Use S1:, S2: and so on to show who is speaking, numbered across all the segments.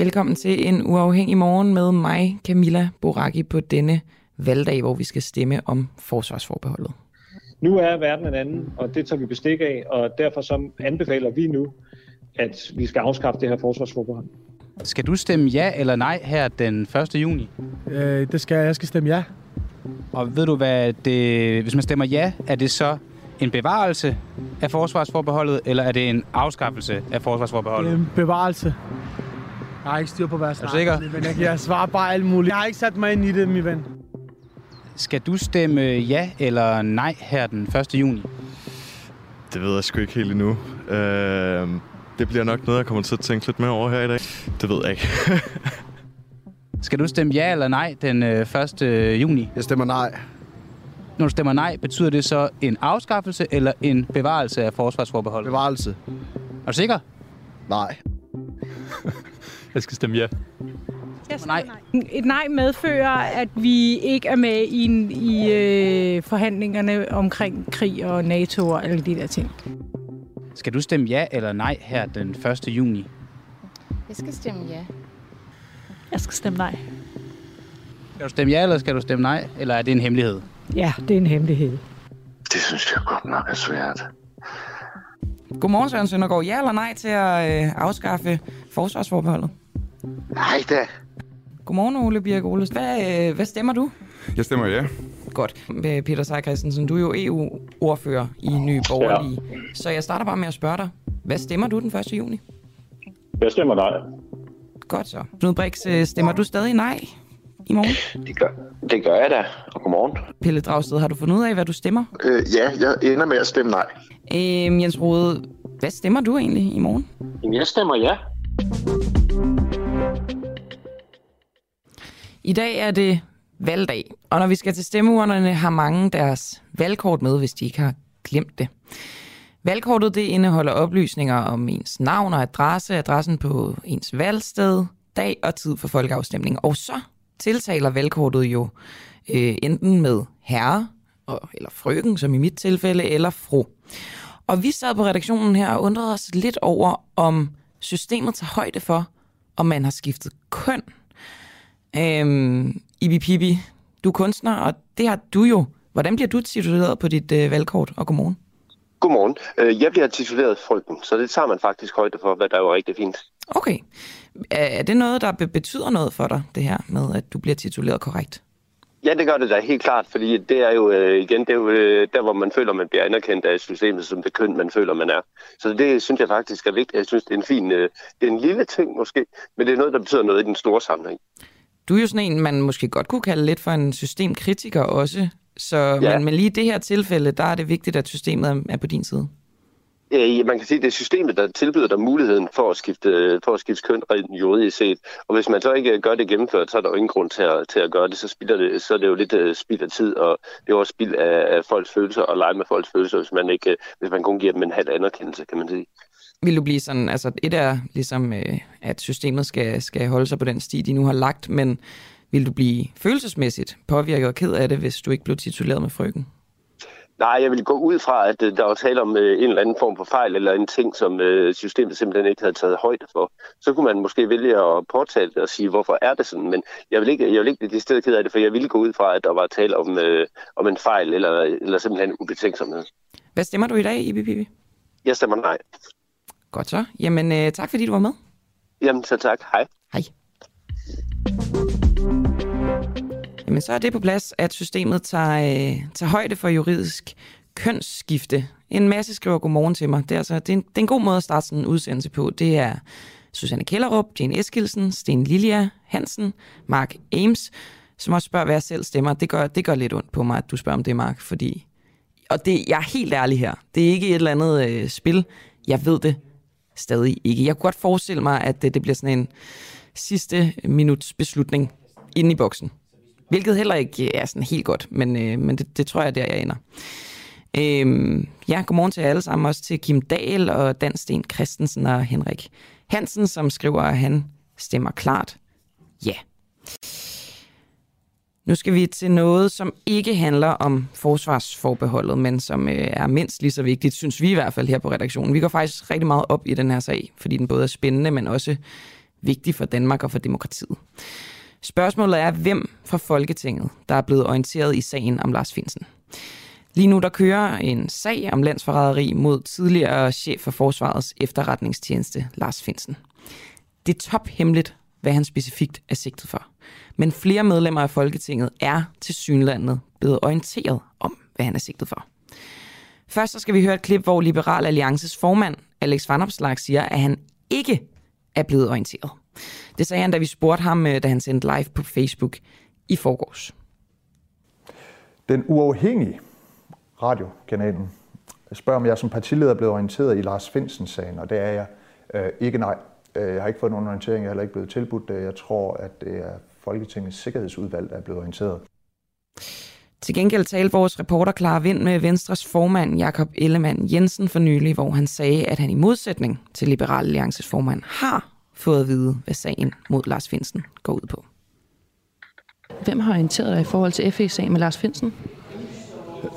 S1: Velkommen til en uafhængig morgen med mig, Camilla Boraki, på denne valgdag, hvor vi skal stemme om forsvarsforbeholdet.
S2: Nu er verden en anden, og det tager vi bestik af, og derfor så anbefaler vi nu, at vi skal afskaffe det her forsvarsforbehold.
S3: Skal du stemme ja eller nej her den 1. juni?
S4: Øh, det skal jeg. Jeg skal stemme ja.
S3: Og ved du, hvad det, hvis man stemmer ja, er det så en bevarelse af forsvarsforbeholdet, eller er det en afskaffelse af forsvarsforbeholdet?
S4: Det er en bevarelse. Jeg har ikke styr på, hvad jeg
S3: Er du sikker?
S4: Men jeg, jeg svarer bare alt muligt. Jeg har ikke sat mig ind i det, min ven.
S3: Skal du stemme ja eller nej her den 1. juni?
S5: Det ved jeg sgu ikke helt endnu. Øh, det bliver nok noget, jeg kommer til at tænke lidt mere over her i dag. Det ved jeg ikke.
S3: Skal du stemme ja eller nej den øh, 1. juni?
S6: Jeg stemmer nej.
S3: Når du stemmer nej, betyder det så en afskaffelse eller en bevarelse af forsvarsforbeholdet?
S6: Bevarelse.
S3: Er du sikker?
S6: Nej.
S7: Jeg skal stemme ja.
S8: Jeg
S3: Nej.
S8: nej. Et nej medfører, at vi ikke er med i, i øh, forhandlingerne omkring krig og NATO og alle de der ting.
S3: Skal du stemme ja eller nej her den 1. juni?
S9: Jeg skal stemme ja.
S10: Jeg skal stemme nej.
S3: Skal du stemme ja, eller skal du stemme nej? Eller er det en hemmelighed?
S8: Ja, det er en hemmelighed.
S11: Det synes jeg godt nok er svært.
S1: Godmorgen, Søren Søndergaard. Ja eller nej til at øh, afskaffe forsvarsforbeholdet?
S11: Nej da.
S1: Godmorgen, Ole Birk Olesen. Hvad, øh, hvad stemmer du?
S12: Jeg stemmer ja.
S1: Godt. Øh, Peter Seier Christensen, du er jo EU-ordfører i Nye Borgerlige. Ja. Så jeg starter bare med at spørge dig. Hvad stemmer du den 1. juni?
S2: Jeg stemmer nej.
S1: Godt så. Knud Brix, øh, stemmer du stadig nej i morgen?
S11: Det gør, det gør jeg da. Og godmorgen.
S1: Pelle Dragsted, har du fundet ud af, hvad du stemmer?
S11: Øh, ja, jeg ender med at stemme nej.
S1: Øh, Jens Rode, hvad stemmer du egentlig i morgen?
S2: Jamen, jeg stemmer ja.
S1: I dag er det valgdag, og når vi skal til stemmeurnerne, har mange deres valgkort med, hvis de ikke har glemt det. Valgkortet det indeholder oplysninger om ens navn og adresse, adressen på ens valgsted, dag og tid for folkeafstemning. Og så tiltaler valgkortet jo øh, enten med herre, og, eller frøken, som i mit tilfælde, eller fru. Og vi sad på redaktionen her og undrede os lidt over, om systemet tager højde for, om man har skiftet køn. Øhm, Ibi Pibi, du er kunstner, og det har du jo. Hvordan bliver du tituleret på dit øh, valgkort? Og godmorgen.
S11: Godmorgen. Øh, Jeg bliver tituleret frygten, så det tager man faktisk højde for, hvad der er jo rigtig fint.
S1: Okay. Er det noget, der be- betyder noget for dig, det her med, at du bliver tituleret korrekt?
S11: Ja, det gør det da helt klart, fordi det er jo øh, igen det er jo, øh, der, hvor man føler, man bliver anerkendt af systemet som det køn, man føler, man er. Så det synes jeg faktisk er vigtigt. Jeg synes, det er en fin, øh, det er en lille ting måske, men det er noget, der betyder noget i den store sammenhæng.
S1: Du er jo sådan en, man måske godt kunne kalde lidt for en systemkritiker også. Så, ja. men, men lige i det her tilfælde, der er det vigtigt, at systemet er- på din side.
S11: Øh, man kan sige, at det er systemet, der tilbyder dig muligheden for at skifte, for at skifte køn rent juridisk set. Og hvis man så ikke gør det gennemført, så er der jo ingen grund til at, til at gøre det. Så, spilder det. så er det jo lidt spild af tid, og det er også spild af, af folks følelser og lege med folks følelser, hvis man, ikke, øh, hvis man kun giver dem en halv anerkendelse, kan man sige.
S1: Vil du blive sådan, altså et er ligesom, øh, at systemet skal, skal holde sig på den sti, de nu har lagt, men vil du blive følelsesmæssigt påvirket og ked af det, hvis du ikke blev tituleret med frøken?
S11: Nej, jeg vil gå ud fra, at øh, der var tale om øh, en eller anden form for fejl, eller en ting, som øh, systemet simpelthen ikke havde taget højde for. Så kunne man måske vælge at påtale det og sige, hvorfor er det sådan? Men jeg vil ikke, jeg vil ikke blive stedet ked af det, for jeg ville gå ud fra, at der var tale om, øh, om en fejl, eller, eller simpelthen en ubetænksomhed.
S1: Hvad stemmer du i dag, Ibi Bibi?
S11: Jeg stemmer nej.
S1: Godt så. Jamen, øh, tak fordi du var med.
S11: Jamen, så tak. Hej.
S1: Hej. Jamen, så er det på plads, at systemet tager, øh, tager højde for juridisk kønsskifte. En masse skriver godmorgen til mig. Det er, altså, det er, en, det er en god måde at starte sådan en udsendelse på. Det er Susanne Kellerup, Jane Eskilsen, Sten Lilja Hansen, Mark Ames, som også spørger, hvad jeg selv stemmer. Det gør, det gør lidt ondt på mig, at du spørger om det, Mark, fordi... Og det, jeg er helt ærlig her. Det er ikke et eller andet øh, spil. Jeg ved det stadig ikke. Jeg kunne godt forestille mig, at det, det bliver sådan en sidste minuts beslutning inde i boksen. Hvilket heller ikke er sådan helt godt, men, øh, men det, det tror jeg, der jeg ender. Øhm, ja, godmorgen til alle sammen, også til Kim Dahl og Dan Sten Christensen og Henrik Hansen, som skriver, at han stemmer klart ja. Nu skal vi til noget, som ikke handler om forsvarsforbeholdet, men som øh, er mindst lige så vigtigt, synes vi i hvert fald her på redaktionen. Vi går faktisk rigtig meget op i den her sag, fordi den både er spændende, men også vigtig for Danmark og for demokratiet. Spørgsmålet er, hvem fra Folketinget, der er blevet orienteret i sagen om Lars Finsen. Lige nu der kører en sag om landsforræderi mod tidligere chef for Forsvarets efterretningstjeneste, Lars Finsen. Det er tophemmeligt, hvad han specifikt er sigtet for. Men flere medlemmer af Folketinget er til synlandet blevet orienteret om, hvad han er sigtet for. Først så skal vi høre et klip, hvor Liberal Alliances formand, Alex Van Opslag, siger, at han ikke er blevet orienteret. Det sagde han, da vi spurgte ham, øh, da han sendte live på Facebook i forgårs.
S6: Den uafhængige radiokanalen spørger, om jeg som partileder er blevet orienteret i Lars Finsen-sagen, og det er jeg øh, ikke nej. Øh, jeg har ikke fået nogen orientering, jeg er heller ikke blevet tilbudt det. Jeg tror, at det er Folketingets Sikkerhedsudvalg, der er blevet orienteret.
S1: Til gengæld talte vores reporter Clara Vind med Venstres formand Jakob Ellemann Jensen for nylig, hvor han sagde, at han i modsætning til Liberal Alliances formand har fået at vide, hvad sagen mod Lars Finsen går ud på.
S12: Hvem har orienteret dig i forhold til FE-sagen med Lars Finsen?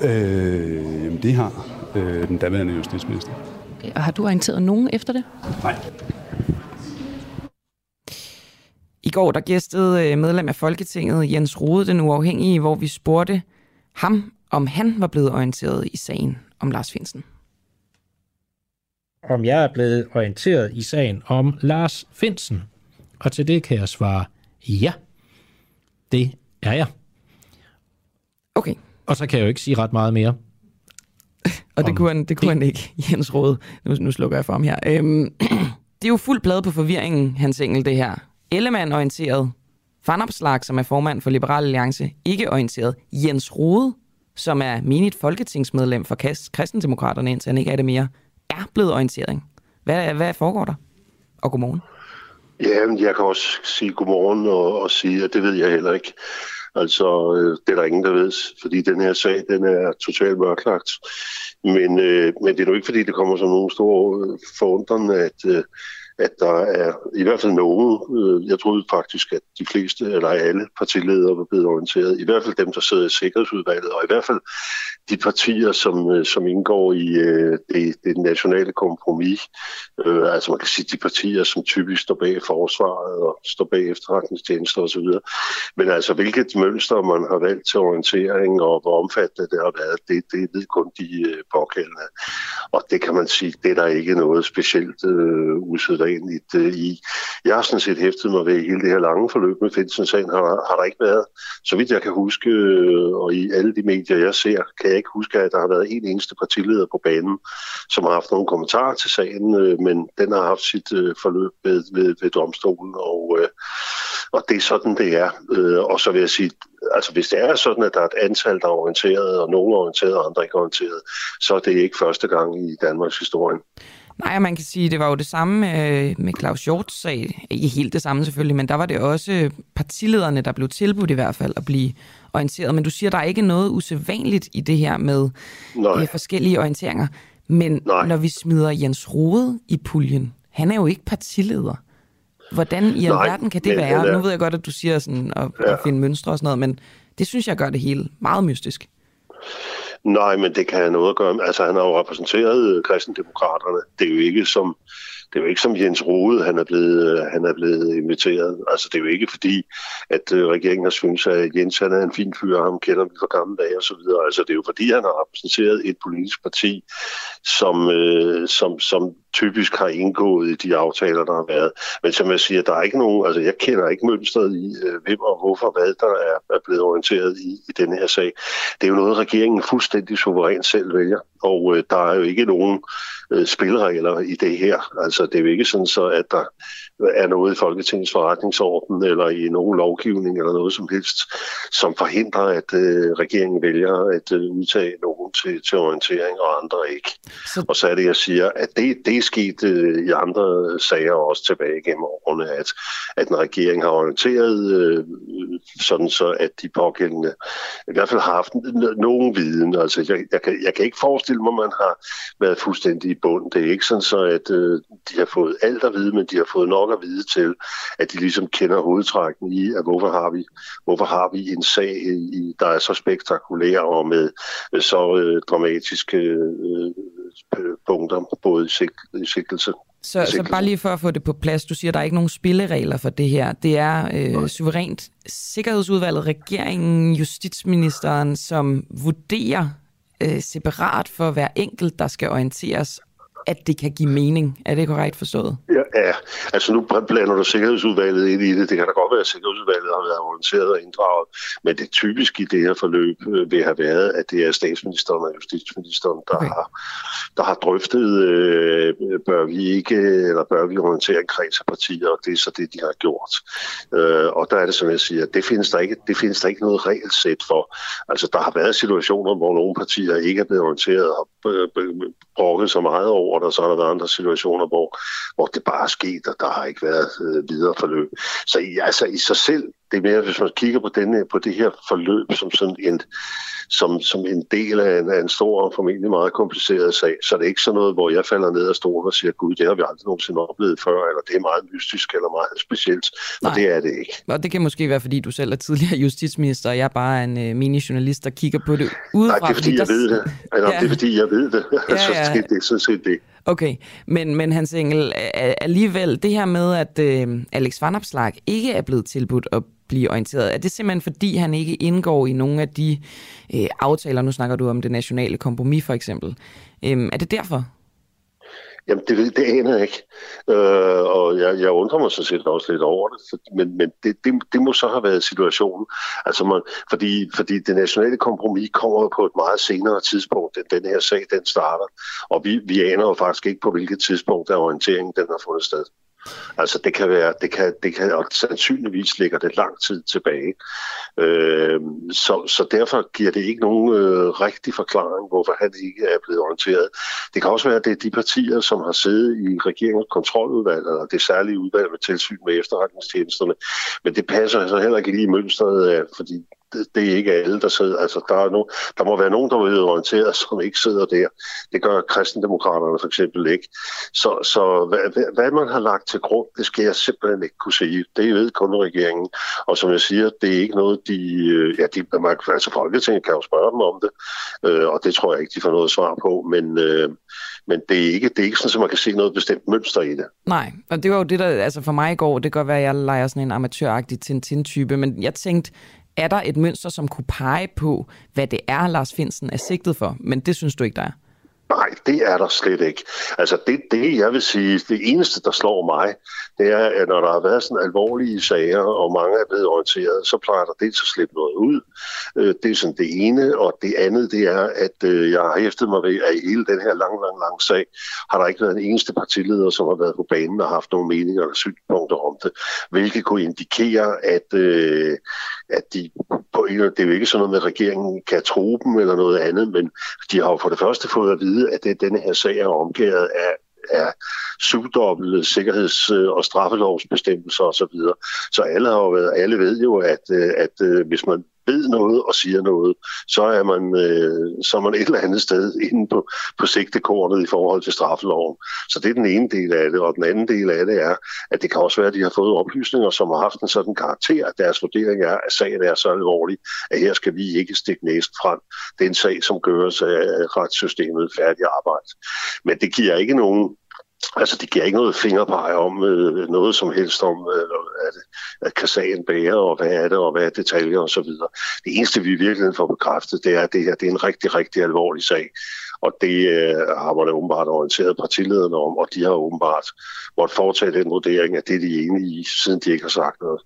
S13: Øh, jamen, det har øh, den daværende justitsminister.
S12: Og har du orienteret nogen efter det?
S13: Nej.
S1: I går der gæstede øh, medlem af Folketinget Jens Rode, den uafhængige, hvor vi spurgte ham, om han var blevet orienteret i sagen om Lars Finsen.
S14: Om jeg er blevet orienteret i sagen om Lars Finsen. Og til det kan jeg svare ja. Det er jeg.
S1: Okay.
S14: Og så kan jeg jo ikke sige ret meget mere.
S1: Og det kunne han, det kunne det. han ikke, Jens Rode. Nu, nu slukker jeg for ham her. Øhm, det er jo fuld plade på forvirringen, hans engel, det her. Ellemann orienteret. Fanopslag, som er formand for Liberal Alliance, ikke orienteret. Jens Rode, som er menigt folketingsmedlem for Kristendemokraterne, indtil han ikke er det mere, er blevet orientering. Hvad, hvad foregår der? Og godmorgen.
S15: Ja, jeg kan også sige godmorgen og, og sige, at det ved jeg heller ikke. Altså, øh, det er der ingen, der ved, fordi den her sag, den er totalt mørklagt. Men, øh, men det er jo ikke, fordi det kommer som nogen stor øh, forundring, at, øh, at der er i hvert fald nogen, øh, jeg troede faktisk, at de fleste eller alle partiledere var blevet orienteret, i hvert fald dem, der sidder i Sikkerhedsudvalget, og i hvert fald de partier, som, øh, som indgår i øh, det, det nationale kompromis, øh, altså man kan sige de partier, som typisk står bag forsvaret og står bag efterretningstjenester osv. Men altså hvilket mønster man har valgt til orientering og hvor omfattende det har været, det, det ved kun de øh, pågældende. Og det kan man sige, det er der ikke noget specielt øh, usædvanligt øh, i. Jeg har sådan set hæftet mig ved hele det her lange forløb med Finsen-sagen, har, har der ikke været, så vidt jeg kan huske, øh, og i alle de medier, jeg ser, kan jeg ikke huske, at der har været en eneste partileder på banen, som har haft nogle kommentarer til sagen, øh, men den har haft sit øh, forløb ved, ved, ved domstolen, og, øh, og det er sådan, det er. Øh, og så vil jeg sige, altså hvis det er sådan, at der er et antal, der er orienteret, og nogle er orienteret, og andre ikke er orienteret, så er det ikke første gang i Danmarks historie.
S1: Nej, man kan sige, det var jo det samme med, med Claus Hjorts sag. Ikke helt det samme selvfølgelig, men der var det også partilederne, der blev tilbudt i hvert fald at blive orienteret. Men du siger, der er ikke noget usædvanligt i det her med øh, forskellige orienteringer. Men Nej. når vi smider Jens Rode i puljen, han er jo ikke partileder. Hvordan i alverden kan det være? Nu ved jeg godt, at du siger sådan at, ja. at finde mønstre og sådan noget, men det synes jeg gør det hele meget mystisk.
S15: Nej, men det kan have noget at gøre med. Altså, han har jo repræsenteret øh, kristendemokraterne. Det er jo ikke som, det er jo ikke som Jens Rode, han er blevet, øh, han er blevet inviteret. Altså, det er jo ikke fordi, at øh, regeringen har synes, at Jens han er en fin fyr, og ham kender vi fra gamle dage og så videre. Altså, det er jo fordi, han har repræsenteret et politisk parti, som, øh, som, som typisk har indgået i de aftaler, der har været. Men som jeg siger, der er ikke nogen, altså jeg kender ikke mønstret i, øh, hvem og hvorfor hvad der er, er blevet orienteret i, i denne her sag. Det er jo noget, regeringen fuldstændig suverænt selv vælger, og øh, der er jo ikke nogen øh, spilleregler i det her. Altså det er jo ikke sådan så, at der er noget i Folketingets forretningsorden eller i nogen lovgivning eller noget som helst, som forhindrer, at øh, regeringen vælger at øh, udtage nogen til, til orientering og andre ikke. Så... Og så er det, jeg siger, at det, det er sket øh, i andre sager også tilbage gennem årene, at, at en regering har orienteret øh, sådan så, at de pågældende i hvert fald har haft nogen viden. Altså, jeg, jeg, kan, jeg kan ikke forestille mig, at man har været fuldstændig i bund. Det er ikke sådan så, at øh, de har fået alt at vide, men de har fået nok at vide til, at de ligesom kender hovedtrækken i, at hvorfor har vi, hvorfor har vi en sag, i, der er så spektakulær og med så øh, dramatiske øh, punkter, både i, sik- i sigtelse.
S1: Så, så bare lige for at få det på plads, du siger, at der er ikke nogen spilleregler for det her. Det er øh, suverænt Sikkerhedsudvalget, regeringen, justitsministeren, som vurderer øh, separat for hver enkelt, der skal orienteres at det kan give mening. Er det korrekt forstået?
S15: Ja, ja. altså nu blander du Sikkerhedsudvalget ind i det. Det kan da godt være, at Sikkerhedsudvalget har været orienteret og inddraget, men det typiske i det her forløb øh, vil have været, at det er statsministeren og justitsministeren, der, okay. har, der har drøftet, øh, bør vi ikke, eller bør vi orientere en kreds af partier, og det er så det, de har gjort. Øh, og der er det, som jeg siger, det findes der ikke, det findes der ikke noget regelsæt for. Altså, der har været situationer, hvor nogle partier ikke er blevet orienteret og brokket så meget over, det, og så har der været andre situationer, hvor, hvor det bare er sket, og der har ikke været øh, videre forløb. Så i, altså, i sig selv, det er mere, hvis man kigger på, denne, på det her forløb som sådan en, som, som en del af en, af en stor og formentlig meget kompliceret sag, så det er ikke sådan noget, hvor jeg falder ned af stolen og siger, gud, det har vi aldrig nogensinde oplevet før, eller det er meget mystisk eller meget specielt, og Nej. det er det ikke.
S1: Og det kan måske være, fordi du selv er tidligere justitsminister, og jeg er bare en uh, mini-journalist, der kigger på det udefra.
S15: Nej, det er fordi, jeg der... ved det. Eller, ja. det er fordi, jeg ved det. Ja, altså, ja. det, det er sådan set det.
S1: Okay, men, men Hans Engel, alligevel det her med, at øh, Alex Van Opslag ikke er blevet tilbudt at blive orienteret, er det simpelthen fordi, han ikke indgår i nogle af de øh, aftaler, nu snakker du om det nationale kompromis for eksempel. Øh, er det derfor?
S15: Jamen, det, det aner jeg ikke. Øh, og jeg, jeg undrer mig så set også lidt over det, for, men, men det, det, det må så have været situationen. Altså man, fordi, fordi det nationale kompromis kommer på et meget senere tidspunkt, end den her sag den starter. Og vi, vi aner jo faktisk ikke på hvilket tidspunkt, der orienteringen den har fundet sted. Altså det kan være, det kan, det kan, og sandsynligvis ligger det lang tid tilbage. Øh, så, så derfor giver det ikke nogen øh, rigtig forklaring, hvorfor han ikke er blevet orienteret. Det kan også være, at det er de partier, som har siddet i regeringens kontroludvalg, eller det særlige udvalg med tilsyn med efterretningstjenesterne. Men det passer altså heller ikke lige i mønstret, fordi det, det er ikke alle, der sidder. Altså, der, er no, der må være nogen, der er orienteret, som ikke sidder der. Det gør kristendemokraterne for eksempel ikke. Så, så hvad, hvad man har lagt til grund, det skal jeg simpelthen ikke kunne sige. Det ved kun regeringen. Og som jeg siger, det er ikke noget, de... Øh, ja, de, man, altså Folketinget kan jo spørge dem om det, øh, og det tror jeg ikke, de får noget svar på. Men, øh, men det er ikke, det er ikke sådan, at man kan se noget bestemt mønster i det.
S1: Nej, og det var jo det, der altså for mig i går, det kan godt være, at jeg leger sådan en amatøragtig Tintin-type, men jeg tænkte, er der et mønster, som kunne pege på, hvad det er, Lars Finsen er sigtet for? Men det synes du ikke, der er?
S15: Nej, det er der slet ikke. Altså det, det, jeg vil sige, det eneste, der slår mig, det er, at når der har været sådan alvorlige sager, og mange er blevet orienteret, så plejer der dels at slippe noget ud. Øh, det er sådan det ene, og det andet, det er, at øh, jeg har hæftet mig ved, at i hele den her lang, lang, lang sag, har der ikke været en eneste partileder, som har været på banen og haft nogle meninger eller synspunkter om det, hvilket kunne indikere, at, øh, at de på en, det er jo ikke sådan noget med, at regeringen kan tro dem eller noget andet, men de har jo for det første fået at vide, at det, denne her sag er omgivet af af syvdobbelte sikkerheds- og straffelovsbestemmelser osv. Så, så alle har jo været, alle ved jo, at, øh, at, at hvis man ved noget og siger noget, så er man, øh, så er man et eller andet sted inde på, på sigtekornet i forhold til straffeloven. Så det er den ene del af det, og den anden del af det er, at det kan også være, at de har fået oplysninger, som har haft en sådan karakter, at deres vurdering er, at sagen er så alvorlig, at her skal vi ikke stikke næst frem. Det er en sag, som gøres af retssystemet færdig arbejde. Men det giver ikke nogen Altså, det giver ikke noget fingerpege om øh, noget som helst om, øh, at, at kassagen bærer, og hvad er det, og hvad er detaljer og så videre. Det eneste, vi i virkeligheden får bekræftet, det er, at det her det er en rigtig, rigtig alvorlig sag. Og det øh, har man åbenbart orienteret partilederne om, og de har åbenbart måtte foretage den vurdering, at det er de enige i, siden de ikke har sagt noget.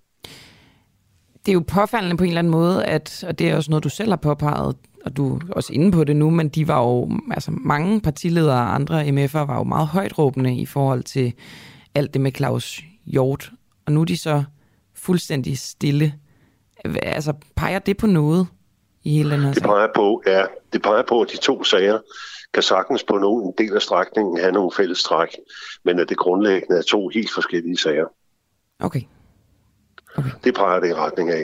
S1: Det er jo påfaldende på en eller anden måde, at, og det er også noget, du selv har påpeget, og du er også inde på det nu, men de var jo, altså mange partiledere og andre MF'er var jo meget højt råbende i forhold til alt det med Claus Hjort. Og nu er de så fuldstændig stille. Altså, peger det på noget i hele den her
S15: det peger på, ja, det peger på, at de to sager kan sagtens på nogen en del af strækningen have nogle fælles træk, men at det grundlæggende er to helt forskellige sager.
S1: Okay.
S15: Okay. Det peger det i retning af.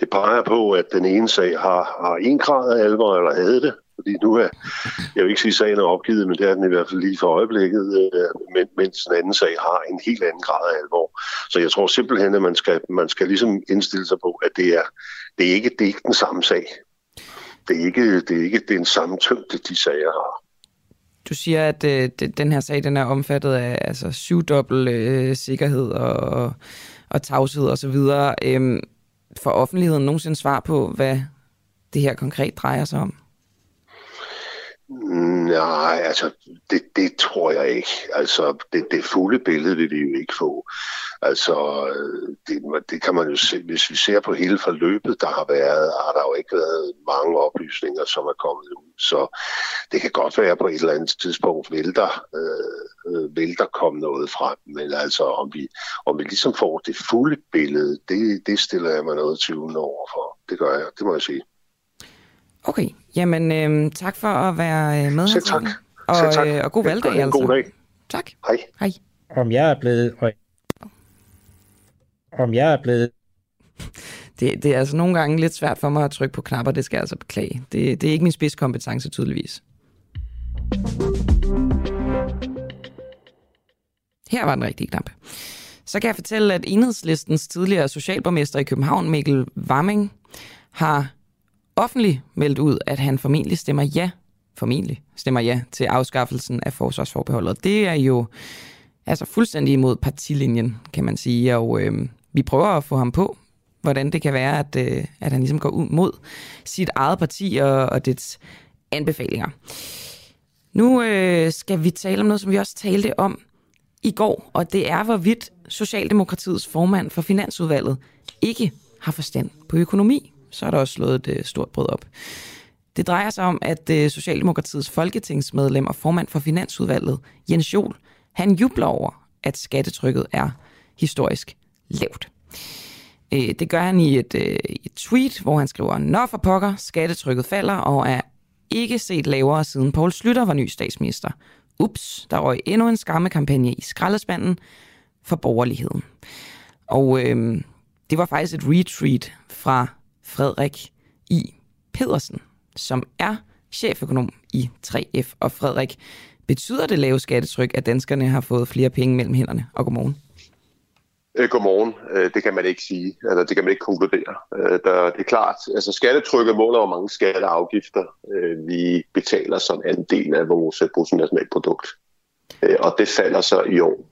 S15: Det peger på, at den ene sag har, har en grad af alvor, eller havde det, fordi nu er, jeg vil ikke sige, at sagen er opgivet, men det er den i hvert fald lige for øjeblikket, øh, mens den anden sag har en helt anden grad af alvor. Så jeg tror simpelthen, at man skal, man skal ligesom indstille sig på, at det er, det er, ikke, det er ikke den samme sag. Det er ikke, det er ikke den samme tyngde, de sager har.
S1: Du siger, at øh, den her sag den er omfattet af altså, syvdobbelt øh, sikkerhed og og og så videre. Øhm, for offentligheden nogensinde svar på, hvad det her konkret drejer sig om?
S15: Nej, altså det, det tror jeg ikke. Altså det, det fulde billede vil vi jo ikke få. Altså det, det kan man jo se, hvis vi ser på hele forløbet, der har været, har der jo ikke været mange oplysninger, som er kommet ud. Så det kan godt være på et eller andet tidspunkt vil der, øh, øh vil der komme noget frem. Men altså om vi, om vi ligesom får det fulde billede, det, det stiller jeg mig noget tvivlende over for. Det gør jeg, det må jeg sige.
S1: Okay, jamen øh, tak for at være øh, med
S15: her. tak.
S1: Og,
S15: Selv tak.
S1: Øh, og god valgdag
S15: en
S1: altså.
S15: god dag.
S1: Tak.
S15: Hej.
S1: Hej.
S14: Om jeg er blevet... Om jeg er blevet...
S1: Det, det er altså nogle gange lidt svært for mig at trykke på knapper, det skal jeg altså beklage. Det, det er ikke min spidskompetence tydeligvis. Her var den rigtige knap. Så kan jeg fortælle, at enhedslistens tidligere socialborgmester i København, Mikkel Warming, har offentligt meldt ud, at han formentlig stemmer ja, formentlig stemmer ja til afskaffelsen af forsvarsforbeholdet. Det er jo altså fuldstændig imod partilinjen, kan man sige, og øh, vi prøver at få ham på, hvordan det kan være, at, øh, at han ligesom går ud mod sit eget parti og, og dets anbefalinger. Nu øh, skal vi tale om noget, som vi også talte om i går, og det er, hvorvidt Socialdemokratiets formand for Finansudvalget ikke har forstand på økonomi. Så er der også slået et øh, stort brød op. Det drejer sig om, at øh, Socialdemokratiets folketingsmedlem og formand for Finansudvalget, Jens Jol, han jubler over, at skattetrykket er historisk lavt. Øh, det gør han i et, et tweet, hvor han skriver, Nå for pokker, skattetrykket falder og er ikke set lavere siden Poul Slytter var ny statsminister. Ups, der røg endnu en skammekampagne i skraldespanden for borgerligheden. Og øh, det var faktisk et retreat fra Frederik I. Pedersen, som er cheføkonom i 3F. Og Frederik, betyder det lave skattetryk, at danskerne har fået flere penge mellem hænderne? Og godmorgen.
S11: Øh, godmorgen. Øh, det kan man ikke sige, eller det kan man ikke konkludere. Øh, der, det er klart, altså skattetrykket måler, hvor mange skatte og afgifter vi betaler som en del af vores bruttonationalprodukt. Og det falder så i år.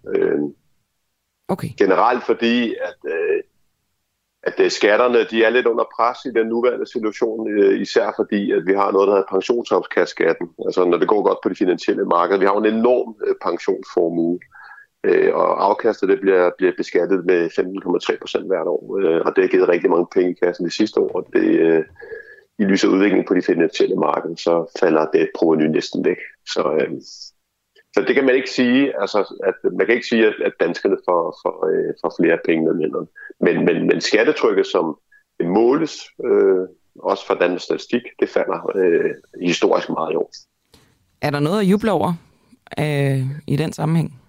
S1: Okay.
S11: Generelt fordi, at, at øh, skatterne de er lidt under pres i den nuværende situation, øh, især fordi, at vi har noget, der hedder pensionsopskatskatten. Altså når det går godt på de finansielle markeder. Vi har en enorm øh, pensionsformue og afkastet det bliver, bliver beskattet med 15,3 procent hvert år, og det har givet rigtig mange penge i kassen de sidste år, og det, i lyset af udviklingen på de finansielle markeder, så falder det proveny næsten væk. Så, så det kan man ikke sige, altså, at man kan ikke sige, at, at danskerne får, får, øh, får flere penge med hænderne. Men, men, men skattetrykket, som måles, øh, også fra Danmarks Statistik, det falder øh, historisk meget i år.
S1: Er der noget at juble over øh, i den sammenhæng?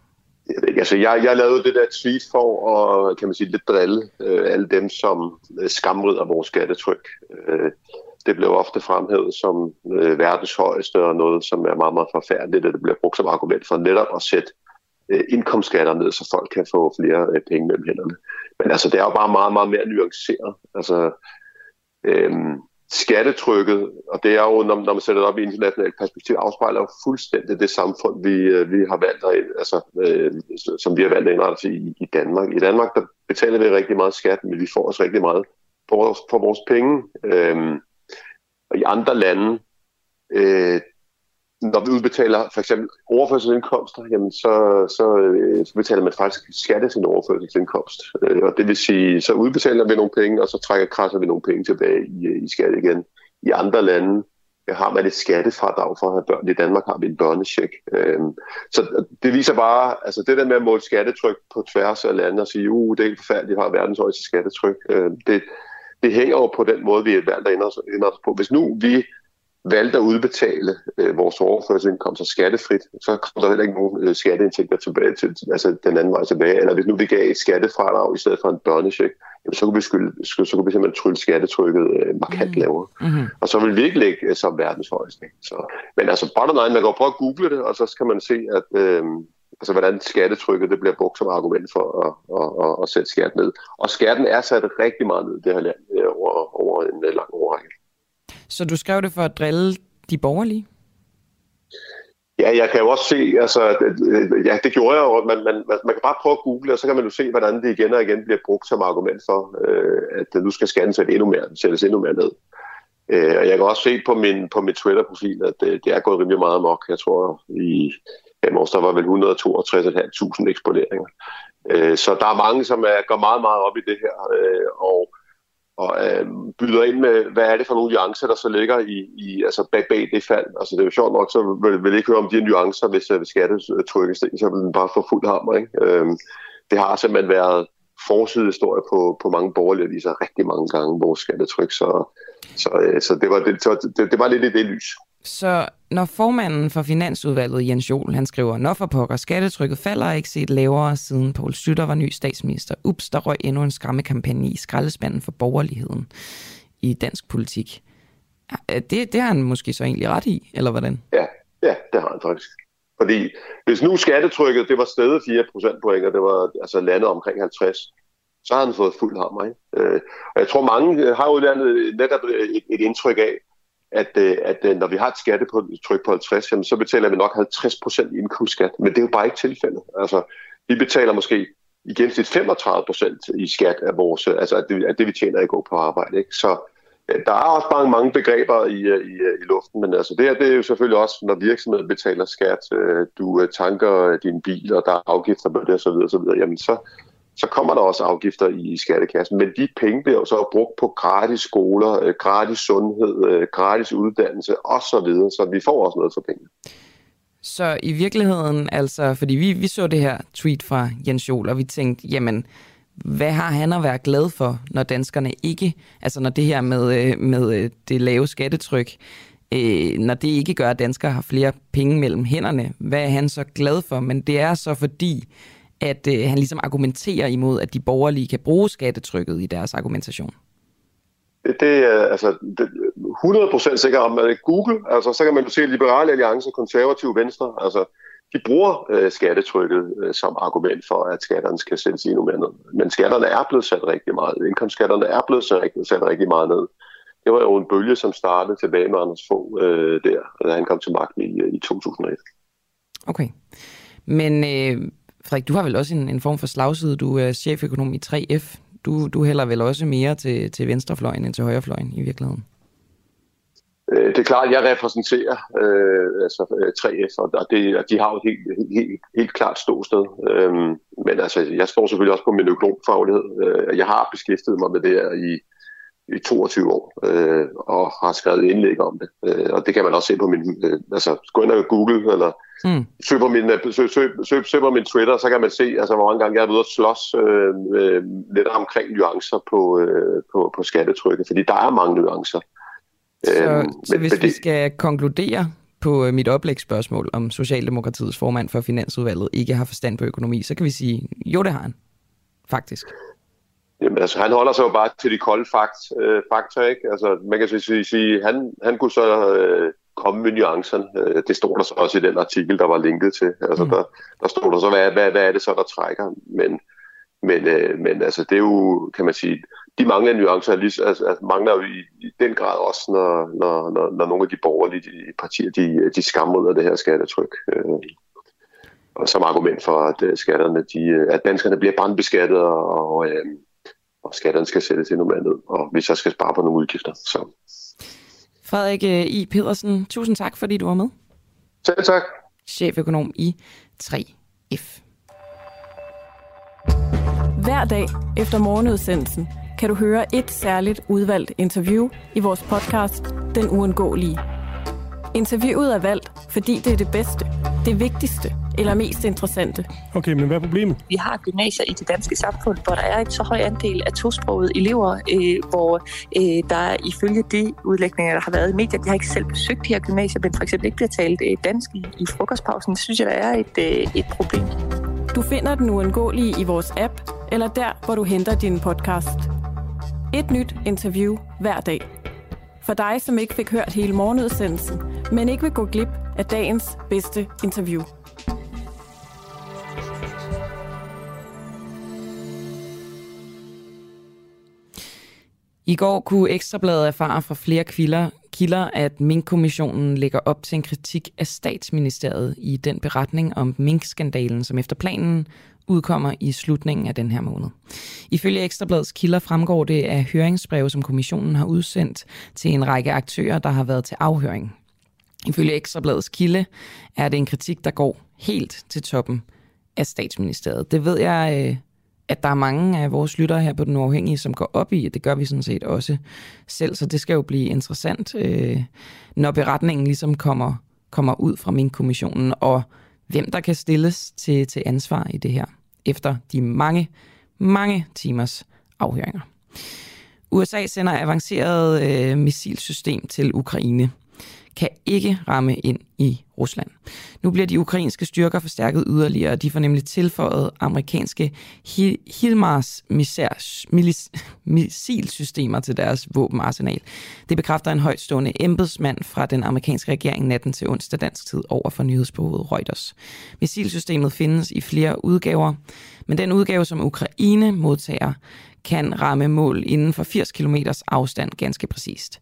S11: Altså jeg, jeg lavede det der tweet for at kan man sige, lidt drille øh, alle dem, som øh, skamrider vores skattetryk. Øh, det blev ofte fremhævet som øh, verdens højeste og noget, som er meget, meget forfærdeligt, og det bliver brugt som argument for netop at sætte øh, indkomstskatter ned, så folk kan få flere øh, penge mellem hænderne. Men altså, det er jo bare meget, meget mere nuanceret. Altså, øh, skattetrykket, og det er jo, når, når man sætter det op i internationalt perspektiv, afspejler jo fuldstændig det samfund, vi, øh, vi har valgt at, altså, øh, som vi har valgt at indrette i, i Danmark. I Danmark, der betaler vi rigtig meget skat, men vi får også rigtig meget for vores, for vores penge. Øh, og i andre lande, øh, når vi udbetaler for eksempel overførselsindkomster, jamen så, så, øh, så betaler man faktisk skat af sin overførselsindkomst. Øh, og det vil sige, så udbetaler vi nogle penge, og så trækker krasser vi nogle penge tilbage i, øh, i skat igen. I andre lande øh, har man et skattefradrag for at have børn. I Danmark har vi en børnecheck. Øh, så det viser bare, altså det der med at måle skattetryk på tværs af lande og sige, uh, det er helt forfærdeligt, vi har verdens højeste skattetryk. Øh, det, det hænger jo på den måde, vi er valgt at indrette os på. Hvis nu vi valgte at udbetale øh, vores overførselsindkomster skattefrit, så kommer der heller ikke nogen øh, skatteindtægter tilbage til, altså den anden vej tilbage. Eller hvis nu vi gav et skattefradrag i stedet for en børnecheck, jamen, så kunne vi, skylde, så kunne vi simpelthen trylle skattetrykket øh, markant mm. lavere. Mm-hmm. Og så vil vi ikke ligge øh, som verdens højeste. Så, men altså, bottom line, man kan prøve at google det, og så skal man se, at øh, altså, hvordan skattetrykket det bliver brugt som argument for at, at, at, at sætte skat ned. Og skatten er sat rigtig meget ned i det her land øh, over, over en øh, lang årrække.
S1: Så du skrev det for at drille de borgerlige?
S11: Ja, jeg kan jo også se, altså, ja, det gjorde jeg jo, man, man, man kan bare prøve at google, og så kan man jo se, hvordan det igen og igen bliver brugt som argument for, øh, at nu skal skatten sætte endnu mere, sættes endnu mere ned. Øh, og jeg kan også se på min, på min Twitter-profil, at det, det er gået rimelig meget amok. Jeg tror, i fem år, så var vel 162.500 eksponeringer. Øh, så der er mange, som er, går meget, meget op i det her, øh, og og øh, byder ind med, hvad er det for nogle nuancer, der så ligger i, i altså bag, bag det fald. Altså det er jo sjovt nok, så vil, vil ikke høre om de nuancer, hvis, øh, hvis skattetrykkes så vil den bare få fuld hammer. Ikke? Øh, det har simpelthen været forsidehistorie på, på mange borgerlige aviser rigtig mange gange, vores skattetryk, så, så, øh, så, det, var, det, så det, det var lidt i det lys.
S1: Så når formanden for Finansudvalget, Jens Jol, han skriver, når for pokker, skattetrykket falder ikke set lavere siden Poul Slytter var ny statsminister. Ups, der røg endnu en skræmmekampagne i skraldespanden for borgerligheden i dansk politik. Det, det har han måske så egentlig ret i, eller hvordan?
S11: Ja, ja det har han faktisk. Fordi hvis nu skattetrykket det var stedet 4 procentpoint, og det var altså landet omkring 50, så har han fået fuld hammer. Ikke? Øh, og jeg tror, mange har udlandet netop et, et indtryk af, at, øh, at øh, når vi har et skattetryk på 50, jamen, så betaler vi nok 50% i indkomstskat. Men det er jo bare ikke tilfældet. Altså, vi betaler måske i gennemsnit 35% i skat af, vores, øh, altså af det, af det, vi tjener i går på arbejde. Ikke? Så der er også bare mange begreber i, i, i luften, men altså det her det er jo selvfølgelig også, når virksomheden betaler skat, du tanker din bil, og der er afgifter på det osv., osv. Jamen så, så kommer der også afgifter i skattekassen. Men de penge bliver jo så brugt på gratis skoler, øh, gratis sundhed, øh, gratis uddannelse osv., så vi får også noget for pengene.
S1: Så i virkeligheden, altså, fordi vi, vi så det her tweet fra Jens Jol, og vi tænkte, jamen, hvad har han at være glad for, når danskerne ikke, altså når det her med, øh, med det lave skattetryk, øh, når det ikke gør, at danskere har flere penge mellem hænderne, hvad er han så glad for? Men det er så fordi, at øh, han ligesom argumenterer imod, at de borgerlige kan bruge skattetrykket i deres argumentation?
S11: Det, er altså det, 100% sikker om at Google, altså så kan man jo se Liberale Alliance, Konservative Venstre, altså de bruger øh, skattetrykket øh, som argument for, at skatterne skal sættes endnu mere ned. Men skatterne er blevet sat rigtig meget. Indkomstskatterne er blevet sat rigtig, sat rigtig meget ned. Det var jo en bølge, som startede tilbage med Anders Fogh øh, der, da han kom til magten i, i 2001.
S1: Okay. Men øh, Frederik, du har vel også en, en form for slagside. Du er cheføkonom i 3F. Du, du hælder vel også mere til, til venstrefløjen end til højrefløjen i virkeligheden?
S11: Øh, det er klart, at jeg repræsenterer øh, altså, øh, 3F, og det, de har jo et helt, helt, helt klart ståsted. Øhm, men altså, jeg står selvfølgelig også på min økonomfaglighed. Øh, jeg har beskæftiget mig med det her i, i 22 år, øh, og har skrevet indlæg om det. Øh, og det kan man også se på min... Øh, altså, gå ind og Google, eller Mm. Søg, på min, øh, søg, søg, søg, søg på min Twitter, så kan man se, altså, hvor mange gange jeg er ude og slås øh, øh, lidt omkring nuancer på, øh, på, på skattetrykket, fordi der er mange nuancer.
S1: Så, øhm, så men, hvis men vi skal konkludere på øh, mit oplægsspørgsmål, om Socialdemokratiets formand for Finansudvalget ikke har forstand på økonomi, så kan vi sige, jo det har han, faktisk.
S11: Jamen, altså, han holder sig jo bare til de kolde fakt, øh, fakta, ikke? Altså, man kan sige, sige han, han kunne så øh, komme med nuancerne. Øh, det stod der så også i den artikel, der var linket til. Altså, mm. der, der stod der så, hvad, hvad, hvad er det så, der trækker? Men, men, øh, men altså, det er jo, kan man sige, de mangler nuancer altså, altså, mangler jo i, i den grad også, når, når, når, når nogle af de borgerlige de partier, de, de skammer det her skattetryk. Øh, og som argument for, at øh, skatterne, de, øh, at danskerne bliver brandbeskattet, og, øh, og skatterne skal sættes endnu mere ned, og vi så skal spare på nogle udgifter. Så.
S1: Frederik øh, I. Pedersen, tusind tak, fordi du var med.
S11: Selv tak.
S1: Cheføkonom i 3F.
S16: Hver dag efter morgenudsendelsen kan du høre et særligt udvalgt interview i vores podcast Den Uundgåelige. Interviewet er valgt, fordi det er det bedste, det vigtigste eller mest interessante.
S17: Okay, men hvad er problemet?
S18: Vi har gymnasier i det danske samfund, hvor der er et så høj andel af tosprogede elever, øh, hvor øh, der ifølge de udlægninger, der har været i medier, de har ikke selv besøgt de her gymnasier, men for eksempel ikke bliver talt øh, dansk i, i frokostpausen. Det synes jeg, der er et, øh, et problem.
S16: Du finder den uundgåelige i vores app, eller der, hvor du henter din podcast. Et nyt interview hver dag. For dig, som ikke fik hørt hele morgenudsendelsen, men ikke vil gå glip af dagens bedste interview.
S1: I går kunne Ekstrabladet erfare fra flere kilder, kilder, at Mink-kommissionen lægger op til en kritik af statsministeriet i den beretning om Mink-skandalen, som efter planen udkommer i slutningen af den her måned. Ifølge Ekstrabladets kilder fremgår det af høringsbreve, som kommissionen har udsendt til en række aktører, der har været til afhøring. Ifølge Ekstrabladets kilde er det en kritik, der går helt til toppen af statsministeriet. Det ved jeg, øh, at der er mange af vores lyttere her på Den Uafhængige, som går op i, og det gør vi sådan set også selv, så det skal jo blive interessant, øh, når beretningen ligesom kommer, kommer ud fra min kommissionen, og hvem der kan stilles til, til ansvar i det her, efter de mange, mange timers afhøringer. USA sender avanceret øh, missilsystem til Ukraine kan ikke ramme ind i Rusland. Nu bliver de ukrainske styrker forstærket yderligere, og de får nemlig tilføjet amerikanske HIMARS missilsystemer til deres våbenarsenal. Det bekræfter en højtstående embedsmand fra den amerikanske regering natten til onsdag dansk tid over for nyhedsbureauet Reuters. Missilsystemet findes i flere udgaver, men den udgave, som Ukraine modtager, kan ramme mål inden for 80 km afstand ganske præcist.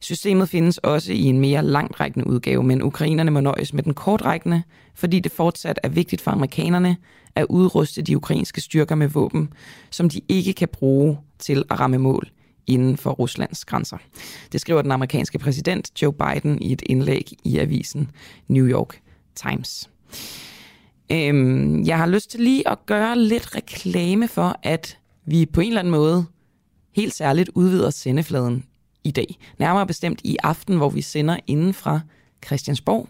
S1: Systemet findes også i en mere langtrækkende udgave, men ukrainerne må nøjes med den kortrækkende, fordi det fortsat er vigtigt for amerikanerne at udruste de ukrainske styrker med våben, som de ikke kan bruge til at ramme mål inden for Ruslands grænser. Det skriver den amerikanske præsident Joe Biden i et indlæg i avisen New York Times. Øhm, jeg har lyst til lige at gøre lidt reklame for, at vi på en eller anden måde helt særligt udvider sendefladen i dag. Nærmere bestemt i aften, hvor vi sender inden fra Christiansborg.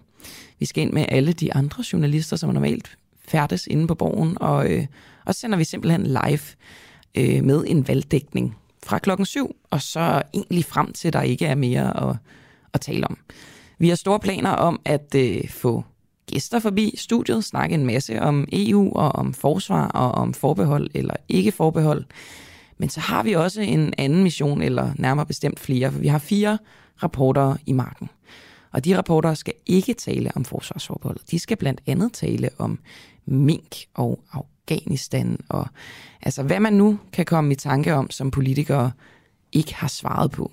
S1: Vi skal ind med alle de andre journalister, som normalt færdes inde på borgen, og, øh, og sender vi simpelthen live øh, med en valgdækning fra klokken 7, og så egentlig frem til, der ikke er mere at, at tale om. Vi har store planer om at øh, få gæster forbi studiet, snakke en masse om EU og om forsvar og om forbehold eller ikke forbehold. Men så har vi også en anden mission, eller nærmere bestemt flere, for vi har fire rapporter i marken. Og de rapporter skal ikke tale om forsvarsforbeholdet. De skal blandt andet tale om mink og Afghanistan, og altså hvad man nu kan komme i tanke om, som politikere ikke har svaret på.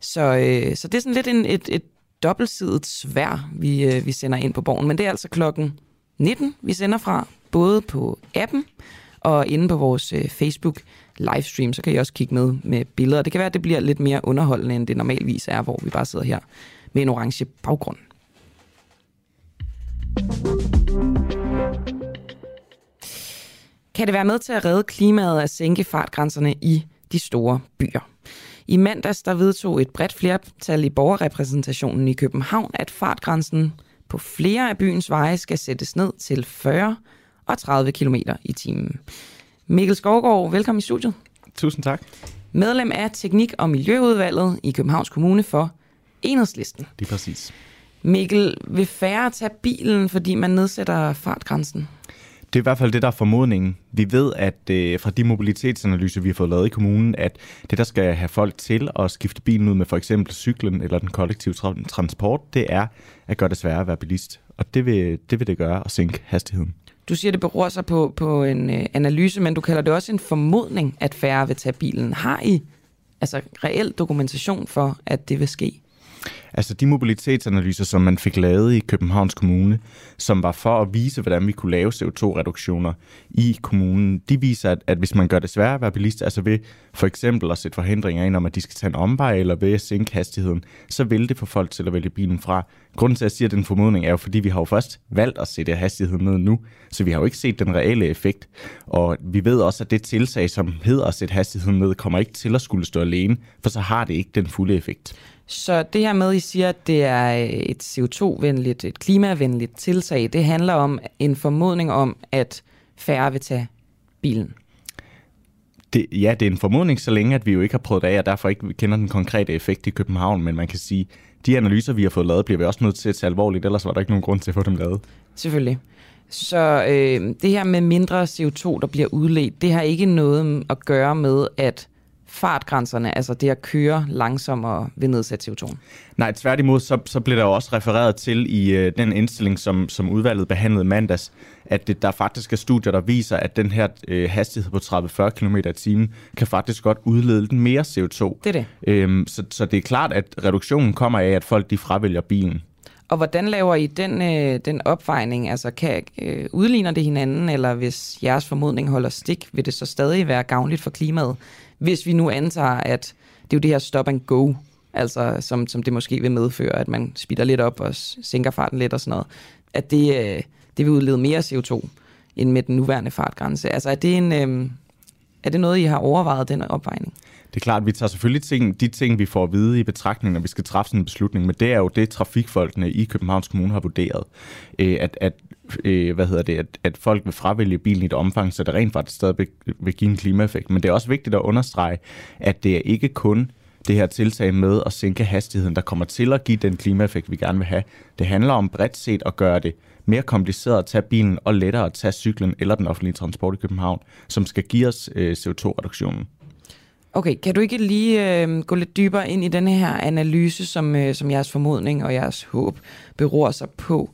S1: Så, øh, så det er sådan lidt en, et, et dobbeltsidet svær, vi, øh, vi sender ind på borgen. Men det er altså klokken 19, vi sender fra, både på appen og inde på vores øh, Facebook livestream, så kan I også kigge med med billeder. Det kan være, at det bliver lidt mere underholdende, end det normalvis er, hvor vi bare sidder her med en orange baggrund. Kan det være med til at redde klimaet at sænke fartgrænserne i de store byer? I mandags der vedtog et bredt flertal i borgerrepræsentationen i København, at fartgrænsen på flere af byens veje skal sættes ned til 40 og 30 km i timen. Mikkel Skovgaard, velkommen i studiet.
S19: Tusind tak.
S1: Medlem af Teknik- og Miljøudvalget i Københavns Kommune for Enhedslisten.
S19: Det er præcis.
S1: Mikkel, vil færre tage bilen, fordi man nedsætter fartgrænsen?
S17: Det er i hvert fald det, der er formodningen. Vi ved, at øh, fra de mobilitetsanalyser, vi har fået lavet i kommunen, at det, der skal have folk til at skifte bilen ud med for eksempel cyklen eller den kollektive tra- transport, det er at gøre det sværere at være bilist. Og det vil det, vil det gøre at sænke hastigheden.
S1: Du siger, det beror sig på, på en øh, analyse, men du kalder det også en formodning, at færre vil tage bilen. Har I altså reel dokumentation for, at det vil ske?
S17: Altså de mobilitetsanalyser, som man fik lavet i Københavns Kommune, som var for at vise, hvordan vi kunne lave CO2-reduktioner i kommunen, de viser, at, at hvis man gør det sværere at være bilist, altså ved for eksempel at sætte forhindringer ind om, at de skal tage en omvej, eller ved at sænke hastigheden, så vil det få folk til at vælge bilen fra. Grunden til, at jeg siger, at den formodning er jo, fordi vi har jo først valgt at sætte hastigheden ned nu, så vi har jo ikke set den reelle effekt. Og vi ved også, at det tiltag, som hedder at sætte hastigheden ned, kommer ikke til at skulle stå alene, for så har det ikke den fulde effekt.
S1: Så det her med, at I siger, at det er et CO2-venligt, et klimavenligt tiltag, det handler om en formodning om, at færre vil tage bilen.
S17: Det, ja, det er en formodning, så længe at vi jo ikke har prøvet det af, og derfor ikke kender den konkrete effekt i København, men man kan sige, de analyser, vi har fået lavet, bliver vi også nødt til at tage alvorligt, ellers var der ikke nogen grund til at få dem lavet.
S1: Selvfølgelig. Så øh, det her med mindre CO2, der bliver udledt, det har ikke noget at gøre med, at fartgrænserne, altså det at køre langsommere ved nedsat CO2?
S17: Nej, tværtimod, så, så blev der jo også refereret til i øh, den indstilling, som, som udvalget behandlede mandags, at det, der faktisk er studier, der viser, at den her øh, hastighed på 30-40 km i timen kan faktisk godt udlede den mere CO2.
S1: Det er det.
S17: Øhm, så, så det er klart, at reduktionen kommer af, at folk de fravælger bilen.
S1: Og hvordan laver I den, øh, den opvejning? Altså, kan, øh, udligner det hinanden, eller hvis jeres formodning holder stik, vil det så stadig være gavnligt for klimaet? Hvis vi nu antager, at det er jo det her stop and go, altså som, som det måske vil medføre, at man speeder lidt op og sænker farten lidt og sådan noget, at det, øh, det vil udlede mere CO2 end med den nuværende fartgrænse. Altså er det, en, øh, er det noget, I har overvejet, den opvejning?
S17: Det er klart, at vi tager selvfølgelig ting, de ting, vi får at vide i betragtning, når vi skal træffe sådan en beslutning, men det er jo det, trafikfolkene i Københavns Kommune har vurderet, øh, at, at, øh, hvad hedder det, at, at folk vil fravælge bilen i et omfang, så det rent faktisk stadig vil give en klimaeffekt. Men det er også vigtigt at understrege, at det er ikke kun det her tiltag med at sænke hastigheden, der kommer til at give den klimaeffekt, vi gerne vil have. Det handler om bredt set at gøre det mere kompliceret at tage bilen og lettere at tage cyklen eller den offentlige transport i København, som skal give os øh, CO2-reduktionen.
S1: Okay, kan du ikke lige øh, gå lidt dybere ind i den her analyse, som, øh, som jeres formodning og jeres håb beror sig på?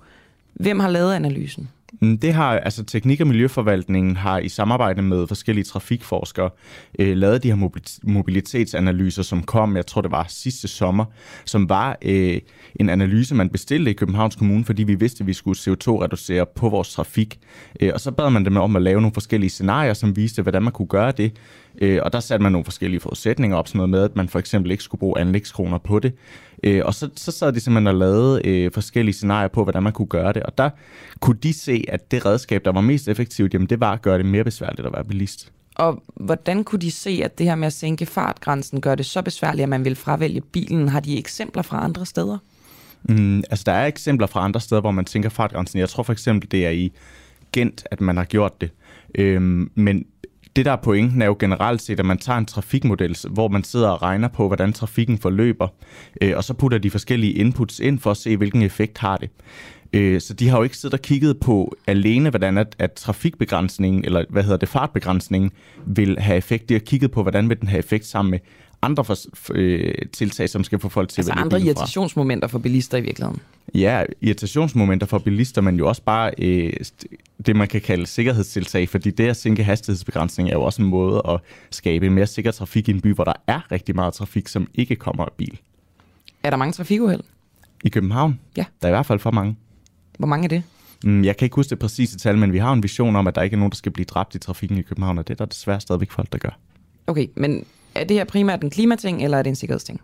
S1: Hvem har lavet analysen?
S17: Mm, det har altså Teknik- og Miljøforvaltningen har i samarbejde med forskellige trafikforskere øh, lavet de her mobilitetsanalyser, som kom, jeg tror det var sidste sommer, som var øh, en analyse, man bestilte i Københavns Kommune, fordi vi vidste, at vi skulle CO2-reducere på vores trafik. Øh, og så bad man dem om at lave nogle forskellige scenarier, som viste, hvordan man kunne gøre det. Øh, og der satte man nogle forskellige forudsætninger op, sådan noget med, at man for eksempel ikke skulle bruge anlægskroner på det. Øh, og så, så sad de simpelthen og lavede øh, forskellige scenarier på, hvordan man kunne gøre det. Og der kunne de se, at det redskab, der var mest effektivt, jamen det var at gøre det mere besværligt at være bilist.
S1: Og hvordan kunne de se, at det her med at sænke fartgrænsen gør det så besværligt, at man vil fravælge bilen? Har de eksempler fra andre steder?
S17: Mm, altså, der er eksempler fra andre steder, hvor man sænker fartgrænsen. Jeg tror for eksempel, det er i Gent, at man har gjort det. Øhm, men det, der er pointen, er jo generelt set, at man tager en trafikmodel, hvor man sidder og regner på, hvordan trafikken forløber, øh, og så putter de forskellige inputs ind for at se, hvilken effekt har det. Øh, så de har jo ikke siddet og kigget på alene, hvordan at, at trafikbegrænsningen, eller hvad hedder det, fartbegrænsningen, vil have effekt. De har kigget på, hvordan vil den have effekt sammen med andre for, øh, tiltag, som skal få folk til
S1: altså
S17: at
S1: andre irritationsmomenter for bilister i virkeligheden?
S17: Ja, irritationsmomenter for bilister, men jo også bare øh, det, man kan kalde sikkerhedstiltag, fordi det at sænke hastighedsbegrænsning er jo også en måde at skabe mere sikker trafik i en by, hvor der er rigtig meget trafik, som ikke kommer af bil.
S1: Er der mange trafikuheld?
S17: I København?
S1: Ja.
S17: Der er i hvert fald for mange.
S1: Hvor mange er det?
S17: Mm, jeg kan ikke huske det præcise tal, men vi har en vision om, at der ikke er nogen, der skal blive dræbt i trafikken i København, og det er der desværre stadigvæk folk, der gør.
S1: Okay, men er det her primært en klimating, eller er det en sikkerhedsting?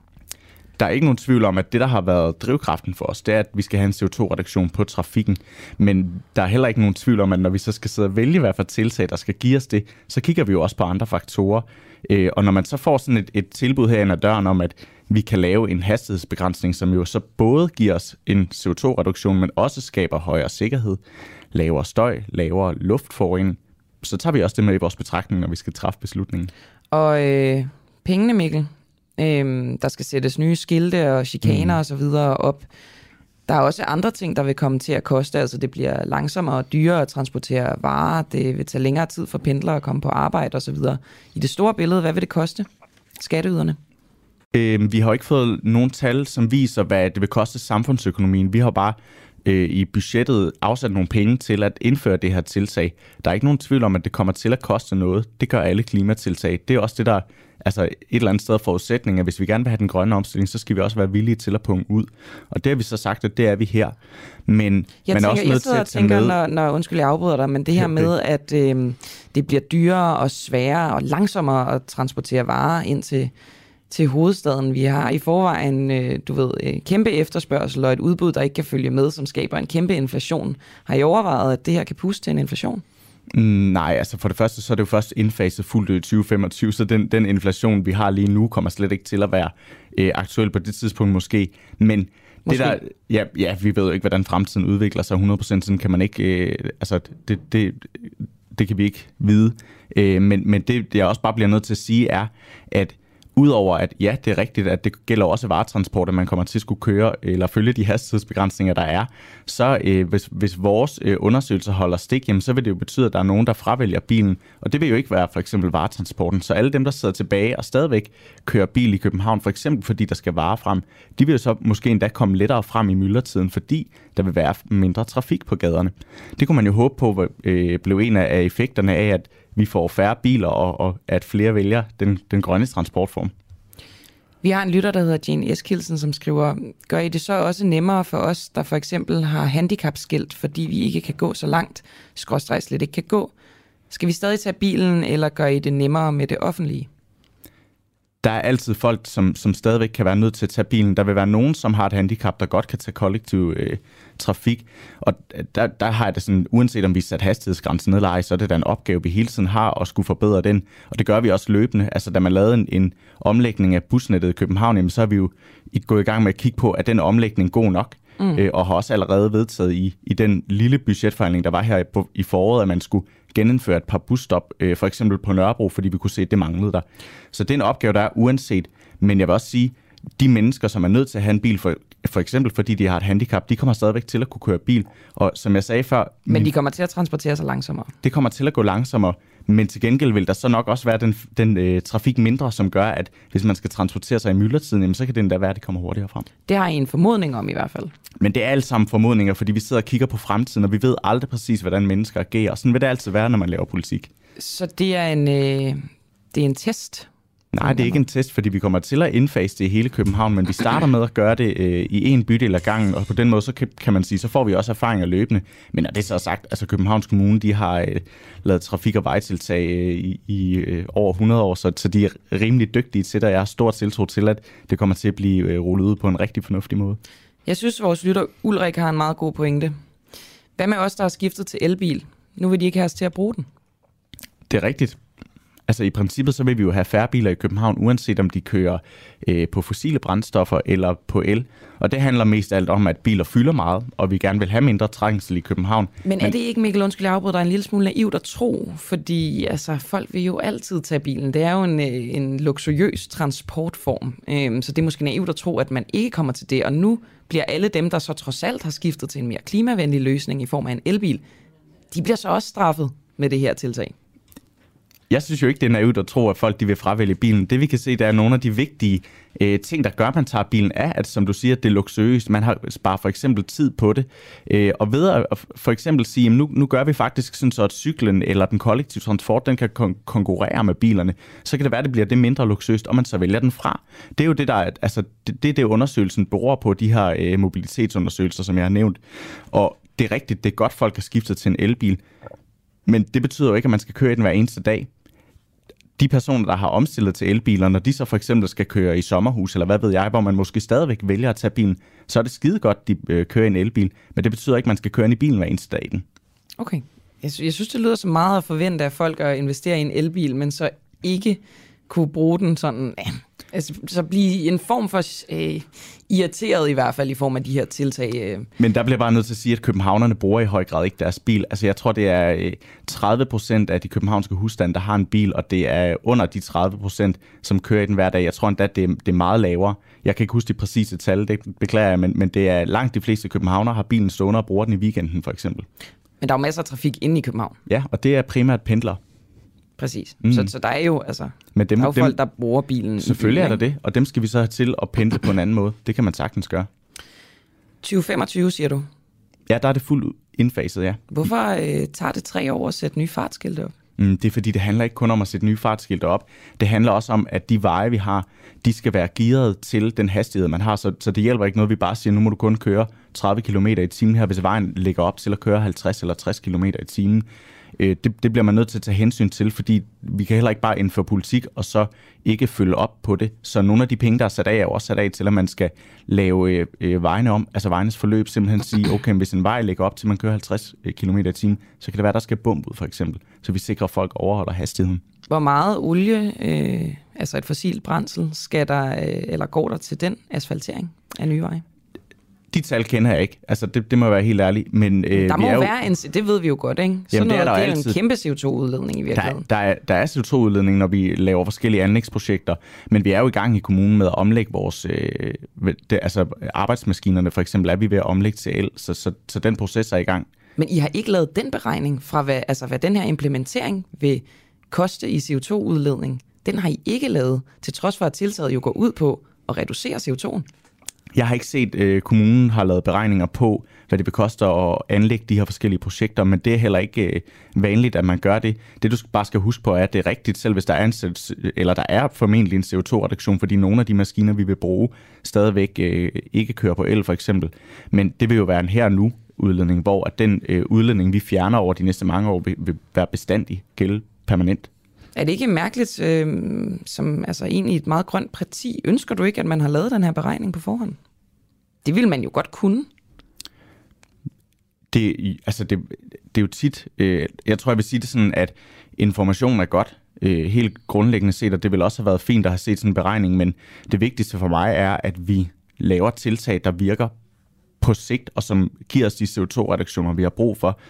S17: Der er ikke nogen tvivl om, at det, der har været drivkraften for os, det er, at vi skal have en CO2-reduktion på trafikken. Men der er heller ikke nogen tvivl om, at når vi så skal sidde og vælge, hvad for tiltag, der skal give os det, så kigger vi jo også på andre faktorer. Øh, og når man så får sådan et, et tilbud herinde ad døren om, at vi kan lave en hastighedsbegrænsning, som jo så både giver os en CO2-reduktion, men også skaber højere sikkerhed, lavere støj, lavere luftforurening, så tager vi også det med i vores betragtning, når vi skal træffe beslutningen.
S1: Og øh, pengene, Mikkel, øh, der skal sættes nye skilte og chikaner mm. og så videre op. Der er også andre ting, der vil komme til at koste. Altså det bliver langsommere og dyrere at transportere varer. Det vil tage længere tid for pendlere at komme på arbejde osv. I det store billede, hvad vil det koste skatteyderne?
S17: Øh, vi har ikke fået nogen tal, som viser, hvad det vil koste samfundsøkonomien. Vi har bare øh, i budgettet afsat nogle penge til at indføre det her tiltag. Der er ikke nogen tvivl om, at det kommer til at koste noget. Det gør alle klimatiltag. Det er også det, der altså et eller andet sted forudsætning, at hvis vi gerne vil have den grønne omstilling, så skal vi også være villige til at punge ud. Og det har vi så sagt, at det er vi her. Men
S1: jeg
S17: man
S1: tænker,
S17: er også nødt til at
S1: tænker,
S17: med...
S1: når, når, undskyld, jeg afbryder dig, men det her med, at øh, det bliver dyrere og sværere og langsommere at transportere varer ind til, til hovedstaden. Vi har i forvejen, øh, du ved, øh, kæmpe efterspørgsel og et udbud, der ikke kan følge med, som skaber en kæmpe inflation. Har I overvejet, at det her kan puste til en inflation?
S17: Mm, Nej, altså for det første, så er det jo først indfaset fuldt i 2025, så den, den inflation, vi har lige nu, kommer slet ikke til at være øh, aktuel på det tidspunkt måske. Men
S1: Måske.
S17: det der, ja, ja, vi ved jo ikke, hvordan fremtiden udvikler sig 100%, sådan kan man ikke, øh, altså det, det, det kan vi ikke vide. Øh, men, men det, jeg også bare bliver nødt til at sige, er, at Udover at ja, det er rigtigt, at det gælder også varetransport, at man kommer til at skulle køre eller følge de hastighedsbegrænsninger, der er, så øh, hvis, hvis vores øh, undersøgelser holder stik, jamen, så vil det jo betyde, at der er nogen, der fravælger bilen. Og det vil jo ikke være for eksempel varetransporten. Så alle dem, der sidder tilbage og stadigvæk kører bil i København, for eksempel fordi der skal vare frem, de vil jo så måske endda komme lettere frem i myldretiden, fordi der vil være mindre trafik på gaderne. Det kunne man jo håbe på øh, blev en af effekterne af, at vi får færre biler, og, og at flere vælger den, den grønne transportform.
S1: Vi har en lytter, der hedder Jane Eskilsen, som skriver, gør I det så også nemmere for os, der for eksempel har handicapskilt, fordi vi ikke kan gå så langt, skråstrejs slet ikke kan gå? Skal vi stadig tage bilen, eller gør I det nemmere med det offentlige?
S17: der er altid folk, som, som stadigvæk kan være nødt til at tage bilen. Der vil være nogen, som har et handicap, der godt kan tage kollektiv øh, trafik. Og der, der har jeg det sådan, uanset om vi sat hastighedsgrænsen ned eller ej, så er det da en opgave, vi hele tiden har at skulle forbedre den. Og det gør vi også løbende. Altså, da man lavede en, en omlægning af busnettet i København, jamen, så har vi jo gået i gang med at kigge på, at den omlægning god nok? Mm. Øh, og har også allerede vedtaget i, i den lille budgetforhandling, der var her i, i foråret, at man skulle genindføre et par busstop, øh, for eksempel på Nørrebro, fordi vi kunne se, at det manglede der. Så det er en opgave, der er uanset. Men jeg vil også sige, de mennesker, som er nødt til at have en bil, for, for eksempel fordi de har et handicap, de kommer stadigvæk til at kunne køre bil. Og som jeg sagde før...
S1: Men de kommer til at transportere sig langsommere.
S17: Det kommer til at gå langsommere, men til gengæld vil der så nok også være den, den øh, trafik mindre, som gør, at hvis man skal transportere sig i myldretiden, jamen, så kan det endda være, at det kommer hurtigere frem.
S1: Det har I en formodning om i hvert fald.
S17: Men det er alt sammen formodninger, fordi vi sidder og kigger på fremtiden, og vi ved aldrig præcis, hvordan mennesker agerer. Og sådan vil det altid være, når man laver politik.
S1: Så det er en, øh, det er en test?
S17: Nej, det er ikke en test, fordi vi kommer til at indfase det i hele København, men vi starter med at gøre det øh, i en bydel ad gangen, og på den måde, så kan, kan man sige, så får vi også erfaringer løbende. Men når det så er sagt, altså Københavns Kommune, de har øh, lavet trafik- og vejtiltag øh, i, i øh, over 100 år, så, så de er rimelig dygtige til det, og jeg har stort tiltro til, at det kommer til at blive øh, rullet ud på en rigtig fornuftig måde.
S1: Jeg synes, vores lytter Ulrik har en meget god pointe. Hvad med os, der har skiftet til elbil? Nu vil de ikke have os til at bruge den.
S17: Det er rigtigt. Altså i princippet, så vil vi jo have færre biler i København, uanset om de kører øh, på fossile brændstoffer eller på el. Og det handler mest alt om, at biler fylder meget, og vi gerne vil have mindre trængsel i København.
S1: Men er det ikke, Mikkel, undskyld, jeg afbryder dig en lille smule naivt at tro? Fordi altså, folk vil jo altid tage bilen. Det er jo en, øh, en luksuriøs transportform. Øhm, så det er måske naivt at tro, at man ikke kommer til det. Og nu bliver alle dem, der så trods alt har skiftet til en mere klimavenlig løsning i form af en elbil, de bliver så også straffet med det her tiltag.
S17: Jeg synes jo ikke, det er naivt at tro, at folk de vil fravælge bilen. Det vi kan se, der er nogle af de vigtige øh, ting, der gør, at man tager bilen af, at som du siger, det er luksuriøst. Man har sparer for eksempel tid på det. Øh, og ved at for eksempel sige, at nu, nu gør vi faktisk sådan så, at cyklen eller den kollektive transport, den kan kon- konkurrere med bilerne. Så kan det være, at det bliver det mindre luksuriøst, og man så vælger den fra. Det er jo det, der er, altså, det, det, det undersøgelsen beror på, de her øh, mobilitetsundersøgelser, som jeg har nævnt. Og det er rigtigt, det er godt, folk har skiftet til en elbil. Men det betyder jo ikke, at man skal køre i den hver eneste dag de personer, der har omstillet til elbiler, når de så for eksempel skal køre i sommerhus, eller hvad ved jeg, hvor man måske stadigvæk vælger at tage bilen, så er det skide godt, de øh, kører i en elbil, men det betyder ikke, at man skal køre ind i bilen hver eneste dag i den.
S1: Okay. Jeg, jeg synes, det lyder så meget at forvente af folk at investere i en elbil, men så ikke kunne bruge den sådan, ja, Altså, så blive en form for øh, irriteret i hvert fald i form af de her tiltag. Øh.
S17: Men der bliver bare nødt til at sige, at københavnerne bruger i høj grad ikke deres bil. Altså jeg tror, det er øh, 30 procent af de københavnske husstande, der har en bil, og det er under de 30 procent, som kører i den hver dag. Jeg tror endda, det er, det er meget lavere. Jeg kan ikke huske de præcise tal, det beklager jeg, men, men det er langt de fleste københavnere har bilen stående og bruger den i weekenden for eksempel.
S1: Men der er jo masser af trafik inde i København.
S17: Ja, og det er primært pendler.
S1: Præcis. Mm. Så, så der er jo, altså,
S17: Men dem,
S1: der er jo
S17: dem,
S1: folk, der bruger bilen.
S17: Selvfølgelig
S1: i
S17: er
S1: bilen,
S17: der det, og dem skal vi så have til at pendle på en anden måde. Det kan man sagtens gøre.
S1: 2025, siger du.
S17: Ja, der er det fuldt indfaset, ja.
S1: Hvorfor øh, tager det tre år at sætte nye fartskilte op?
S17: Mm, det er fordi, det handler ikke kun om at sætte nye fartskilte op. Det handler også om, at de veje, vi har, de skal være gearet til den hastighed, man har. Så, så det hjælper ikke noget, vi bare siger, nu må du kun køre 30 km i timen her, hvis vejen ligger op til at køre 50 eller 60 km i timen. Øh, det, det bliver man nødt til at tage hensyn til, fordi vi kan heller ikke bare indføre politik og så ikke følge op på det. Så nogle af de penge, der er sat af, er jo også sat af til, at man skal lave øh, øh, vejene om, altså vejenes forløb, simpelthen sige, okay, hvis en vej ligger op til, at man kører 50 øh, km i timen, så kan det være, der skal bump ud for eksempel, så vi sikrer, at folk overholder hastigheden.
S1: Hvor meget olie, øh, altså et fossilt brændsel, skal der, øh, eller går der til den asfaltering af nye veje?
S17: De tal kender jeg ikke. Altså, det, det må jeg være helt ærlig. Men, øh,
S1: der må
S17: jo,
S1: være en, det ved vi jo godt, ikke? Så
S17: Jamen, det er der
S1: det er
S17: altid.
S1: en kæmpe CO2-udledning i
S17: der,
S1: virkeligheden.
S17: der, er, der er CO2-udledning, når vi laver forskellige anlægsprojekter, men vi er jo i gang i kommunen med at omlægge vores, øh, det, altså arbejdsmaskinerne for eksempel, er vi ved at omlægge til el, så, så, så den proces er i gang.
S1: Men I har ikke lavet den beregning fra, hvad, altså, hvad den her implementering vil koste i CO2-udledning. Den har I ikke lavet, til trods for at tiltaget jo går ud på at reducere CO2'en.
S17: Jeg har ikke set, at øh, kommunen har lavet beregninger på, hvad det vil koste at anlægge de her forskellige projekter, men det er heller ikke øh, vanligt, at man gør det. Det du bare skal huske på er, at det er rigtigt, selv hvis der er, en, eller der er formentlig en CO2-reduktion, fordi nogle af de maskiner, vi vil bruge, stadigvæk øh, ikke kører på el for eksempel. Men det vil jo være en her og nu udledning, hvor at den øh, udledning, vi fjerner over de næste mange år, vil, vil være bestandig, gælde permanent.
S1: Er det ikke mærkeligt, øh, som altså en i et meget grønt parti, ønsker du ikke, at man har lavet den her beregning på forhånd? Det vil man jo godt kunne.
S17: Det, altså det, det er jo tit, øh, jeg tror, jeg vil sige det sådan, at information er godt, øh, helt grundlæggende set, og det vil også have været fint at have set sådan en beregning, men det vigtigste for mig er, at vi laver tiltag, der virker på sigt, og som giver os de CO2-reduktioner, vi har brug for.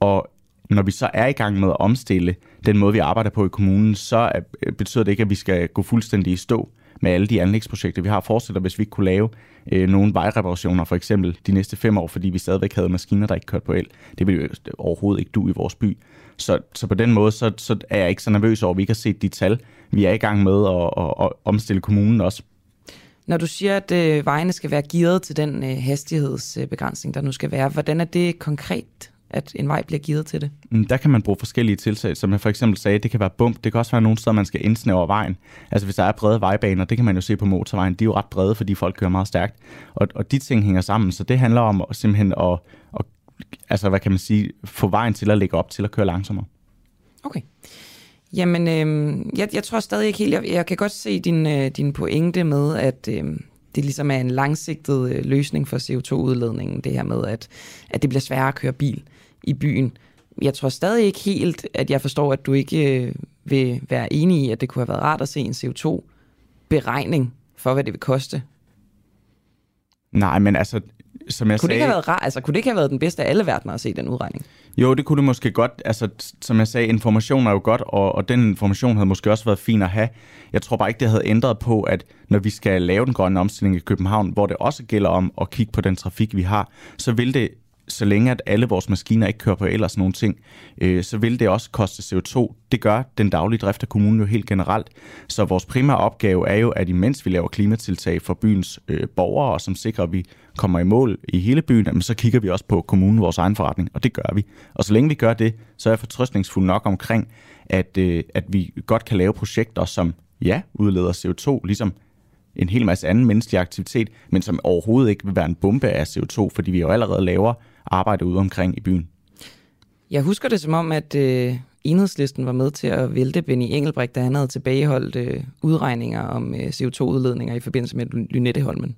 S17: Og når vi så er i gang med at omstille den måde, vi arbejder på i kommunen, så er, betyder det ikke, at vi skal gå fuldstændig i stå med alle de anlægsprojekter, vi har forestillet, hvis vi ikke kunne lave øh, nogle vejreparationer for eksempel de næste fem år, fordi vi stadigvæk havde maskiner, der ikke kørte på el. Det ville jo overhovedet ikke du i vores by. Så, så på den måde, så, så er jeg ikke så nervøs over, at vi ikke har set de tal. Vi er i gang med at, at, at omstille kommunen også.
S1: Når du siger, at øh, vejene skal være gearet til den øh, hastighedsbegrænsning, der nu skal være, hvordan er det konkret, at en vej bliver gearet til det?
S17: Mm, Der kan man bruge forskellige tiltag, som jeg for eksempel sagde, det kan være bump, det kan også være nogle steder, man skal indsnævre vejen. Altså hvis der er brede vejbaner, det kan man jo se på motorvejen, de er jo ret brede, fordi folk kører meget stærkt. Og, og de ting hænger sammen, så det handler om simpelthen at, at, altså hvad kan man sige, få vejen til at lægge op til at køre langsommere.
S1: Okay. Jamen, øh, jeg, jeg tror stadig ikke helt, jeg, jeg kan godt se din, øh, din pointe med, at øh, det ligesom er en langsigtet øh, løsning for CO2-udledningen, det her med, at, at det bliver sværere at køre bil i byen. Jeg tror stadig ikke helt, at jeg forstår, at du ikke øh, vil være enig i, at det kunne have været rart at se en CO2-beregning for, hvad det vil koste.
S17: Nej, men altså, som jeg
S1: Kunne det,
S17: sagde...
S1: ikke have været rart, altså, kunne det ikke have været den bedste af alle verdener at se den udregning?
S17: Jo, det kunne det måske godt. Altså, som jeg sagde, information er jo godt, og, og den information havde måske også været fin at have. Jeg tror bare ikke, det havde ændret på, at når vi skal lave den grønne omstilling i København, hvor det også gælder om at kigge på den trafik, vi har, så vil det så længe at alle vores maskiner ikke kører på el og sådan nogle ting, øh, så vil det også koste CO2. Det gør den daglige drift af kommunen jo helt generelt. Så vores primære opgave er jo, at imens vi laver klimatiltag for byens øh, borgere, som sikrer, at vi kommer i mål i hele byen, jamen, så kigger vi også på kommunen, vores egen forretning, og det gør vi. Og så længe vi gør det, så er jeg fortrøstningsfuld nok omkring, at, øh, at vi godt kan lave projekter, som ja, udleder CO2, ligesom en hel masse anden menneskelig aktivitet, men som overhovedet ikke vil være en bombe af CO2, fordi vi jo allerede laver arbejde ude omkring i byen.
S1: Jeg husker det som om, at øh, enhedslisten var med til at vælte Benny Engelbrecht, da han havde tilbageholdt øh, udregninger om øh, CO2-udledninger i forbindelse med Lynetteholmen.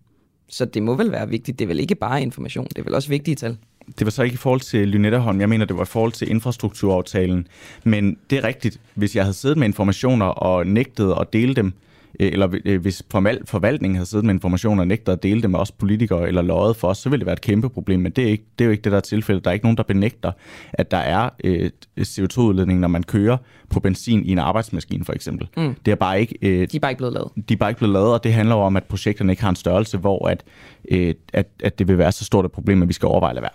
S1: Så det må vel være vigtigt. Det er vel ikke bare information, det er vel også vigtige tal.
S17: Det var så ikke i forhold til Lynetteholm, jeg mener, det var i forhold til infrastrukturaftalen. Men det er rigtigt, hvis jeg havde siddet med informationer og nægtet at dele dem, eller øh, hvis forvaltningen havde siddet med informationer og nægter at dele det med os politikere eller løjet for os, så ville det være et kæmpe problem, men det er, ikke, det er jo ikke det, der er tilfældet. Der er ikke nogen, der benægter, at der er øh, CO2-udledning, når man kører på benzin i en arbejdsmaskine for eksempel.
S1: Mm.
S17: Det er bare ikke... Øh,
S1: De er bare ikke blevet lavet.
S17: de er bare ikke blevet lavet, og det handler jo om, at projekterne ikke har en størrelse, hvor at, øh, at, at det vil være så stort et problem, at vi skal overveje at være.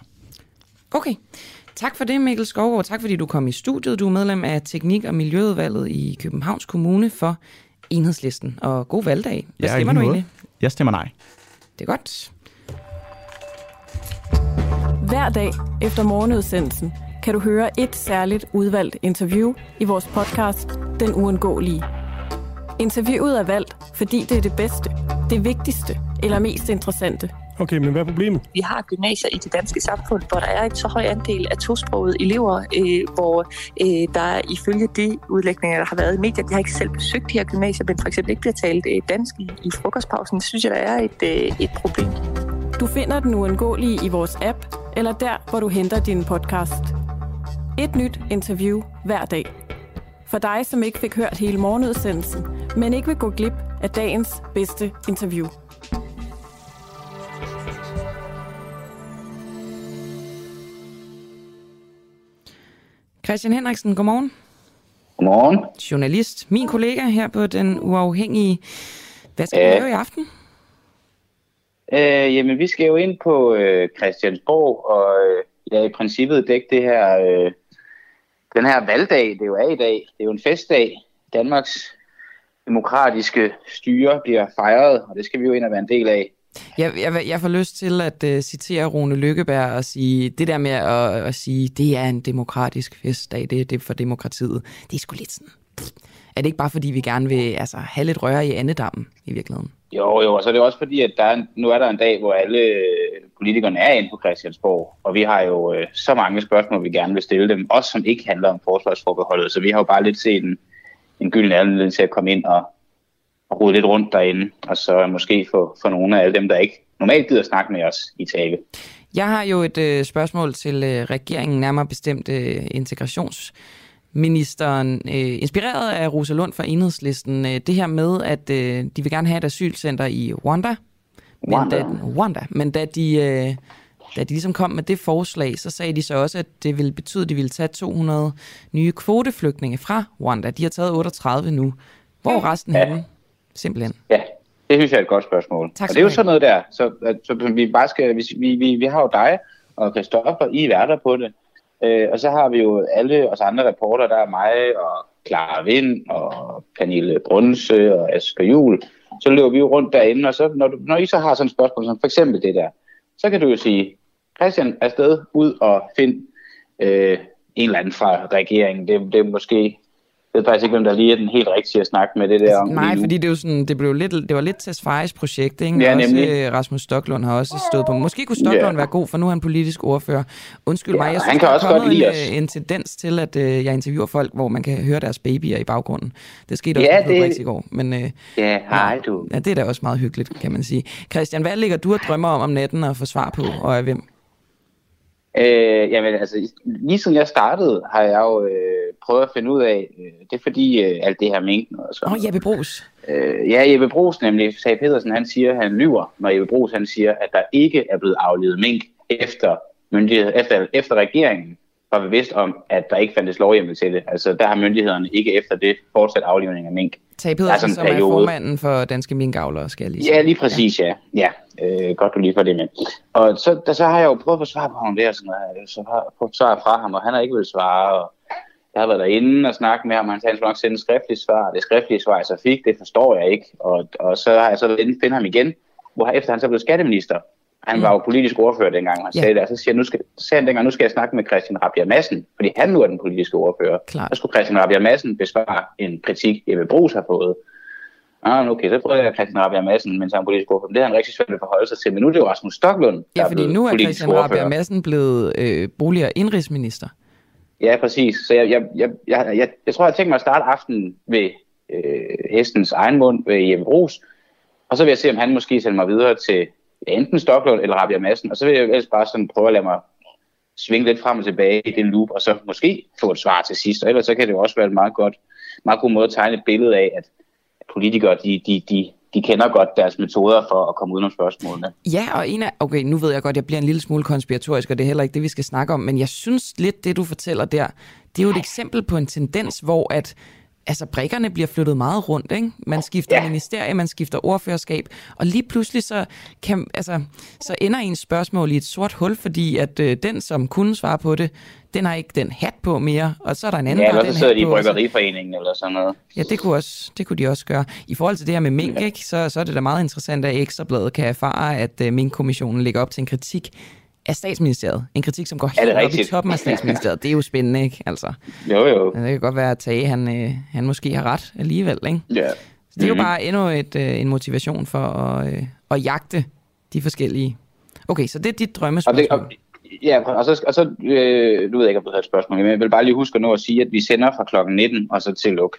S1: Okay. Tak for det, Mikkel Skovgaard. Tak fordi du kom i studiet. Du er medlem af Teknik- og Miljøudvalget i Københavns Kommune for Enhedslisten. Og god valgdag. Hvad
S17: Ja,
S1: stemmer du egentlig?
S17: Jeg stemmer nej.
S1: Det er godt.
S16: Hver dag efter morgenudsendelsen kan du høre et særligt udvalgt interview i vores podcast Den Uundgåelige. Interviewet er valgt, fordi det er det bedste, det vigtigste eller mest interessante.
S19: Okay, men hvad er problemet?
S18: Vi har gymnasier i det danske samfund, hvor der er en så høj andel af tosprogede elever, øh, hvor øh, der ifølge de udlægninger, der har været i medier, de har ikke selv besøgt de her gymnasier, men for eksempel ikke bliver talt øh, dansk i, i frokostpausen. Det synes jeg, der er et, øh, et problem.
S16: Du finder den uundgåelige i vores app, eller der, hvor du henter din podcast. Et nyt interview hver dag. For dig, som ikke fik hørt hele morgenudsendelsen, men ikke vil gå glip af dagens bedste interview.
S1: Christian Henriksen, godmorgen.
S20: Godmorgen.
S1: Journalist. Min kollega her på Den Uafhængige. Hvad skal vi lave i aften?
S20: Øh, jamen, vi skal jo ind på øh, Christiansborg, og øh, ja, i princippet dække det her, øh, den her valgdag, det jo er i dag. Det er jo en festdag. Danmarks demokratiske styre bliver fejret, og det skal vi jo ind og være en del af.
S1: Jeg, jeg, jeg får lyst til at uh, citere Rune Lykkeberg og sige, det der med at, at sige, det er en demokratisk festdag, det er det for demokratiet, det er sgu lidt sådan. Er det ikke bare fordi, vi gerne vil altså, have lidt røre i andedammen i virkeligheden?
S20: Jo, jo, og så er det også fordi, at der er, nu er der en dag, hvor alle øh, politikerne er inde på Christiansborg, og vi har jo øh, så mange spørgsmål, vi gerne vil stille dem, også som ikke handler om forsvarsforbeholdet, så vi har jo bare lidt set en, en gylden anledning til at komme ind og, og rode lidt rundt derinde, og så måske få, få nogle af alle dem, der ikke normalt gider snakke med os i tale.
S1: Jeg har jo et øh, spørgsmål til øh, regeringen, nærmere bestemt øh, integrationsministeren, øh, inspireret af Rosa Lund fra Enhedslisten. Øh, det her med, at øh, de vil gerne have et asylcenter i Rwanda. Men
S20: Rwanda.
S1: Da, Rwanda. Men da de, øh, da de ligesom kom med det forslag, så sagde de så også, at det ville betyde, at de ville tage 200 nye kvoteflygtninge fra Rwanda. De har taget 38 nu. Hvor er resten
S20: Ja.
S1: henne? Simpelthen.
S20: Ja, det synes jeg er et godt spørgsmål.
S1: Tak
S20: og det er jo sådan noget der, så, at, så vi bare skal, vi, vi, vi, vi har jo dig og Christoffer, I er værter på det, øh, og så har vi jo alle os andre reporter, der er mig og Clara Vind og Pernille Brunse og Asger Juhl, så løber vi jo rundt derinde, og så, når, du, når I så har sådan et spørgsmål, som for eksempel det der, så kan du jo sige, Christian, afsted ud og find øh, en eller anden fra regeringen. Det, det er måske, jeg ved faktisk ikke, hvem der lige er den helt rigtige at snakke med det der om
S1: Nej, fordi det, er jo sådan, det, blev lidt, det var lidt Tess Fejs projekt, ikke?
S20: Ja,
S1: Og også,
S20: nemlig.
S1: øh, Rasmus Stoklund har også stået på. Måske kunne Stoklund
S20: Ja.
S1: være god, for nu er han politisk ordfører. Undskyld
S20: Ja,
S1: mig, jeg synes,
S20: han kan
S1: der er
S20: også godt lide
S1: en, øh, en tendens til, at øh, jeg interviewer folk, hvor man kan høre deres babyer i baggrunden. Det skete også
S20: Ja,
S1: det- i går. Men, øh,
S20: Ja, hej du.
S1: ja, det er da også meget hyggeligt, kan man sige. Christian, hvad ligger du og drømmer om om natten at få svar på, og af hvem?
S20: Øh, jamen altså, lige siden jeg startede, har jeg jo øh, prøvet at finde ud af, øh, det er fordi øh, alt det her mængden og så.
S1: Åh, oh, Jeppe Brugs.
S20: Øh, ja, Jeppe Brugs nemlig, sagde Pedersen, han siger, han lyver, når Jeppe Brugs han siger, at der ikke er blevet aflevet mink efter, myndighed, efter, efter regeringen var bevidst om, at der ikke fandtes lovhjemmel til det. Altså, der har myndighederne ikke efter det fortsat aflivning af mink.
S1: Tage
S20: Der er
S1: Pedersen,
S20: sådan
S1: som er formanden for Danske Minkavlere, skal jeg lige sige.
S20: Ja, lige præcis, ja. ja. Øh, godt, du lige får det med. Og så, der, så har jeg jo prøvet at få svar på ham der, sådan, så har jeg fået svar fra ham, og han har ikke vil svare. Og jeg har været derinde og snakket med ham, og han sagde, han skulle nok sende et skriftligt svar. Det skriftlige svar, jeg så fik, det forstår jeg ikke. Og, og så har jeg så været inde og finde ham igen, hvor efter han så blev skatteminister. Han var jo politisk ordfører dengang, han
S1: Ja.
S20: sagde det, og så siger, jeg, nu skal, sagde han dengang, nu skal jeg snakke med Christian Rabia Madsen, fordi han nu er den politiske ordfører.
S1: Klart.
S20: Så skulle Christian Rabia Madsen besvare en kritik, Ebbe Brugs har fået. Ah, okay, så prøver jeg Christian Rabia Madsen, mens han er politisk ordfører. Men Det er han rigtig svært at forholde sig til. Men nu er det jo Rasmus Stoklund, der
S1: Ja, fordi
S20: blevet
S1: nu er Christian Rabia
S20: ordfører.
S1: Madsen blevet øh, bolig- og indrigsminister.
S20: Ja, præcis. Så jeg, jeg, jeg, jeg, jeg, jeg tror, jeg har tænkt mig at starte aftenen ved øh, hestens egen mund, ved Jeppe Brugs. Og så vil jeg se, om han måske sender mig videre til enten Stoklund eller Rabia Madsen. Og så vil jeg ellers bare sådan prøve at lade mig svinge lidt frem og tilbage i det loop, og så måske få et svar til sidst. Og ellers så kan det jo også være et meget godt, meget god måde at tegne et billede af, at politikere, de, de, de, de kender godt deres metoder for at komme udenom spørgsmålene.
S1: Ja, og en af, okay, nu ved jeg godt, at jeg bliver en lille smule konspiratorisk, og det er heller ikke det, vi skal snakke om, men jeg synes lidt, det du fortæller der, det er jo et eksempel på en tendens, hvor at altså brikkerne bliver flyttet meget rundt, ikke? Man skifter ja. ministerie, man skifter ordførerskab, og lige pludselig så, kan, altså, så ender ens spørgsmål i et sort hul, fordi at øh, den, som kunne svare på det, den har ikke den hat på mere, og så er der en anden,
S20: Ja, eller så sidder de i Bryggeriforeningen eller sådan noget.
S1: Ja, det kunne, også, det kunne de også gøre. I forhold til det her med mink, ja. ikke, så, så er det da meget interessant, at Ekstrabladet kan erfare, at uh, Mink-kommissionen lægger op til en kritik af statsministeriet. En kritik, som går
S20: Er det
S1: helt op i toppen af statsministeriet. Det er jo spændende, ikke? Altså,
S20: Jo, jo.
S1: det kan godt være, at Tage, han, øh, han måske har ret alligevel, ikke?
S20: Ja.
S1: Så det er jo
S20: Mhm.
S1: bare endnu et, øh, en motivation for at, øh, at jagte de forskellige... Okay, så det er dit
S20: Og det,
S1: drømmespørgsmål.
S20: og, ja, og så, og så øh, nu ved jeg ikke, om du har et spørgsmål, men jeg vil bare lige huske at nå at sige, at vi sender fra klokken 19 og så til luk.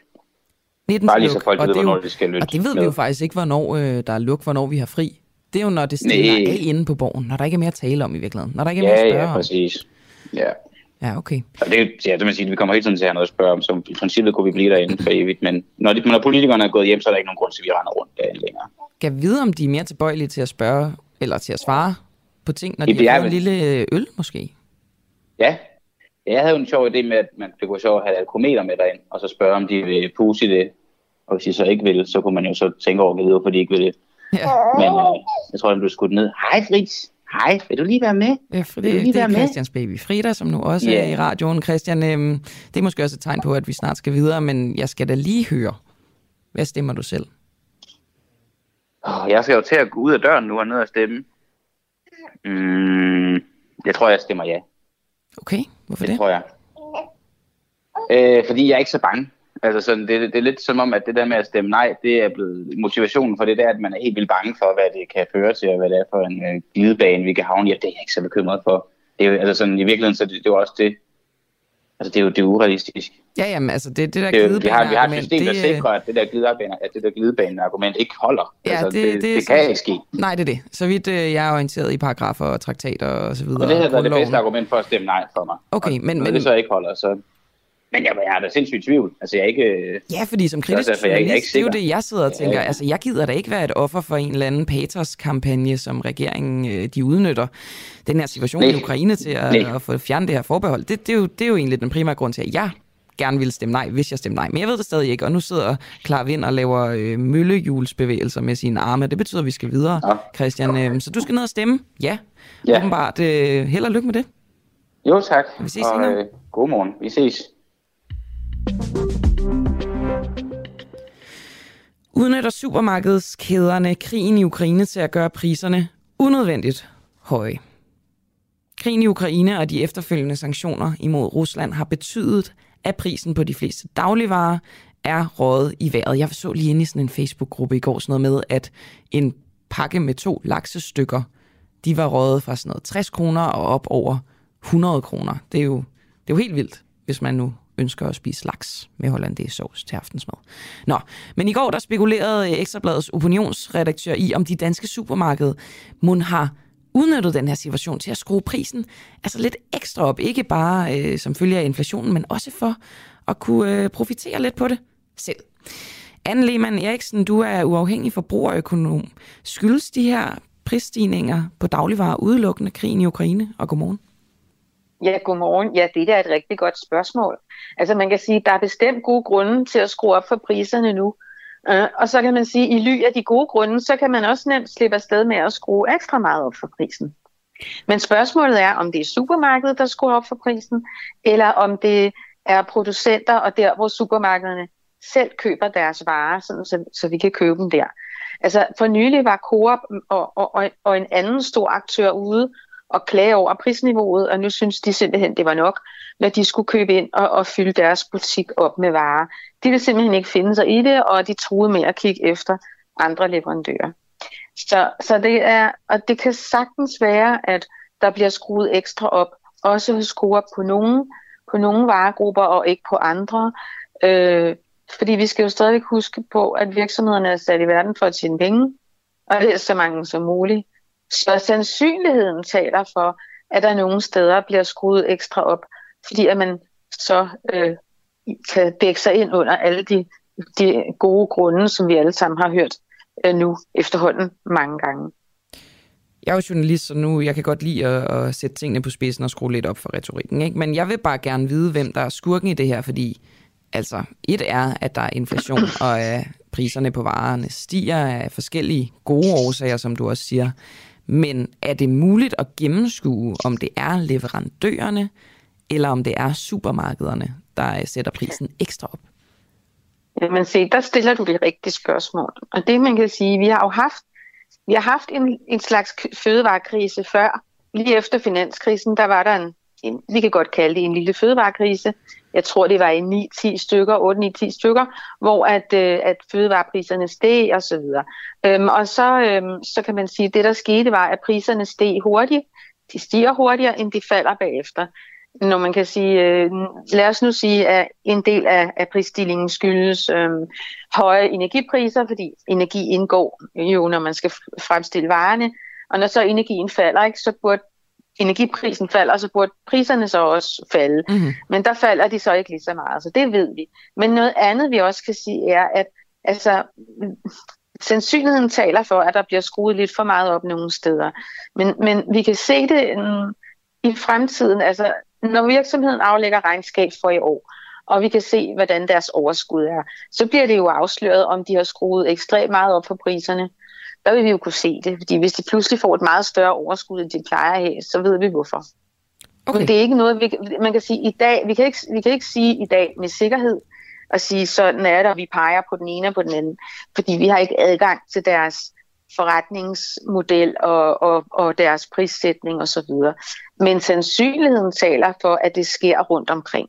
S1: 19
S20: Bare lige så folk
S1: og
S20: ved,
S1: det er jo-
S20: hvornår de skal lytte
S1: Og det ved vi
S20: med.
S1: jo faktisk ikke, hvornår øh, der er luk, hvornår vi har fri. Det er jo, når det stiller af inde på borgen, når der ikke er mere at tale om i virkeligheden. Når der ikke er mere
S20: Ja,
S1: at spørge
S20: ja, præcis. Ja.
S1: Ja, okay.
S20: Og det, ja, det vil sige, at vi kommer hele tiden til at have noget at spørge om, så i princippet kunne vi blive derinde for evigt, men når, de, når politikerne er gået hjem, så er der ikke nogen grund til, at vi render rundt derinde længere.
S1: Kan vide, om de er mere tilbøjelige til at spørge, eller til at svare på ting, når
S20: Ja,
S1: de
S20: det
S1: har
S20: er
S1: fået en lille øh, øl, måske?
S20: Ja, jeg havde jo en sjov idé med, at man, det kunne sjovt at have et alkometer med derind, og så spørge, om de vil puse i det. Og hvis de så ikke vil, så kunne man jo så tænke over, hvorfor de ikke vil det.
S1: Ja.
S20: Men øh, jeg tror, den blev skudt ned. Hej Fritz, hej, vil du lige være med?
S1: Ja, for
S20: Vil du
S1: det,
S20: lige
S1: det er
S20: være med?
S1: Christians baby Frida, som nu også
S20: Ja.
S1: er i radioen. Christian, øhm, det er måske også et tegn på, at vi snart skal videre, men jeg skal da lige høre. Hvad stemmer du selv?
S20: Jeg skal jo til at gå ud af døren nu og ned og stemme. Mm, jeg tror, jeg stemmer ja.
S1: Okay, hvorfor
S20: det?
S1: det?
S20: tror jeg. Øh, fordi jeg er ikke så bange. Altså sådan, det, det er lidt som om, at det der med at stemme nej, det er blevet motivationen for det der, at man er helt vildt bange for, hvad det kan føre til, og hvad det er for en øh, glidebane, vi kan havne i. Og det er jeg ikke så bekymret for. Det er jo, altså sådan, i virkeligheden, så det, det er jo også det. Altså, det er jo, det er urealistisk.
S1: Ja, jamen, altså det, det der
S20: er, jo- vi, har, vi har et system, der
S1: det,
S20: sikrer, at det der glidebane, at det der glidebane-argument ikke holder.
S1: Ja,
S20: altså,
S1: det-
S20: det,
S1: det
S20: det,
S1: er
S20: kan ikke ske.
S1: Nej, det er det. Så vidt øh, jeg er orienteret i paragrafer og traktater og så videre.
S20: Og det havde været det bedste argument for at stemme nej for mig.
S1: Okay, men,
S20: Når
S1: men,
S20: det så ikke holder, så... Men jeg, jeg er da sindssygt i tvivl. Altså, jeg er ikke...
S1: Ja, fordi som kritisk
S20: derfor, jeg, jeg er ikke
S1: det er jo det, jeg sidder og tænker.
S20: Ja.
S1: Altså, jeg gider da ikke være et offer for en eller anden patos-kampagne, som regeringen øh, de udnytter den her situation i
S20: Nej.
S1: Ukraine til at,
S20: Nej.
S1: at få fjernet det her forbehold. Det, det, er jo, det er jo egentlig den primære grund til, at jeg gerne ville stemme nej, hvis jeg stemte nej. Men jeg ved det stadig ikke, og nu sidder Klar Vind og laver øh, møllehjulsbevægelser med sine arme. Det betyder, at vi skal videre, ja. Christian. Øh, så du skal ned og stemme? Ja.
S20: Ja.
S1: Åbenbart. Øh, held og lykke med det.
S20: Jo, tak.
S1: Vi ses
S20: og,
S1: senere.
S20: øh, god morgen. Vi ses.
S1: Udnytter supermarkedskæderne krigen i Ukraine til at gøre priserne unødvendigt høje. Krigen i Ukraine og de efterfølgende sanktioner imod Rusland har betydet, at prisen på de fleste dagligvarer er røget i vejret. Jeg så lige inde i sådan en Facebook-gruppe i går sådan noget med, at en pakke med to laksestykker, de var røget fra sådan noget 60 kroner og op over 100 kroner. Det er jo, det er jo helt vildt, hvis man nu ønsker at spise laks med hollandaise sovs til aftensmad. Nå, men i går der spekulerede øh, Ekstrabladets opinionsredaktør i, om de danske supermarkeder mon har udnyttet den her situation til at skrue prisen altså lidt ekstra op. Ikke bare øh, som følge af inflationen, men også for at kunne øh, profitere lidt på det selv. Anne Lehmann Eriksen, du er uafhængig forbrugerøkonom. Skyldes de her prisstigninger på dagligvarer udelukkende krigen i Ukraine? Og godmorgen.
S19: Ja, godmorgen. Ja, det der er et rigtig godt spørgsmål. Altså man kan sige, at der er bestemt gode grunde til at skrue op for priserne nu. Øh, og så kan man sige, at i ly af de gode grunde, så kan man også nemt slippe afsted med at skrue ekstra meget op for prisen. Men spørgsmålet er, om det er supermarkedet, der skruer op for prisen, eller om det er producenter og der, hvor supermarkederne selv køber deres varer, sådan, så, så vi kan købe dem der. Altså for nylig var Coop og, og, og, og en anden stor aktør ude og klage over prisniveauet, og nu synes de simpelthen, det var nok, når de skulle købe ind og, og fylde deres butik op med varer. De vil simpelthen ikke finde sig i det, og de truede med at kigge efter andre leverandører. Så, så det er, og det kan sagtens være, at der bliver skruet ekstra op, også hos Coop på nogle, på nogle varegrupper og ikke på andre. Øh, fordi vi skal jo stadig huske på, at virksomhederne er sat i verden for at tjene penge, og det er så mange som muligt. Så sandsynligheden taler for, at der nogle steder bliver skruet ekstra op, fordi at man så øh, kan dække sig ind under alle de de gode grunde, som vi alle sammen har hørt øh, nu efterhånden mange gange.
S1: Jeg er jo journalist, så nu jeg kan godt lide at, at sætte tingene på spidsen og skrue lidt op for retorikken. Ikke? Men jeg vil bare gerne vide, hvem der er skurken i det her, fordi altså, et er, at der er inflation, og øh, priserne på varerne stiger af forskellige gode årsager, som du også siger. Men er det muligt at gennemskue, om det er leverandørerne, eller om det er supermarkederne, der sætter prisen ekstra op?
S19: Jamen se, der stiller du det rigtige spørgsmål. Og det man kan sige, vi har jo haft, vi har haft en, en slags fødevarekrise før. Lige efter finanskrisen, der var der en, en, vi kan godt kalde det en lille fødevarekrise. Jeg tror, det var i 9-10 stykker, 8-9-10 stykker, hvor at, øh, at fødevarepriserne steg og så videre. Øhm, og så, øhm, så kan man sige, at det der skete var, at priserne steg hurtigt. De stiger hurtigere, end de falder bagefter når man kan sige, øh, lad os nu sige, at en del af, af prisstillingen skyldes øh, høje energipriser, fordi energi indgår jo, når man skal fremstille varerne, og når så energien falder, ikke, så burde energiprisen falder, så burde priserne så også falde. Mm-hmm. Men der falder de så ikke lige så meget, så det ved vi. Men noget andet, vi også kan sige, er, at altså, sandsynligheden taler for, at der bliver skruet lidt for meget op nogle steder. Men, men vi kan se det um, i fremtiden. Altså, når virksomheden aflægger regnskab for i år, og vi kan se, hvordan deres overskud er, så bliver det jo afsløret, om de har skruet ekstremt meget op for priserne. Der vil vi jo kunne se det, fordi hvis de pludselig får et meget større overskud, end de plejer at have, så ved vi hvorfor. Okay. Men det er ikke noget, vi, man kan sige i dag, vi kan, ikke, vi kan ikke sige i dag med sikkerhed, og sige, sådan er det, og vi peger på den ene og på den anden, fordi vi har ikke adgang til deres forretningsmodel og, og, og deres prissætning osv. Men sandsynligheden taler for, at det sker rundt omkring.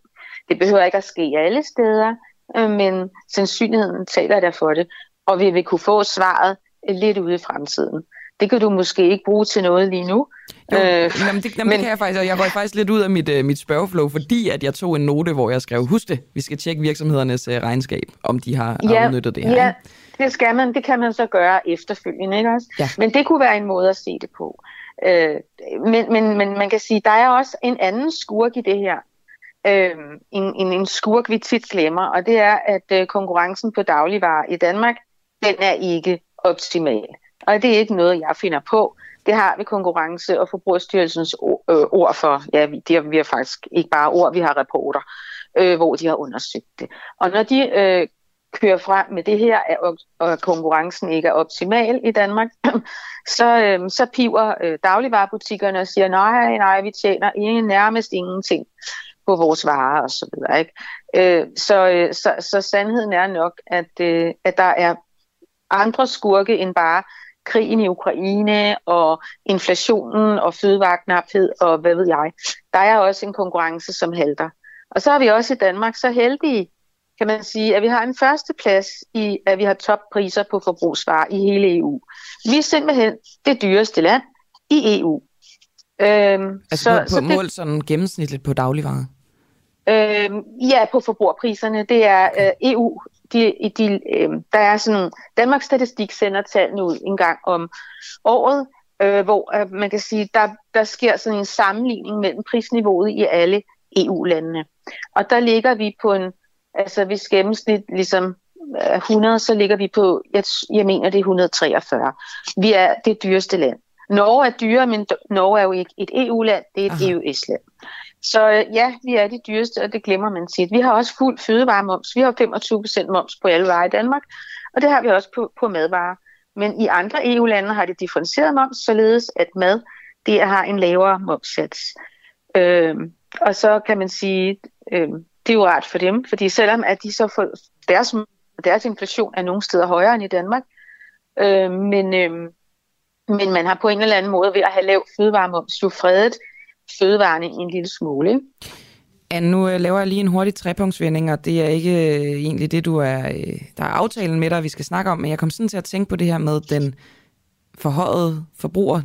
S19: Det behøver ikke at ske alle steder, øh, men sandsynligheden taler der for det. Og vi vil kunne få svaret lidt ude i fremtiden. Det kan du måske ikke bruge til noget lige nu.
S1: Jo, øh, jamen det, jamen men, det kan jeg faktisk, og jeg røg faktisk lidt ud af mit, uh, mit spørgeflow, fordi at jeg tog en note, hvor jeg skrev, husk det, vi skal tjekke virksomhedernes uh, regnskab, om de har ja, udnyttet det her.
S19: Ja, det skal man, det kan man så gøre efterfølgende, ikke også? Ja. Men det kunne være en måde at se det på. Øh, men, men, men man kan sige, der er også en anden skurk i det her. Øh, en, en, en skurk, vi tit glemmer, og det er, at øh, konkurrencen på dagligvarer i Danmark, den er ikke optimal. Og det er ikke noget, jeg finder på. Det har vi Konkurrence- og Forbrugerstyrelsens øh, ord for. Ja, vi, det har, vi har faktisk ikke bare ord, vi har rapporter, øh, hvor de har undersøgt det. Og når de øh, kører frem med det her, og konkurrencen ikke er optimal i Danmark, så, øh, så piver øh, dagligvarerbutikkerne og siger, nej, nej, vi tjener ingen, nærmest ingenting på vores varer og så videre. Ikke? Øh, så, øh, så, så sandheden er nok, at, øh, at der er andre skurke end bare krigen i Ukraine og inflationen og fødevareknaphed og hvad ved jeg. Der er også en konkurrence, som halter. Og så er vi også i Danmark så heldige, kan man sige, at vi har en første plads i, at vi har toppriser på forbrugsvarer i hele EU. Vi er simpelthen det dyreste land i EU.
S1: Øhm, altså så, på, på så mål det, sådan gennemsnitligt på dagligvarer?
S19: Øhm, ja, på forbrugerpriserne. Det er øh, EU. De, de, øh, der er sådan, Danmarks Statistik sender tallene ud en gang om året, øh, hvor øh, man kan sige, der, der sker sådan en sammenligning mellem prisniveauet i alle EU-landene. Og der ligger vi på en Altså hvis gennemsnit ligesom er 100, så ligger vi på, jeg, jeg mener det er 143. Vi er det dyreste land. Norge er dyre, men Norge er jo ikke et EU-land, det er et EØS-land. Så øh, ja, vi er de dyreste, og det glemmer man tit. Vi har også fuld fødevaremoms. Vi har 25% moms på alle varer i Danmark, og det har vi også på, på madvarer. Men i andre EU-lande har det differentieret moms, således at mad det har en lavere momssats. Øhm, og så kan man sige, øhm, det er jo rart for dem, fordi selvom at de så får deres, deres inflation er nogle steder højere end i Danmark, øhm, men, øhm, men man har på en eller anden måde ved at have lav fødevaremoms jo fredet fødevarene en lille smule. Ikke?
S1: Anne, nu øh, laver jeg lige en hurtig trepunktsvending, og det er ikke øh, egentlig det, du er, øh, der er aftalen med dig, vi skal snakke om, men jeg kom sådan til at tænke på det her med den forhøjet forbruger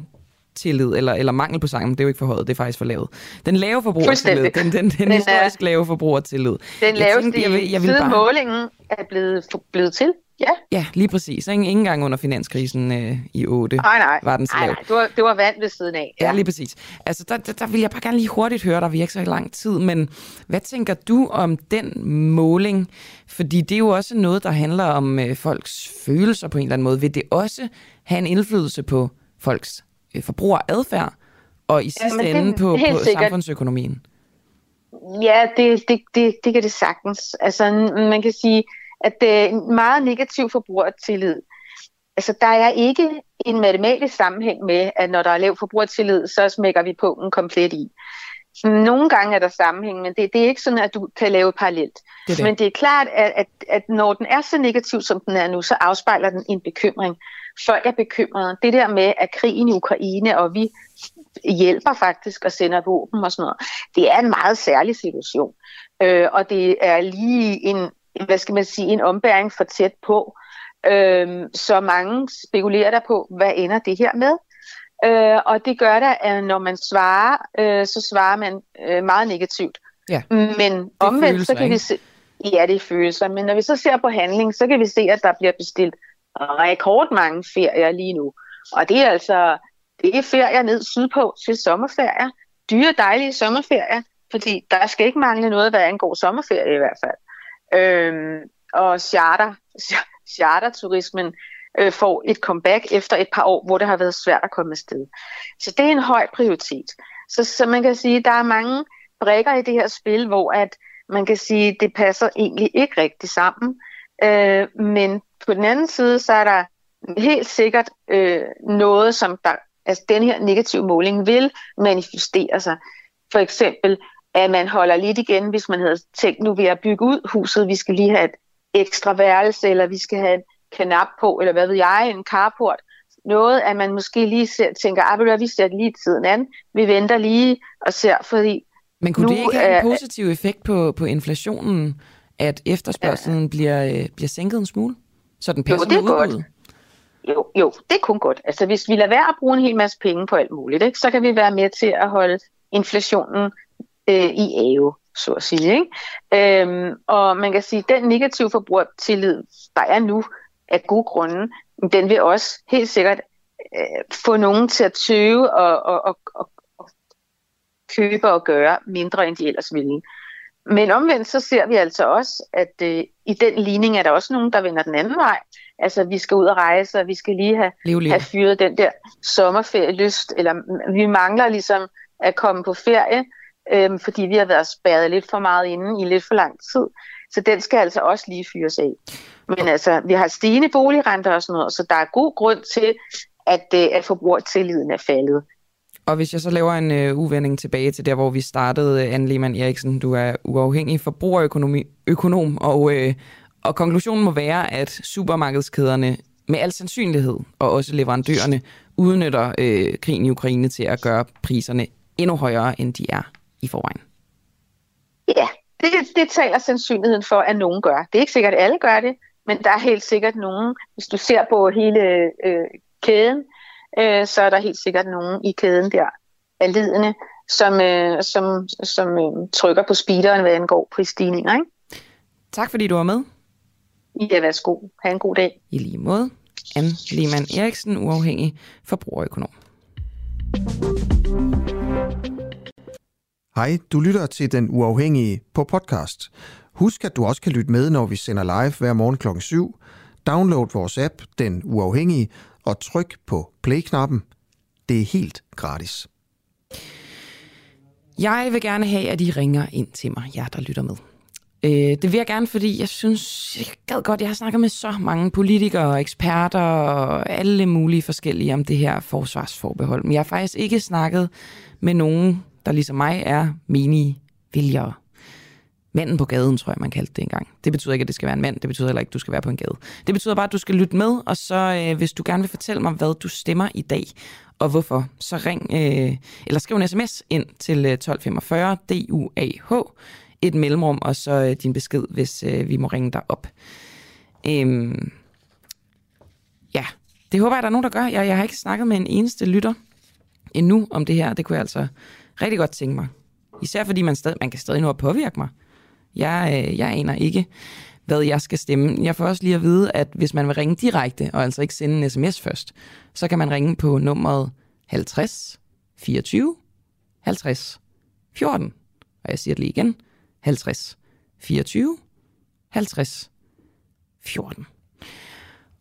S1: forbrugertillid, eller, eller mangel på sagen, det er jo ikke for højt, det er faktisk for lavt. Den lave forbrugertillid, den, den, den, den
S19: er-
S1: historisk lave forbrugertillid.
S19: Den
S1: Jeg
S19: laveste
S1: jeg jeg vil
S19: siden
S1: bare-
S19: målingen er blevet, blevet til. Ja.
S1: Ja, lige præcis. Ikke, ikke engang under finanskrisen øh, i 8
S19: Nej, nej.
S1: var den så
S19: nej,
S1: lav.
S19: nej. Det, var, det var vand ved siden af.
S1: Ja, lige præcis. Altså, der, der, der vil jeg bare gerne lige hurtigt høre dig, vi ikke så lang tid, men hvad tænker du om den måling? Fordi det er jo også noget, der handler om øh, folks følelser på en eller anden måde. Vil det også have en indflydelse på folks øh, forbrugeradfærd, og i sidste
S19: det-
S1: ende på, på
S19: sikkert.
S1: samfundsøkonomien?
S19: Ja, det, det, det, det kan det sagtens. Altså, man kan sige, at det er en meget negativ forbrugertillid. Altså, der er ikke en matematisk sammenhæng med, at når der er lav forbrugertillid, så smækker vi punkten komplet i. Nogle gange er der sammenhæng, men det, det er ikke sådan, at du kan lave parallelt.
S1: Det det.
S19: Men det er klart, at, at, at når den er så negativ, som den er nu, så afspejler den en bekymring. Folk er bekymrede. Det der med, at krigen i Ukraine, og vi hjælper faktisk og sender våben og sådan noget, det er en meget særlig situation. Øh, og det er lige en, hvad skal man sige, en ombæring for tæt på. Øh, så mange spekulerer der på, hvad ender det her med? Øh, og det gør der, at når man svarer, øh, så svarer man øh, meget negativt.
S1: Ja.
S19: Men omvendt,
S1: følelser,
S19: så kan vi
S1: ikke?
S19: se, ja, det er følelser, men når vi så ser på handling, så kan vi se, at der bliver bestilt rekordmange ferier lige nu. Og det er altså, det er ferier ned sydpå til sommerferier. Dyre, dejlige sommerferier, fordi der skal ikke mangle noget, hvad angår sommerferie i hvert fald. Øhm, og charter, charterturismen øh, får et comeback efter et par år, hvor det har været svært at komme afsted. Så det er en høj prioritet. Så, så man kan sige, der er mange brækker i det her spil, hvor at man kan sige, det passer egentlig ikke rigtig sammen. Øh, men på den anden side, så er der helt sikkert øh, noget, som der, altså den her negative måling vil manifestere sig. For eksempel, at man holder lidt igen, hvis man havde tænkt, nu vil jeg bygge ud huset, vi skal lige have et ekstra værelse, eller vi skal have en kanap på, eller hvad ved jeg, en carport. Noget, at man måske lige ser, tænker, ah, du hvad, vi ser lige tiden an, vi venter lige og ser, fordi
S1: Men kunne
S19: nu
S1: det ikke have en positiv effekt på, på inflationen, at efterspørgselen ja. bliver, øh, bliver sænket en smule? Så den
S19: Jo,
S1: passer
S19: det er godt. Jo, jo, det er kun godt. Altså, hvis vi lader være at bruge en hel masse penge på alt muligt, ikke, så kan vi være med til at holde inflationen øh, i ave, så at sige. Ikke? Øhm, og man kan sige, at den negative forbrugertillid, der er nu, af gode grunde, den vil også helt sikkert øh, få nogen til at tøve og, og, og, og, og købe og gøre mindre, end de ellers ville. Men omvendt så ser vi altså også, at øh, i den ligning er der også nogen, der vender den anden vej. Altså, vi skal ud og rejse, og vi skal lige have,
S1: Lev livet.
S19: have fyret den der sommerferielyst, eller vi mangler ligesom at komme på ferie, øhm, fordi vi har været spærret lidt for meget inde i lidt for lang tid. Så den skal altså også lige fyres af. Men altså, vi har stigende boligrenter og sådan noget, så der er god grund til, at, øh, at forbrugertilliden er faldet.
S1: Og hvis jeg så laver en øh, uvending tilbage til der, hvor vi startede, øh, Anne Lehmann Eriksen, du er uafhængig forbrugerøkonom, og, øh, og konklusionen må være, at supermarkedskæderne med al sandsynlighed, og også leverandørerne, udnytter øh, krigen i Ukraine til at gøre priserne endnu højere, end de er i forvejen.
S19: Ja, det, det taler sandsynligheden for, at nogen gør. Det er ikke sikkert, at alle gør det, men der er helt sikkert nogen, hvis du ser på hele øh, kæden, øh, så er der helt sikkert nogen i kæden der af lidende, som, øh, som, som øh, trykker på speederen, hvad angår prisstigninger. Ikke?
S1: Tak fordi du var med.
S19: Ja, værsgo. Ha' en god dag.
S1: I lige måde. Anne Lehmann Eriksen, uafhængig forbrugerøkonom.
S21: Hej, du lytter til Den Uafhængige på podcast. Husk, at du også kan lytte med, når vi sender live hver morgen kl. 7. Download vores app, Den Uafhængige, og tryk på play-knappen. Det er helt gratis.
S1: Jeg vil gerne have, at I ringer ind til mig, jer der lytter med. Øh, det vil jeg gerne, fordi jeg synes, jeg gad godt, jeg har snakket med så mange politikere og eksperter og alle mulige forskellige om det her forsvarsforbehold. Men jeg har faktisk ikke snakket med nogen, der ligesom mig er menige vælgere. Manden på gaden, tror jeg, man kaldte det engang. Det betyder ikke, at det skal være en mand. Det betyder heller ikke, at du skal være på en gade. Det betyder bare, at du skal lytte med, og så øh, hvis du gerne vil fortælle mig, hvad du stemmer i dag, og hvorfor, så ring øh, eller skriv en sms ind til øh, 1245 DUAH, et mellemrum, og så øh, din besked, hvis øh, vi må ringe dig op. Øhm, ja, det håber jeg, der er nogen, der gør. Jeg, jeg har ikke snakket med en eneste lytter. endnu om det her. Det kunne jeg altså rigtig godt tænke mig. Især fordi man, stadig, man kan stadig nå at påvirke mig. Jeg, øh, jeg aner ikke, hvad jeg skal stemme. Jeg får også lige at vide, at hvis man vil ringe direkte, og altså ikke sende en sms først, så kan man ringe på nummeret 50 24 50 14. Og jeg siger det lige igen. 50 24 50 14.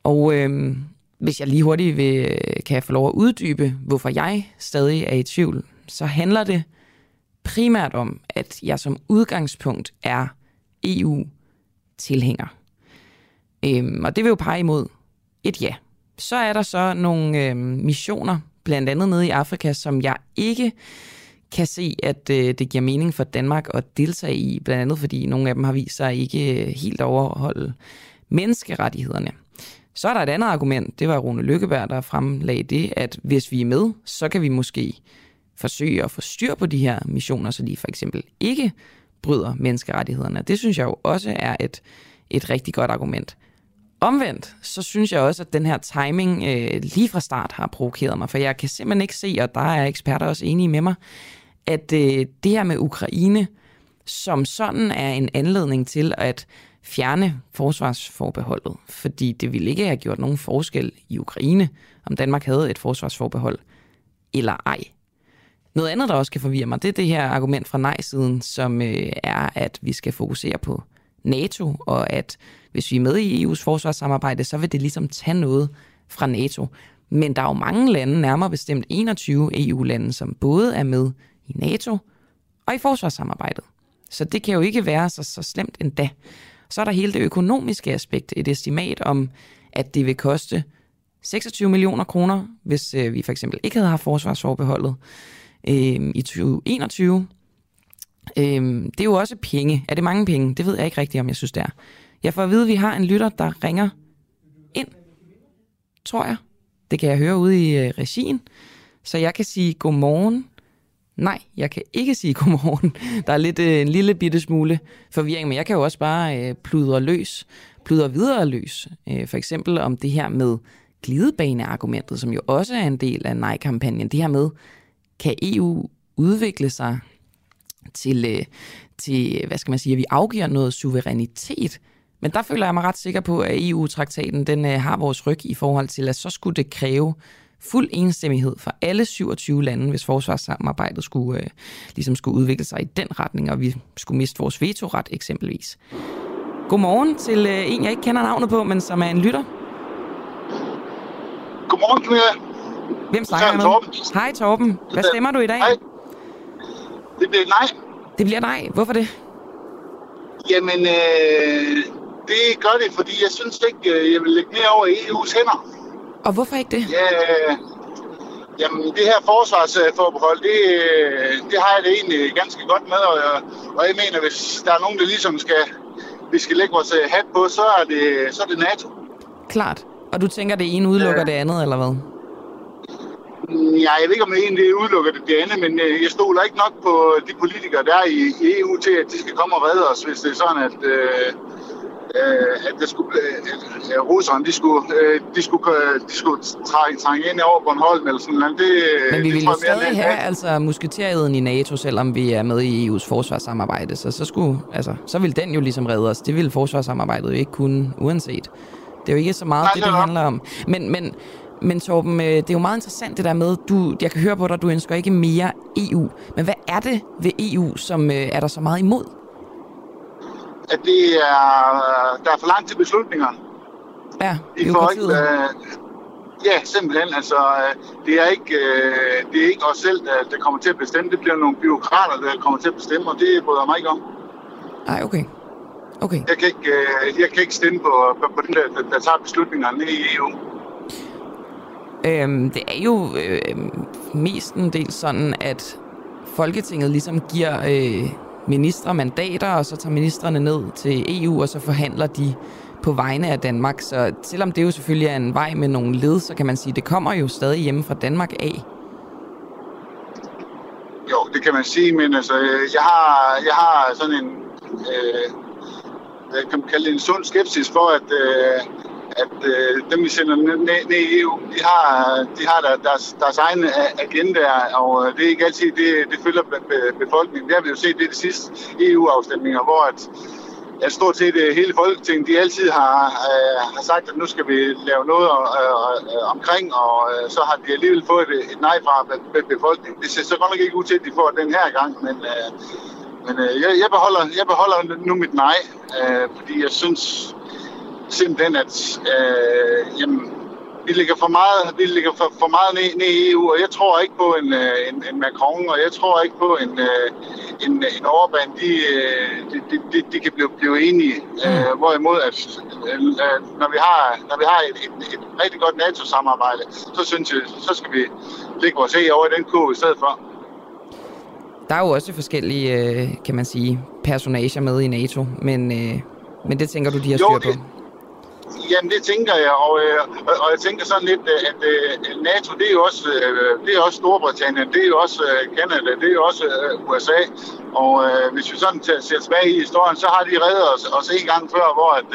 S1: Og øh, hvis jeg lige hurtigt vil, kan jeg få lov at uddybe, hvorfor jeg stadig er i tvivl, så handler det primært om, at jeg som udgangspunkt er EU-tilhænger. Øhm, og det vil jo pege imod et ja. Så er der så nogle øhm, missioner, blandt andet nede i Afrika, som jeg ikke kan se, at øh, det giver mening for Danmark at deltage i, blandt andet fordi nogle af dem har vist sig ikke øh, helt overholde menneskerettighederne. Så er der et andet argument, det var Rune Lykkeberg, der fremlagde det, at hvis vi er med, så kan vi måske forsøge at få styr på de her missioner, så de for eksempel ikke bryder menneskerettighederne. Det synes jeg jo også er et, et rigtig godt argument. Omvendt, så synes jeg også, at den her timing øh, lige fra start har provokeret mig, for jeg kan simpelthen ikke se, og der er eksperter også enige med mig, at øh, det her med Ukraine som sådan er en anledning til at fjerne forsvarsforbeholdet, fordi det ville ikke have gjort nogen forskel i Ukraine, om Danmark havde et forsvarsforbehold eller ej. Noget andet, der også kan forvirre mig, det er det her argument fra nej-siden, som øh, er, at vi skal fokusere på NATO, og at hvis vi er med i EU's forsvarssamarbejde, så vil det ligesom tage noget fra NATO. Men der er jo mange lande, nærmere bestemt 21 EU-lande, som både er med i NATO og i forsvarssamarbejdet. Så det kan jo ikke være så, så slemt endda. Så er der hele det økonomiske aspekt, et estimat om, at det vil koste 26 millioner kroner, hvis øh, vi for eksempel ikke havde haft forsvarsforbeholdet øh, i 2021. Øh, det er jo også penge. Er det mange penge? Det ved jeg ikke rigtigt, om jeg synes, det er. Jeg får at vide, at vi har en lytter, der ringer ind, tror jeg. Det kan jeg høre ude i øh, regien. Så jeg kan sige godmorgen. Nej, jeg kan ikke sige godmorgen. Der er lidt øh, en lille bitte smule forvirring, men jeg kan jo også bare øh, pludre løs, pludre videre løs. Øh, for eksempel om det her med glidebaneargumentet, som jo også er en del af nej-kampagnen. Det her med, kan EU udvikle sig til, øh, til, hvad skal man sige, at vi afgiver noget suverænitet. Men der føler jeg mig ret sikker på, at EU-traktaten den øh, har vores ryg i forhold til, at så skulle det kræve fuld enstemmighed for alle 27 lande, hvis forsvarssamarbejdet skulle, øh, ligesom skulle udvikle sig i den retning, og vi skulle miste vores vetoret eksempelvis. Godmorgen til øh, en, jeg ikke kender navnet på, men som er en lytter.
S22: Godmorgen, Camilla.
S1: Hvem snakker jeg med?
S22: Torben.
S1: Hej Torben. Hvad stemmer du i dag?
S22: Hej. Det bliver nej.
S1: Det bliver nej. Hvorfor det?
S22: Jamen, øh, det gør det, fordi jeg synes ikke, øh, jeg vil lægge mere over EU's hænder.
S1: Og hvorfor ikke det?
S22: Ja, jamen, det her forsvarsforbehold, det, øh, det har jeg det egentlig ganske godt med, og, og jeg mener, hvis der er nogen, der ligesom skal, vi skal lægge vores øh, hat på, så er det, så er det NATO.
S1: Klart. Og du tænker, det ene udelukker det andet, eller hvad?
S22: Ja, jeg ved ikke, om det egentlig udelukker det, det andet, men øh, jeg stoler ikke nok på de politikere, der er i, i EU til, at de skal komme og redde os, hvis det er sådan, at, øh, øh, at, det skulle, øh, at russerne, de skulle, øh, de skulle, øh, de skulle trænge, trænge ind over Bornholm eller sådan noget. Det,
S1: Men vi
S22: det
S1: vil
S22: tror
S1: jo
S22: jeg mere,
S1: stadig
S22: det-
S1: have altså, musketereden i NATO, selvom vi er med i EU's forsvarssamarbejde. Så, så, skulle, altså, så vil den jo ligesom redde os. Det vil forsvarssamarbejdet jo ikke kunne, uanset. Det er jo ikke så meget
S22: Nej,
S1: det,
S22: det er
S1: handler om. Men, men, men Torben, øh, det er jo meget interessant det der med, du, jeg kan høre på dig, du ønsker ikke mere EU. Men hvad er det ved EU, som øh, er der så meget imod?
S22: at det er, der er for langt til beslutningerne.
S1: Ja,
S22: Vi får ikke, øh, ja, simpelthen. Altså, øh, det er ikke, øh, det er ikke os selv, der, der kommer til at bestemme. Det bliver nogle byråkrater, der kommer til at bestemme, og det bryder jeg mig ikke om.
S1: Nej, okay. Okay.
S22: Jeg kan ikke, øh, jeg kan ikke stemme på, på, på den, der, der, tager beslutningerne i EU.
S1: Øhm, det er jo øh, mestendels sådan, at Folketinget ligesom giver øh, ministre mandater, og så tager ministerne ned til EU, og så forhandler de på vegne af Danmark. Så selvom det jo selvfølgelig er en vej med nogle led, så kan man sige, at det kommer jo stadig hjemme fra Danmark af.
S22: Jo, det kan man sige, men altså, øh, jeg har, jeg har sådan en, øh, jeg kan kalde det, en sund skepsis for, at, øh, at øh, dem, vi sender ned, ned i EU, de har, de har der, deres, deres egne øh, agenda, og øh, det er ikke altid, det, det følger befolkningen. Det har vi jo set det de sidste EU-afstemninger, hvor at, at stort set øh, hele Folketinget, de altid har, øh, har sagt, at nu skal vi lave noget øh, omkring, og øh, så har de alligevel fået et, et nej fra befolkningen. Det ser så godt nok ikke ud til, at de får den her gang, men, øh, men øh, jeg, jeg, beholder, jeg beholder nu mit nej, øh, fordi jeg synes, simpelthen, at øh, jamen, vi ligger for meget, vi ligger for, for meget ned, ned i EU, og jeg tror ikke på en, øh, en, en Macron, og jeg tror ikke på en, øh, en, en Orbán, de, øh, de, de, de, de kan blive, blive enige. Øh, hvorimod, at når vi har, når vi har et, et, et rigtig godt NATO-samarbejde, så synes jeg, så skal vi lægge vores æg over i den kurve i stedet for.
S1: Der er jo også forskellige, kan man sige, personager med i NATO, men, men det tænker du, de har styr på? Jo, det,
S22: Jamen det tænker jeg, og, øh, og jeg tænker sådan lidt, øh, at øh, NATO det er jo også, øh, det er også Storbritannien, det er jo også øh, Canada, det er jo også USA. Og øh, hvis vi sådan ser tilbage i historien, så har de reddet os, os en gang før, hvor, at,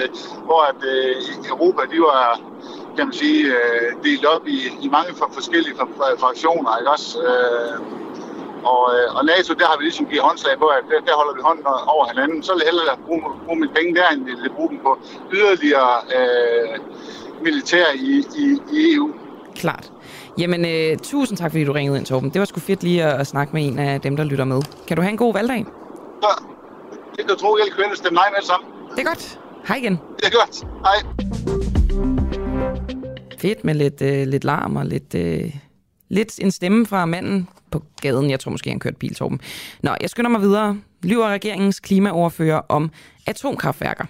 S22: hvor at, øh, Europa de var kan man sige, øh, delt op i, i mange forskellige fraktioner. Ikke også? Øh, og, øh, og NATO, der har vi ligesom givet håndslag på, at der, der holder vi hånden over hinanden. Så vil jeg hellere bruge, bruge mine penge der, end vi bruge dem på yderligere øh, militær i, i, i EU.
S1: Klart. Jamen, øh, tusind tak, fordi du ringede ind, Torben. Det var sgu fedt lige at, at snakke med en af dem, der lytter med. Kan du have en god valgdag?
S22: Ja, det kan du tro, jeg kan stemme nej med sammen.
S1: Det er godt. Hej igen.
S22: Det er godt. Hej.
S1: Fedt med lidt, øh, lidt larm og lidt, øh, lidt en stemme fra manden, på gaden. Jeg tror måske, han kørte bil, Torben. Nå, jeg skynder mig videre. Lyver regeringens klimaoverfører om atomkraftværker.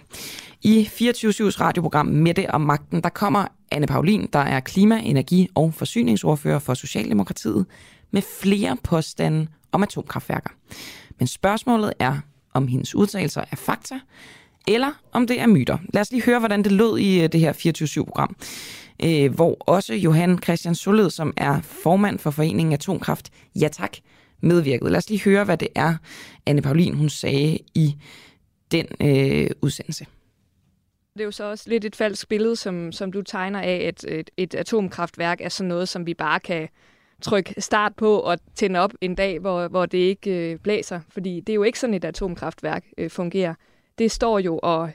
S1: I 24-7's radioprogram Mette og Magten, der kommer Anne Paulin, der er klima-, energi- og forsyningsordfører for Socialdemokratiet, med flere påstande om atomkraftværker. Men spørgsmålet er, om hendes udtalelser er fakta, eller om det er myter. Lad os lige høre, hvordan det lød i øh, det her 24-7-program øh, hvor også Johan Christian Solød, som er formand for Foreningen Atomkraft, ja tak, medvirkede. Lad os lige høre, hvad det er, Anne Paulin hun sagde i den øh, udsendelse.
S23: Det er jo så også lidt et falsk billede, som, som du tegner af, at et, et atomkraftværk er sådan noget, som vi bare kan trykke start på og tænde op en dag, hvor, hvor det ikke øh, blæser. Fordi det er jo ikke sådan, et atomkraftværk øh, fungerer. Det står jo og...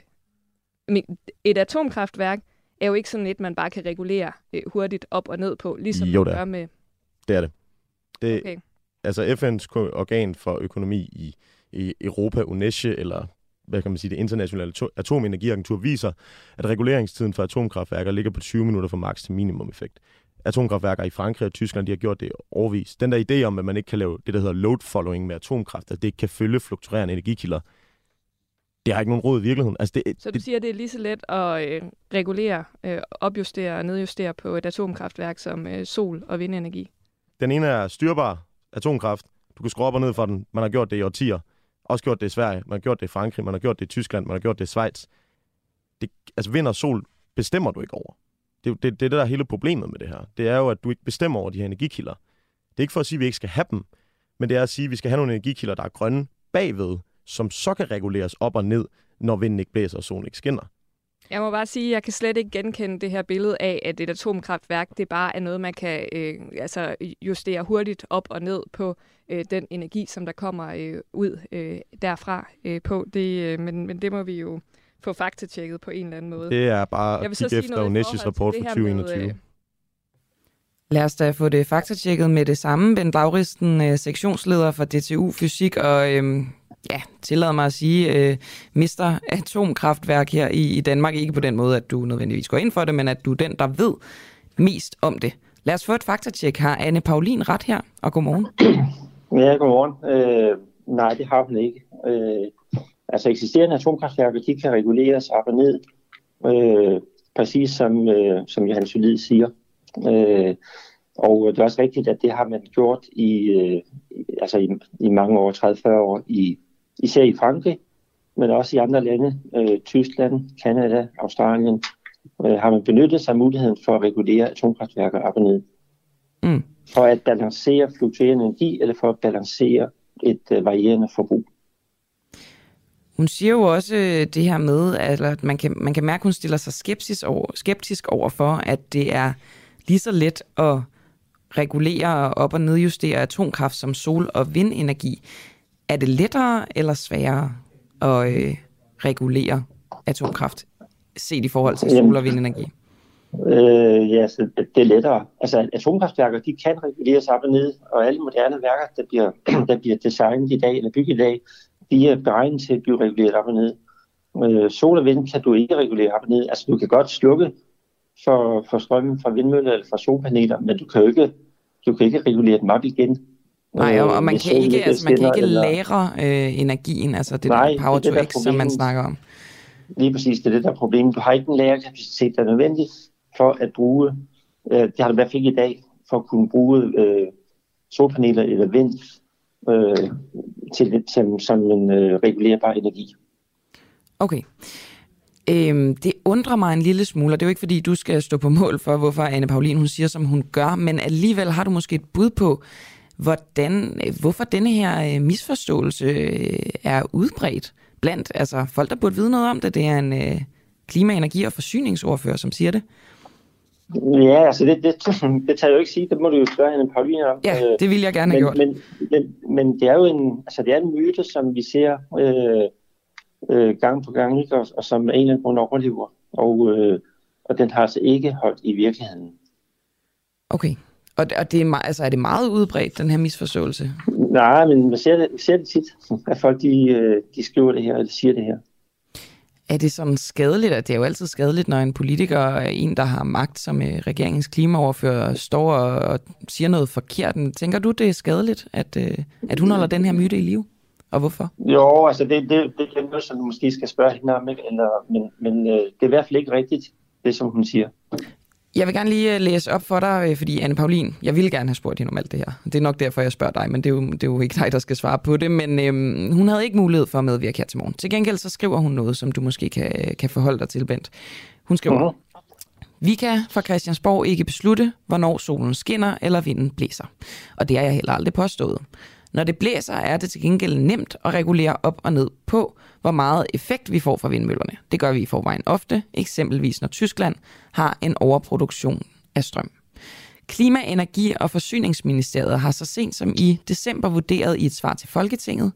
S23: Et atomkraftværk er jo ikke sådan et, man bare kan regulere øh, hurtigt op og ned på, ligesom jo, man gør med...
S24: det er det. det okay. Altså FN's organ for økonomi i, i Europa, UNESCO, eller hvad kan man sige, det internationale atomenergiagentur viser, at reguleringstiden for atomkraftværker ligger på 20 minutter fra maks til minimum effekt. Atomkraftværker i Frankrig og Tyskland, de har gjort det overvis. Den der idé om, at man ikke kan lave det, der hedder load following med atomkraft, at det ikke kan følge fluktuerende energikilder, det har ikke nogen råd i virkeligheden. Altså det,
S23: så du det, siger, at det er lige så let at øh, regulere, øh, opjustere og nedjustere på et atomkraftværk som øh, sol- og vindenergi?
S24: Den ene er styrbar atomkraft. Du kan skrue op og ned for den. Man har gjort det i årtier. Også gjort det i Sverige. Man har gjort det i Frankrig. Man har gjort det i Tyskland. Man har gjort det i Schweiz. Det, altså vind og sol bestemmer du ikke over. Det, det, det er det, der er hele problemet med det her. Det er jo, at du ikke bestemmer over de her energikilder. Det er ikke for at sige, at vi ikke skal have dem, men det er at sige, at vi skal have nogle energikilder, der er grønne bagved, som så kan reguleres op og ned, når vinden ikke blæser og solen ikke skinner.
S23: Jeg må bare sige, at jeg kan slet ikke genkende det her billede af, at et atomkraftværk, det bare er noget, man kan øh, altså justere hurtigt op og ned på øh, den energi, som der kommer øh, ud øh, derfra øh, på. Det, øh, men, men det må vi jo få faktatjekket på en eller anden måde.
S24: Det er bare at kigge efter UNESCO's rapport fra 2021. Med, øh,
S1: Lad os da få det faktatjekket med det samme. Ben Lauristen, øh, sektionsleder for DTU Fysik og øh, ja, tillader mig at sige, øh, mister atomkraftværk her i, i Danmark. Ikke på den måde, at du nødvendigvis går ind for det, men at du er den, der ved mest om det. Lad os få et faktatjek. Har Anne Paulin ret her? Og godmorgen.
S25: Ja, godmorgen. Øh, nej, det har hun ikke. Øh, altså eksisterende atomkraftværker, de kan reguleres op og ned, øh, præcis som, øh, som Johan Solid siger. Øh, og det er også rigtigt, at det har man gjort i, øh, altså i, i mange år, 30-40 år, i, især i Frankrig, men også i andre lande, øh, Tyskland, Kanada, Australien, øh, har man benyttet sig af muligheden for at regulere atomkraftværker op og ned. Mm. For at balancere fluktuerende energi, eller for at balancere et øh, varierende forbrug.
S1: Hun siger jo også øh, det her med, at man kan, man kan mærke, at hun stiller sig skeptisk over, skeptisk over for, at det er lige så let at regulere og op- og nedjustere atomkraft som sol- og vindenergi. Er det lettere eller sværere at øh, regulere atomkraft set i forhold til sol- og vindenergi?
S25: Øh, ja, så det er lettere. Altså atomkraftværker, de kan reguleres op og ned, og alle moderne værker, der bliver, der bliver designet i dag, eller bygget i dag, de er beregnet til at blive reguleret op og ned. Øh, sol og vind kan du ikke regulere op og ned. Altså du kan godt slukke for, for strømmen fra vindmøller eller fra solpaneler, men du kan ikke, du kan ikke regulere dem op igen.
S1: Nej, og, og man,
S25: Øh,
S1: kan ikke, altså, man kan ikke
S25: eller-
S1: lære øh, energien, altså det
S25: Nej,
S1: der power
S25: det
S1: to x, som man snakker om.
S25: Lige præcis, det er det, der er problemet. Du har ikke den lærerkapacitet, der er nødvendig for at bruge, øh, det har du i hvert fald ikke i dag, for at kunne bruge øh, solpaneler eller vind øh, til, som, som en øh, regulerbar energi.
S1: Okay. Øhm, det undrer mig en lille smule, og det er jo ikke fordi, du skal stå på mål for, hvorfor Anne Paulin hun siger, som hun gør, men alligevel har du måske et bud på, hvordan, øh, hvorfor denne her øh, misforståelse øh, er udbredt blandt altså, folk, der burde vide noget om det. Det er en øh, klima-, energi- og forsyningsordfører, som siger det.
S25: Ja, altså det, det, det tager jeg jo ikke sige, det må du jo spørge hende Pauline om.
S1: Ja, det ville jeg gerne have
S25: men,
S1: gjort.
S25: Men, men, men det er jo en, altså det er en myte, som vi ser øh, øh, gang på gang, ikke? Og, og som en eller anden grund overlever. Og, øh, og den har altså ikke holdt i virkeligheden.
S1: Okay. Og, og det er, me- altså, er det meget udbredt, den her misforståelse?
S25: Nej, men man ser det, man ser det tit, at folk de, øh, de skriver det her, eller siger det her.
S1: Er det sådan skadeligt? at Det er jo altid skadeligt, når en politiker, en der har magt som øh, regeringens klimaoverfører, står og, og siger noget forkert. Tænker du, det er skadeligt, at, øh, at hun holder den her myte i live? Og hvorfor?
S25: Jo, altså det, det, det er noget, som du måske skal spørge hende om, ikke? Eller, men, men øh, det er i hvert fald ikke rigtigt, det som hun siger.
S1: Jeg vil gerne lige øh, læse op for dig, øh, fordi Anne Paulin, jeg ville gerne have spurgt hende om alt det her. Det er nok derfor, jeg spørger dig, men det er jo, det er jo ikke dig, der skal svare på det. Men øhm, hun havde ikke mulighed for at medvirke her til morgen. Til gengæld så skriver hun noget, som du måske kan, kan forholde dig til, Bent. Hun skriver, vi kan fra Christiansborg ikke beslutte, hvornår solen skinner eller vinden blæser. Og det har jeg heller aldrig påstået. Når det blæser, er det til gengæld nemt at regulere op og ned på, hvor meget effekt vi får fra vindmøllerne. Det gør vi i forvejen ofte, eksempelvis når Tyskland har en overproduktion af strøm. Klima-, Energi- og Forsyningsministeriet har så sent som i december vurderet i et svar til Folketinget,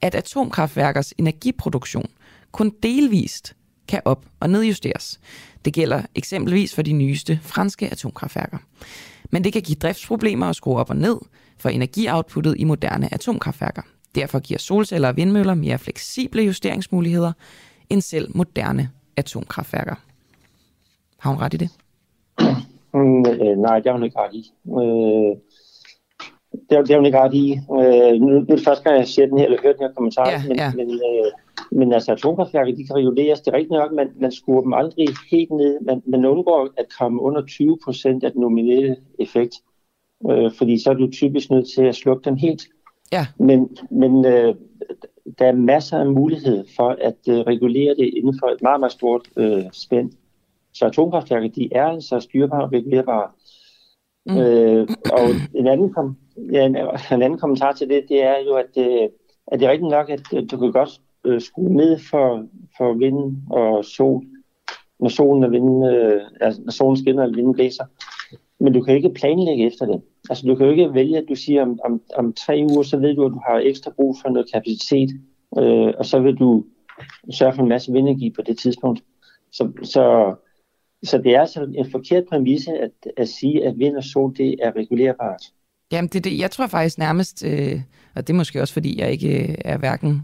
S1: at atomkraftværkers energiproduktion kun delvist kan op- og nedjusteres. Det gælder eksempelvis for de nyeste franske atomkraftværker. Men det kan give driftsproblemer at skrue op og ned for energioutputtet i moderne atomkraftværker. Derfor giver solceller og vindmøller mere fleksible justeringsmuligheder end selv moderne atomkraftværker. Har hun ret i det?
S25: Mm, øh, nej, det har hun ikke ret i. Øh, det, har, det har hun ikke ret i. Øh, nu, nu er det første gang, jeg ser den her, eller hører den her kommentar,
S1: Ja,
S25: men,
S1: ja.
S25: men, øh, men altså atomkraftværker, de kan reguleres. Det er rigtigt nok, man, man skruer dem aldrig helt ned. Man, man undgår at komme under 20 procent af den nominelle effekt, øh, fordi så er du typisk nødt til at slukke dem helt.
S1: Ja.
S25: Men, men øh, der er masser af mulighed for at øh, regulere det inden for et meget, meget stort øh, spænd. Så atomkraftværker, de er altså styrbare og regulerbare. Mm. Øh, og en anden, kom, ja, en, en anden kommentar til det, det er jo, at, øh, at det er rigtigt nok, at øh, du kan godt øh, skrue ned for, for vind og sol, når solen, og vinden, øh, altså, når solen skinner eller vinden blæser. Men du kan ikke planlægge efter det. Altså du kan jo ikke vælge, at du siger, om, om, om tre uger, så ved du, at du har ekstra brug for noget kapacitet, øh, og så vil du sørge for en masse vindenergi på det tidspunkt. Så, så, så det er altså en forkert præmisse at, at sige, at vind og sol det er regulerbart.
S1: Jamen, det, er det, jeg tror faktisk nærmest, øh, og det er måske også fordi, jeg ikke øh, er hverken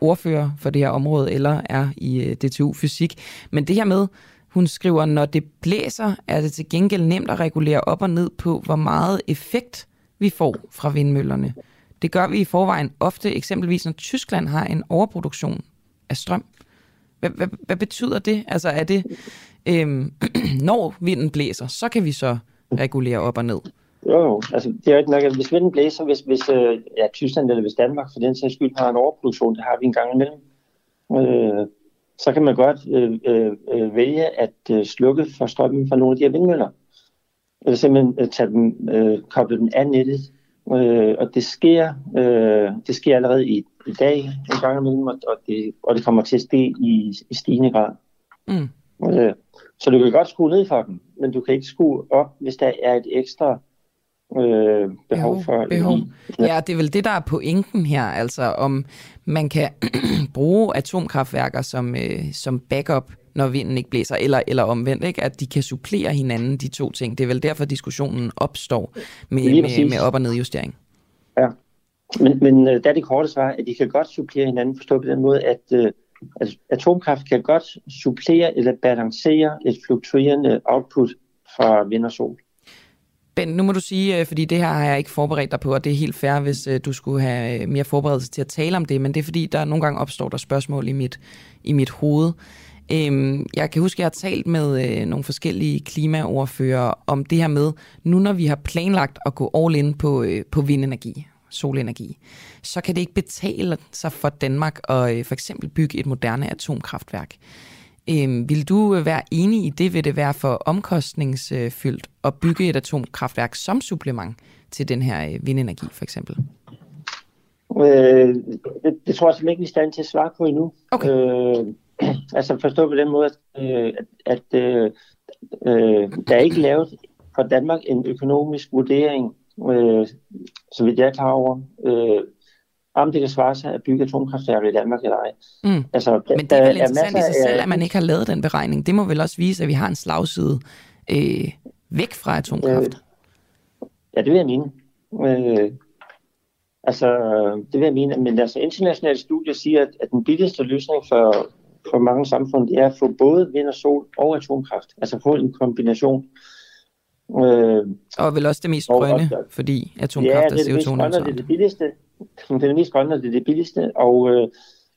S1: ordfører for det her område, eller er i øh, DTU Fysik, men det her med, hun skriver, når det blæser, er det til gengæld nemt at regulere op og ned på, hvor meget effekt vi får fra vindmøllerne. Det gør vi i forvejen ofte, eksempelvis når Tyskland har en overproduktion af strøm. Hvad, hvad, hvad betyder det? Altså er det, øhm, når vinden blæser, så kan vi så regulere op og ned?
S25: Jo, jo. Altså, det er ikke nok, at hvis vinden blæser, hvis, hvis øh, ja, Tyskland eller hvis Danmark for den sags skyld har en overproduktion, det har vi en gang imellem, øh, så kan man godt øh, øh, øh, vælge at øh, slukke for strømmen fra nogle af de her vindmøller. Eller simpelthen øh, tage dem, øh, koble dem af nettet Øh, og det sker, øh, det sker allerede i, i dag en gang imellem, og det, og det kommer til at ske i, i stigende grad.
S1: Mm.
S25: Øh, så du kan godt skrue ned for den, men du kan ikke skrue op, hvis der er et ekstra øh, behov for
S1: behov. Ja, det er vel det, der er pointen her, altså om man kan bruge atomkraftværker som, øh, som backup, når vinden ikke blæser, eller, eller omvendt, ikke? at de kan supplere hinanden, de to ting. Det er vel derfor, diskussionen opstår med, med, med op- og nedjustering.
S25: Ja, men, men øh, der er det korte svar, at de kan godt supplere hinanden, forstå på den måde, at, øh, at atomkraft kan godt supplere eller balancere et fluktuerende output fra vind og sol.
S1: Ben, nu må du sige, øh, fordi det her har jeg ikke forberedt dig på, og det er helt fair, hvis øh, du skulle have øh, mere forberedelse til at tale om det, men det er fordi, der nogle gange opstår der spørgsmål i mit, i mit hoved. Øhm, jeg kan huske, at jeg har talt med øh, nogle forskellige klimaordfører om det her med, nu når vi har planlagt at gå all in på, øh, på vindenergi, solenergi, så kan det ikke betale sig for Danmark at øh, for eksempel bygge et moderne atomkraftværk. Øhm, vil du øh, være enig i det? Vil det være for omkostningsfyldt at bygge et atomkraftværk som supplement til den her øh, vindenergi, for eksempel?
S25: Øh, det, det tror jeg simpelthen ikke, vi er i stand til at svare på endnu. Okay. Øh, altså forstå på den måde, at, øh, at, at øh, der er ikke lavet for Danmark en økonomisk vurdering, øh, så vidt jeg er klar over, øh, om det kan svare sig at bygge atomkraftværker i Danmark eller ej.
S1: Mm.
S25: Altså,
S1: Men det er vel interessant i
S25: masser
S1: sig selv, at man ikke har lavet den beregning. Det må vel også vise, at vi har en slagside øh, væk fra atomkraft.
S25: Ja, det vil jeg mene. Øh, altså, det vil jeg mene. Men altså, internationale studier siger, at, at den billigste løsning for, for mange samfund, det er at få både vind og sol og atomkraft. Altså få en kombination. Øh,
S1: Og vel også det mest
S25: Og-
S1: grønne,
S25: og-
S1: fordi
S25: ja,
S1: atomkraft
S25: det er det mest grønne, og det er
S1: CO2-neutralt.
S25: det billigste. Det er det mest grønne, og det er det billigste. Og, øh,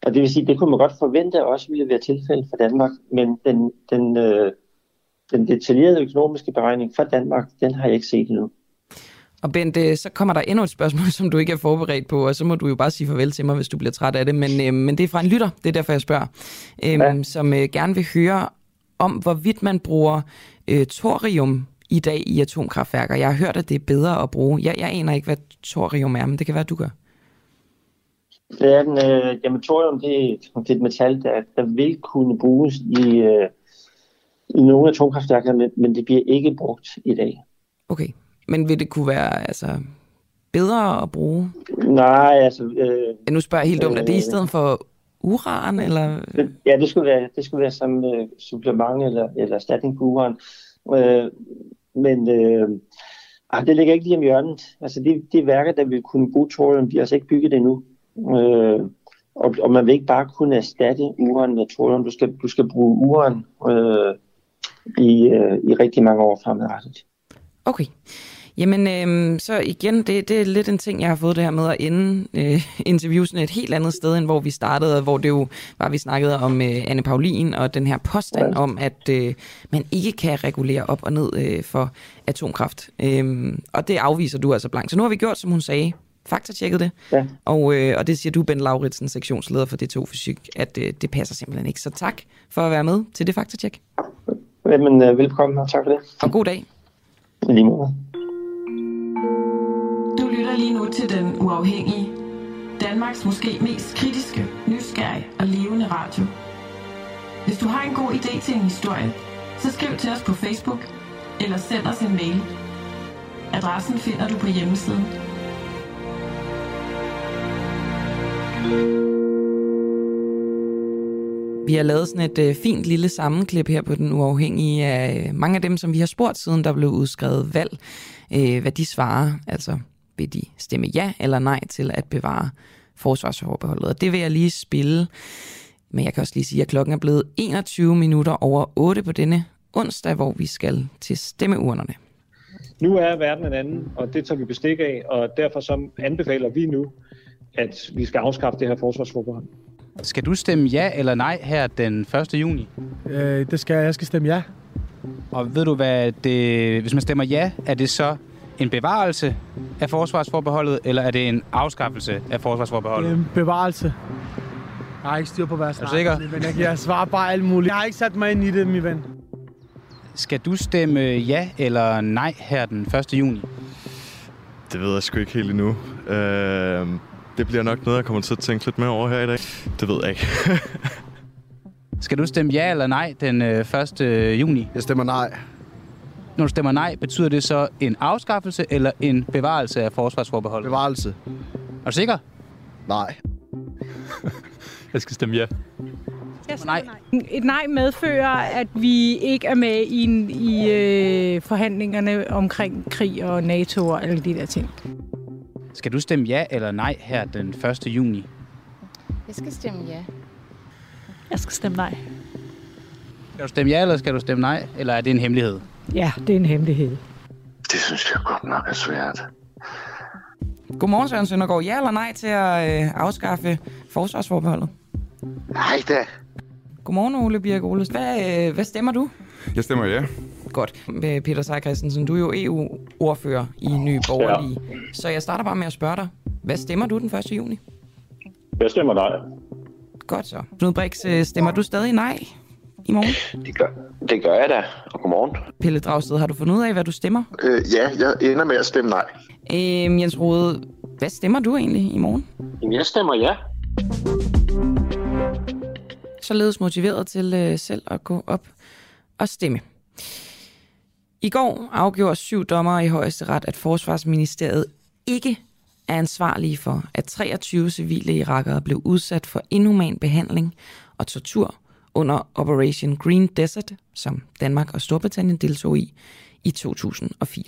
S25: og det vil sige, det kunne man godt forvente også ville være tilfældet for Danmark. Men den, den, øh, den detaljerede økonomiske beregning for Danmark, den har jeg ikke set endnu.
S1: Og Bent, øh, så kommer der endnu et spørgsmål, som du ikke er forberedt på, og så må du jo bare sige farvel til mig, hvis du bliver træt af det. Men, øh, men det er fra en lytter, det er derfor, jeg spørger, øh, ja. som øh, gerne vil høre om, hvorvidt man bruger øh, thorium i dag i atomkraftværker. Jeg har hørt, at det er bedre at bruge. Jeg, jeg aner ikke, hvad thorium er, men det kan være, at du gør.
S25: Det er den, øh, jamen thorium, det, er- det er et metal, der, der vil kunne bruges i, øh, i nogle atomkraftværker, men, men det bliver ikke brugt i dag.
S1: Okay, men vil det kunne være altså, bedre at bruge?
S25: Nej, altså... Øh,
S1: Nu spørger jeg helt dumt, er det i
S25: øh,
S1: stedet for uran, eller?
S25: Ja, det skulle være, det skulle være som øh, supplement eller, eller erstatning på uran. Øh, men øh, ah, det ligger ikke lige om hjørnet. Altså de, de værker, der vil kunne bruge thorium, de har altså ikke bygget det endnu. Øh, og, og man vil ikke bare kunne erstatte uran med thorium. Du skal, du skal bruge uran øh, i, øh, i rigtig mange år fremadrettet.
S1: Okay. Jamen, øhm, så igen, det, det er lidt en ting, jeg har fået det her med at ende øh, interviewsene et helt andet sted, end hvor vi startede, hvor det jo var, vi snakkede om øh, Anne Paulin og den her påstand om, at øh, man ikke kan regulere op og ned øh, for atomkraft. Øhm, og det afviser du altså blankt. Så nu har vi gjort, som hun sagde, faktatjekket det,
S25: ja.
S1: og, øh, og det siger du, Ben Lauritsen, sektionsleder for D2 Fysik, at øh, det passer simpelthen ikke. Så tak for at være med til det faktatjek.
S25: Jamen, øh, velkommen, og tak for det.
S1: Og god dag.
S25: I lige måde.
S16: Du lytter lige nu til Den Uafhængige. Danmarks måske mest kritiske, nysgerrige og levende radio. Hvis du har en god idé til en historie, så skriv til os på Facebook eller send os en mail. Adressen finder du på hjemmesiden.
S1: Vi har lavet sådan et øh, fint lille sammenklip her på Den Uafhængige af øh, mange af dem, som vi har spurgt, siden der blev udskrevet valg, øh, hvad de svarer. Altså, vil de stemme ja eller nej til at bevare forsvarsforbeholdet? Og det vil jeg lige spille. Men jeg kan også lige sige, at klokken er blevet 21 minutter over 8 på denne onsdag, hvor vi skal til stemmeurnerne.
S2: Nu er verden en anden, og det tager vi bestik af, og derfor så anbefaler vi nu, at vi skal afskaffe det her forsvarsforbehold.
S3: Skal du stemme ja eller nej her den 1. juni?
S26: Øh, det skal jeg. Jeg skal stemme ja.
S3: Og ved du, hvad det, hvis man stemmer ja, er det så en bevarelse af forsvarsforbeholdet, eller er det en afskaffelse af forsvarsforbeholdet?
S26: En bevarelse. Jeg har ikke styr på, hvad jeg
S3: Er du sikker?
S26: Men jeg, jeg svarer bare alt muligt. Jeg har ikke sat mig ind i det, min ven.
S3: Skal du stemme ja eller nej her den 1. juni?
S5: Det ved jeg sgu ikke helt endnu. Øh, det bliver nok noget, jeg kommer til at tænke lidt mere over her i dag. Det ved jeg ikke.
S3: Skal du stemme ja eller nej den øh, 1. juni?
S27: Jeg stemmer nej.
S3: Når du stemmer nej, betyder det så en afskaffelse eller en bevarelse af forsvarsforbeholdet?
S27: Bevarelse.
S3: Er du sikker?
S27: Nej.
S28: Jeg skal stemme ja.
S29: Jeg nej. Et nej medfører, at vi ikke er med i, i øh, forhandlingerne omkring krig og NATO og alle de der ting.
S3: Skal du stemme ja eller nej her den 1. juni?
S10: Jeg skal stemme ja.
S29: Jeg skal stemme nej.
S3: Skal du stemme ja, eller skal du stemme nej? Eller er det en hemmelighed?
S29: Ja, det er en hemmelighed.
S15: Det synes jeg godt nok er svært.
S1: Godmorgen, Søren Søndergaard. Ja eller nej til at øh, afskaffe forsvarsforbeholdet?
S15: Nej da.
S1: Godmorgen, Ole Birk Olesen. Hvad, øh, hvad stemmer du?
S30: Jeg stemmer ja.
S1: Godt. Peter Seier Christensen, du er jo EU-ordfører i Nye Borgerlige. Ja. Så jeg starter bare med at spørge dig. Hvad stemmer du den 1. juni?
S14: Jeg stemmer nej.
S1: Godt så. Knud Brix, øh, stemmer du stadig nej i morgen?
S31: Det gør, det gør jeg da. Og godmorgen.
S1: Pelle Dragsted, har du fundet ud af, hvad du stemmer?
S15: Øh, ja, jeg ender med at stemme nej.
S1: Øh, Jens Rode, hvad stemmer du egentlig i morgen?
S32: Jamen, jeg stemmer ja.
S1: Således motiveret til øh, selv at gå op og stemme. I går afgjorde syv dommere i højesteret, at Forsvarsministeriet ikke er ansvarlige for, at 23 civile irakere blev udsat for inhuman behandling og tortur under Operation Green Desert, som Danmark og Storbritannien deltog i i 2004.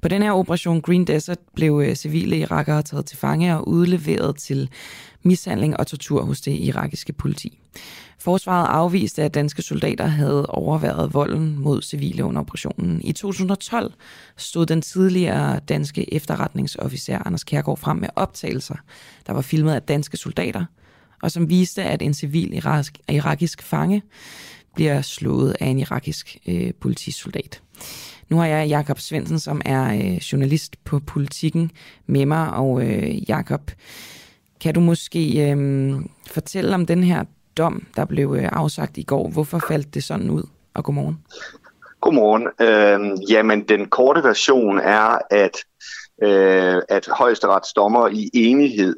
S1: På den her operation Green Desert blev øh, civile irakere taget til fange og udleveret til mishandling og tortur hos det irakiske politi. Forsvaret afviste, at danske soldater havde overværet volden mod civile under operationen. I 2012 stod den tidligere danske efterretningsofficer Anders Kærgaard frem med optagelser, der var filmet af danske soldater, og som viste, at en civil irakisk, irakisk fange bliver slået af en irakisk øh, politisoldat. Nu har jeg Jakob Svendsen, som er øh, journalist på Politikken, med mig. Og øh, Jakob, kan du måske øh, fortælle om den her dom, der blev øh, afsagt i går? Hvorfor faldt det sådan ud? Og godmorgen.
S31: Godmorgen. Øh, jamen, den korte version er, at, øh, at højesteretsdommer i enighed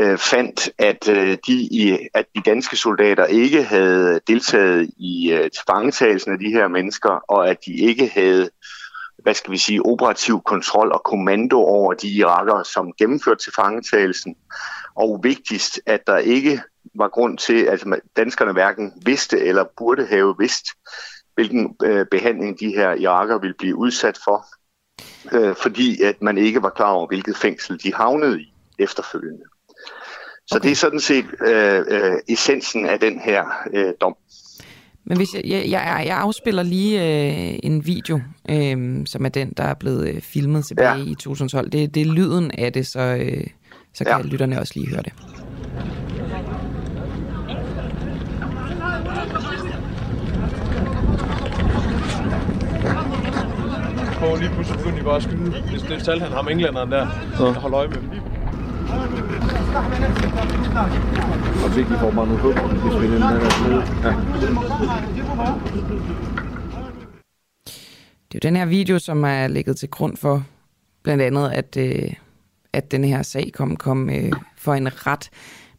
S31: øh, fandt, at, øh, de, i, at de danske soldater ikke havde deltaget i øh, tilfangetagelsen af de her mennesker, og at de ikke havde hvad skal vi sige, operativ kontrol og kommando over de irakere, som gennemførte tilfangetagelsen. Og vigtigst, at der ikke var grund til, at danskerne hverken vidste eller burde have vidst, hvilken øh, behandling de her irakere ville blive udsat for, øh, fordi at man ikke var klar over, hvilket fængsel de havnede i efterfølgende. Så okay. det er sådan set øh, øh, essensen af den her øh, dom.
S1: Men hvis jeg, jeg, jeg, jeg afspiller lige øh, en video, øh, som er den, der er blevet øh, filmet tilbage ja. i 2012. Det, det er lyden af det, så, øh, så kan ja. lytterne også lige høre det.
S33: På lige pludselig begyndte de bare at skyde. Det, det talte han ham englænderen der. Så hold øje med dem.
S27: Og vigtigt for mig nu på, hvis vi den her Ja.
S1: Det er jo den her video, som er lægget til grund for blandt andet, at, øh, at den her sag kom, kom øh, for en ret.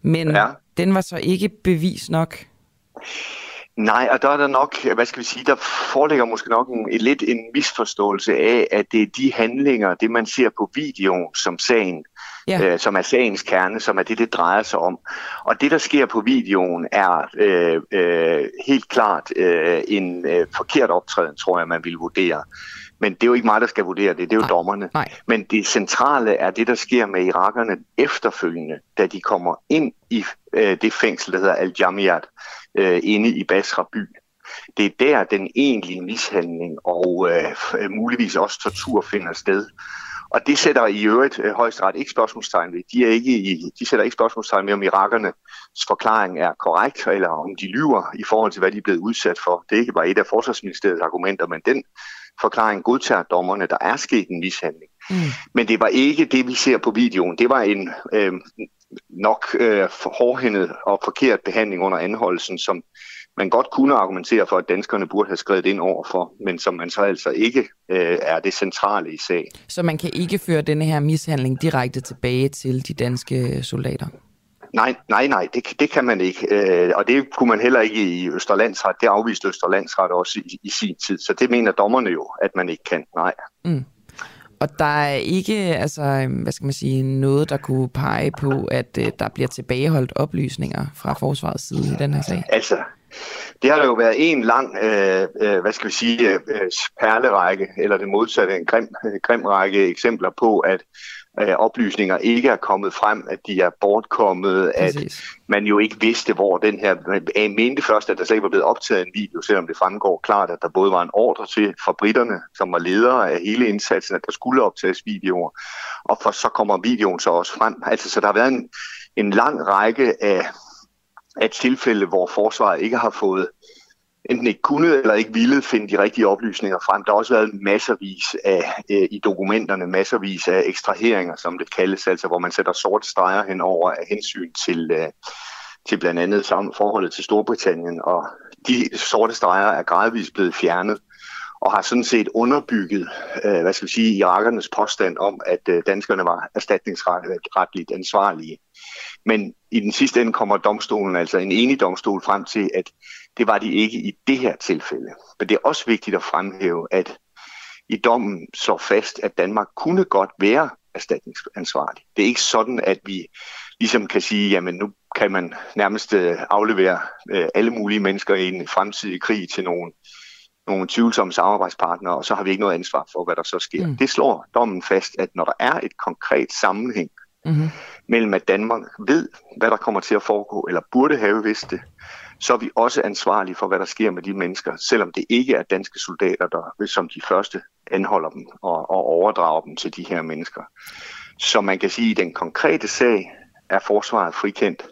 S1: Men ja. den var så ikke bevis nok.
S31: Nej, og der er der nok, hvad skal vi sige, der foreligger måske nok en, lidt en misforståelse af, at det er de handlinger, det man ser på videoen, som sagen ja. øh, som er sagens kerne, som er det, det drejer sig om. Og det, der sker på videoen, er øh, øh, helt klart øh, en øh, forkert optræden, tror jeg, man vil vurdere. Men det er jo ikke mig, der skal vurdere det, det er jo Nej. dommerne.
S1: Nej.
S31: Men det centrale er det, der sker med irakerne efterfølgende, da de kommer ind i øh, det fængsel, der hedder Al-Jamiat, øh, inde i Basra by. Det er der, den egentlige mishandling og øh, muligvis også tortur finder sted. Og det sætter i øvrigt øh, højesteret ikke spørgsmålstegn ved. De, er ikke i, de sætter ikke spørgsmålstegn ved, om irakernes forklaring er korrekt, eller om de lyver i forhold til, hvad de er blevet udsat for. Det er ikke bare et af forsvarsministeriets argumenter, men den forklaring godtager dommerne, der er sket en mishandling. Mm. Men det var ikke det, vi ser på videoen. Det var en øh, nok øh, hårdhændet og forkert behandling under anholdelsen, som man godt kunne argumentere for, at danskerne burde have skrevet ind overfor, men som man så altså ikke øh, er det centrale i sag.
S1: Så man kan ikke føre denne her mishandling direkte tilbage til de danske soldater?
S31: Nej, nej, nej, det, det kan man ikke. Øh, og det kunne man heller ikke i Østerlandsret. Det afviste Østerlandsret også i, i sin tid. Så det mener dommerne jo, at man ikke kan. Nej.
S1: Mm. Og der er ikke, altså, øhm, hvad skal man sige, noget, der kunne pege på, at øh, der bliver tilbageholdt oplysninger fra forsvarets side i den her sag?
S31: Altså, det har der jo været en lang, øh, øh, hvad skal vi sige, øh, øh perlerække, eller det modsatte, en grim, øh, grim række eksempler på, at øh, oplysninger ikke er kommet frem, at de er bortkommet, Præcis. at man jo ikke vidste, hvor den her... Jeg mente først, at der slet ikke var blevet optaget en video, selvom det fremgår klart, at der både var en ordre til fra britterne, som var ledere af hele indsatsen, at der skulle optages videoer, og for, så kommer videoen så også frem. Altså, så der har været en, en lang række af, af tilfælde, hvor forsvaret ikke har fået enten ikke kunne eller ikke ville finde de rigtige oplysninger frem. Der har også været masservis af, øh, i dokumenterne, masservis af ekstraheringer, som det kaldes, altså hvor man sætter sorte streger henover af hensyn til, øh, til blandt andet sammen forholdet til Storbritannien, og de sorte streger er gradvist blevet fjernet og har sådan set underbygget, øh, hvad skal vi sige, irakernes påstand om, at øh, danskerne var erstatningsretligt ansvarlige. Men i den sidste ende kommer domstolen, altså en enig domstol, frem til, at det var de ikke i det her tilfælde. Men det er også vigtigt at fremhæve, at i dommen så fast, at Danmark kunne godt være erstatningsansvarlig. Det er ikke sådan, at vi ligesom kan sige, jamen nu kan man nærmest øh, aflevere øh, alle mulige mennesker i en fremtidig krig til nogle, nogle tvivlsomme samarbejdspartnere, og så har vi ikke noget ansvar for, hvad der så sker. Mm. Det slår dommen fast, at når der er et konkret sammenhæng mm-hmm. mellem, at Danmark ved, hvad der kommer til at foregå, eller burde have vidst det, så er vi også ansvarlige for, hvad der sker med de mennesker, selvom det ikke er danske soldater, der som de første anholder dem og, og overdrager dem til de her mennesker. Så man kan sige, at i den konkrete sag er forsvaret frikendt,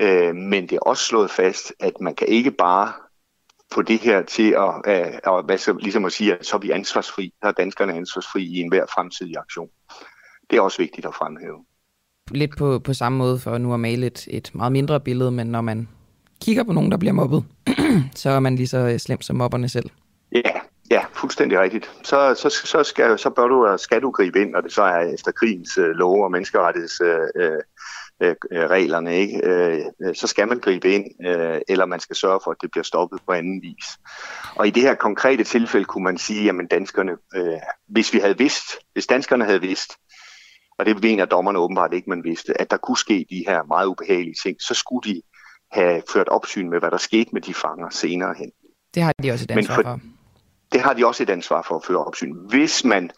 S31: øh, men det er også slået fast, at man kan ikke bare få det her til at, øh, at hvad så, ligesom at sige, at så er vi ansvarsfri, så er danskerne ansvarsfri i enhver fremtidig aktion. Det er også vigtigt at fremhæve.
S1: Lidt på, på samme måde for nu at male et, et meget mindre billede, men når man kigger på nogen, der bliver mobbet, så er man lige så øh, slem som mobberne selv.
S31: Ja, ja, fuldstændig rigtigt. Så, så, så, skal, så bør du, øh, skal du gribe ind, når det så er efter krigens øh, love og menneskerettighedsreglerne, øh, øh, reglerne, ikke? Øh, så skal man gribe ind, øh, eller man skal sørge for, at det bliver stoppet på anden vis. Og i det her konkrete tilfælde kunne man sige, at danskerne, øh, hvis vi havde vidst, hvis danskerne havde vidst, og det mener dommerne åbenbart ikke, man vidste, at der kunne ske de her meget ubehagelige ting, så skulle de have ført opsyn med, hvad der skete med de fanger senere hen.
S1: Det har de også et ansvar for, for.
S31: Det har de også et ansvar for at føre opsyn. Hvis man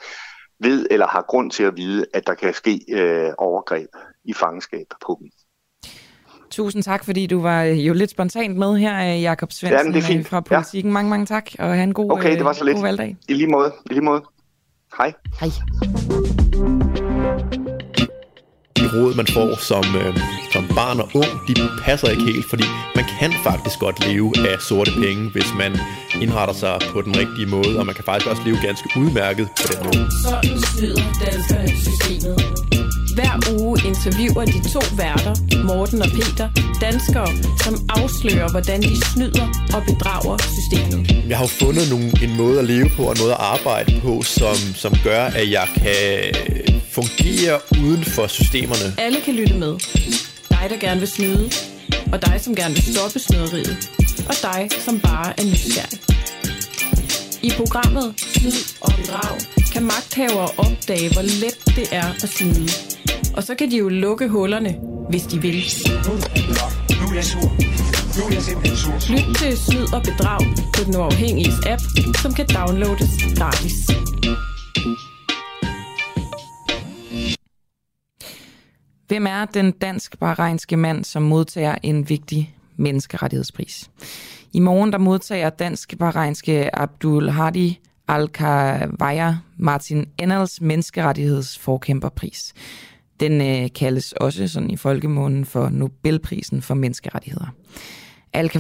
S31: ved eller har grund til at vide, at der kan ske øh, overgreb i fangenskab på dem.
S1: Tusind tak, fordi du var øh, jo lidt spontant med her, øh, Jakob Svendsen ja, øh, fra Politikken. Ja. Mange, mange tak, og have en god,
S31: okay, det var så lidt.
S1: god valgdag.
S31: I lige måde. I lige måde. Hej.
S1: Hej
S34: råd, man får som, øh, som barn og ung, de passer ikke helt, fordi man kan faktisk godt leve af sorte penge, hvis man indretter sig på den rigtige måde, og man kan faktisk også leve ganske udmærket på den måde.
S16: Sådan snyder danskerne systemet. Hver uge interviewer de to værter, Morten og Peter, danskere, som afslører, hvordan de snyder og bedrager systemet.
S34: Jeg har jo fundet nogle, en måde at leve på og noget at arbejde på, som, som gør, at jeg kan fungerer uden for systemerne.
S16: Alle kan lytte med. Dig, der gerne vil snyde, og dig, som gerne vil stoppe snyderiet, og dig, som bare er nysgerrig. I programmet Snyd og Bedrag kan magthavere opdage, hvor let det er at snyde. Og så kan de jo lukke hullerne, hvis de vil. Lyt til Snyd og Bedrag på den uafhængige app, som kan downloades gratis.
S1: Hvem er den dansk-bahrainske mand, som modtager en vigtig menneskerettighedspris? I morgen der modtager dansk-bahrainske Abdul Hadi al Martin Ennals menneskerettighedsforkæmperpris. Den øh, kaldes også sådan i folkemunden for Nobelprisen for menneskerettigheder. al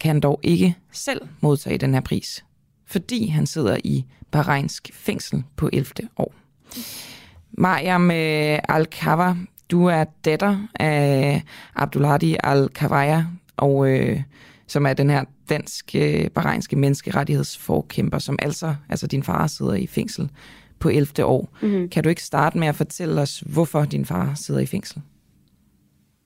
S1: kan dog ikke selv modtage den her pris, fordi han sidder i bahrainsk fængsel på 11. år. Mariam øh, al du er datter af Abdulhadi al-Kawaya, og øh, som er den her danske, bahrainske menneskerettighedsforkæmper, som altså, altså din far sidder i fængsel på 11. år. Mm-hmm. Kan du ikke starte med at fortælle os, hvorfor din far sidder i fængsel?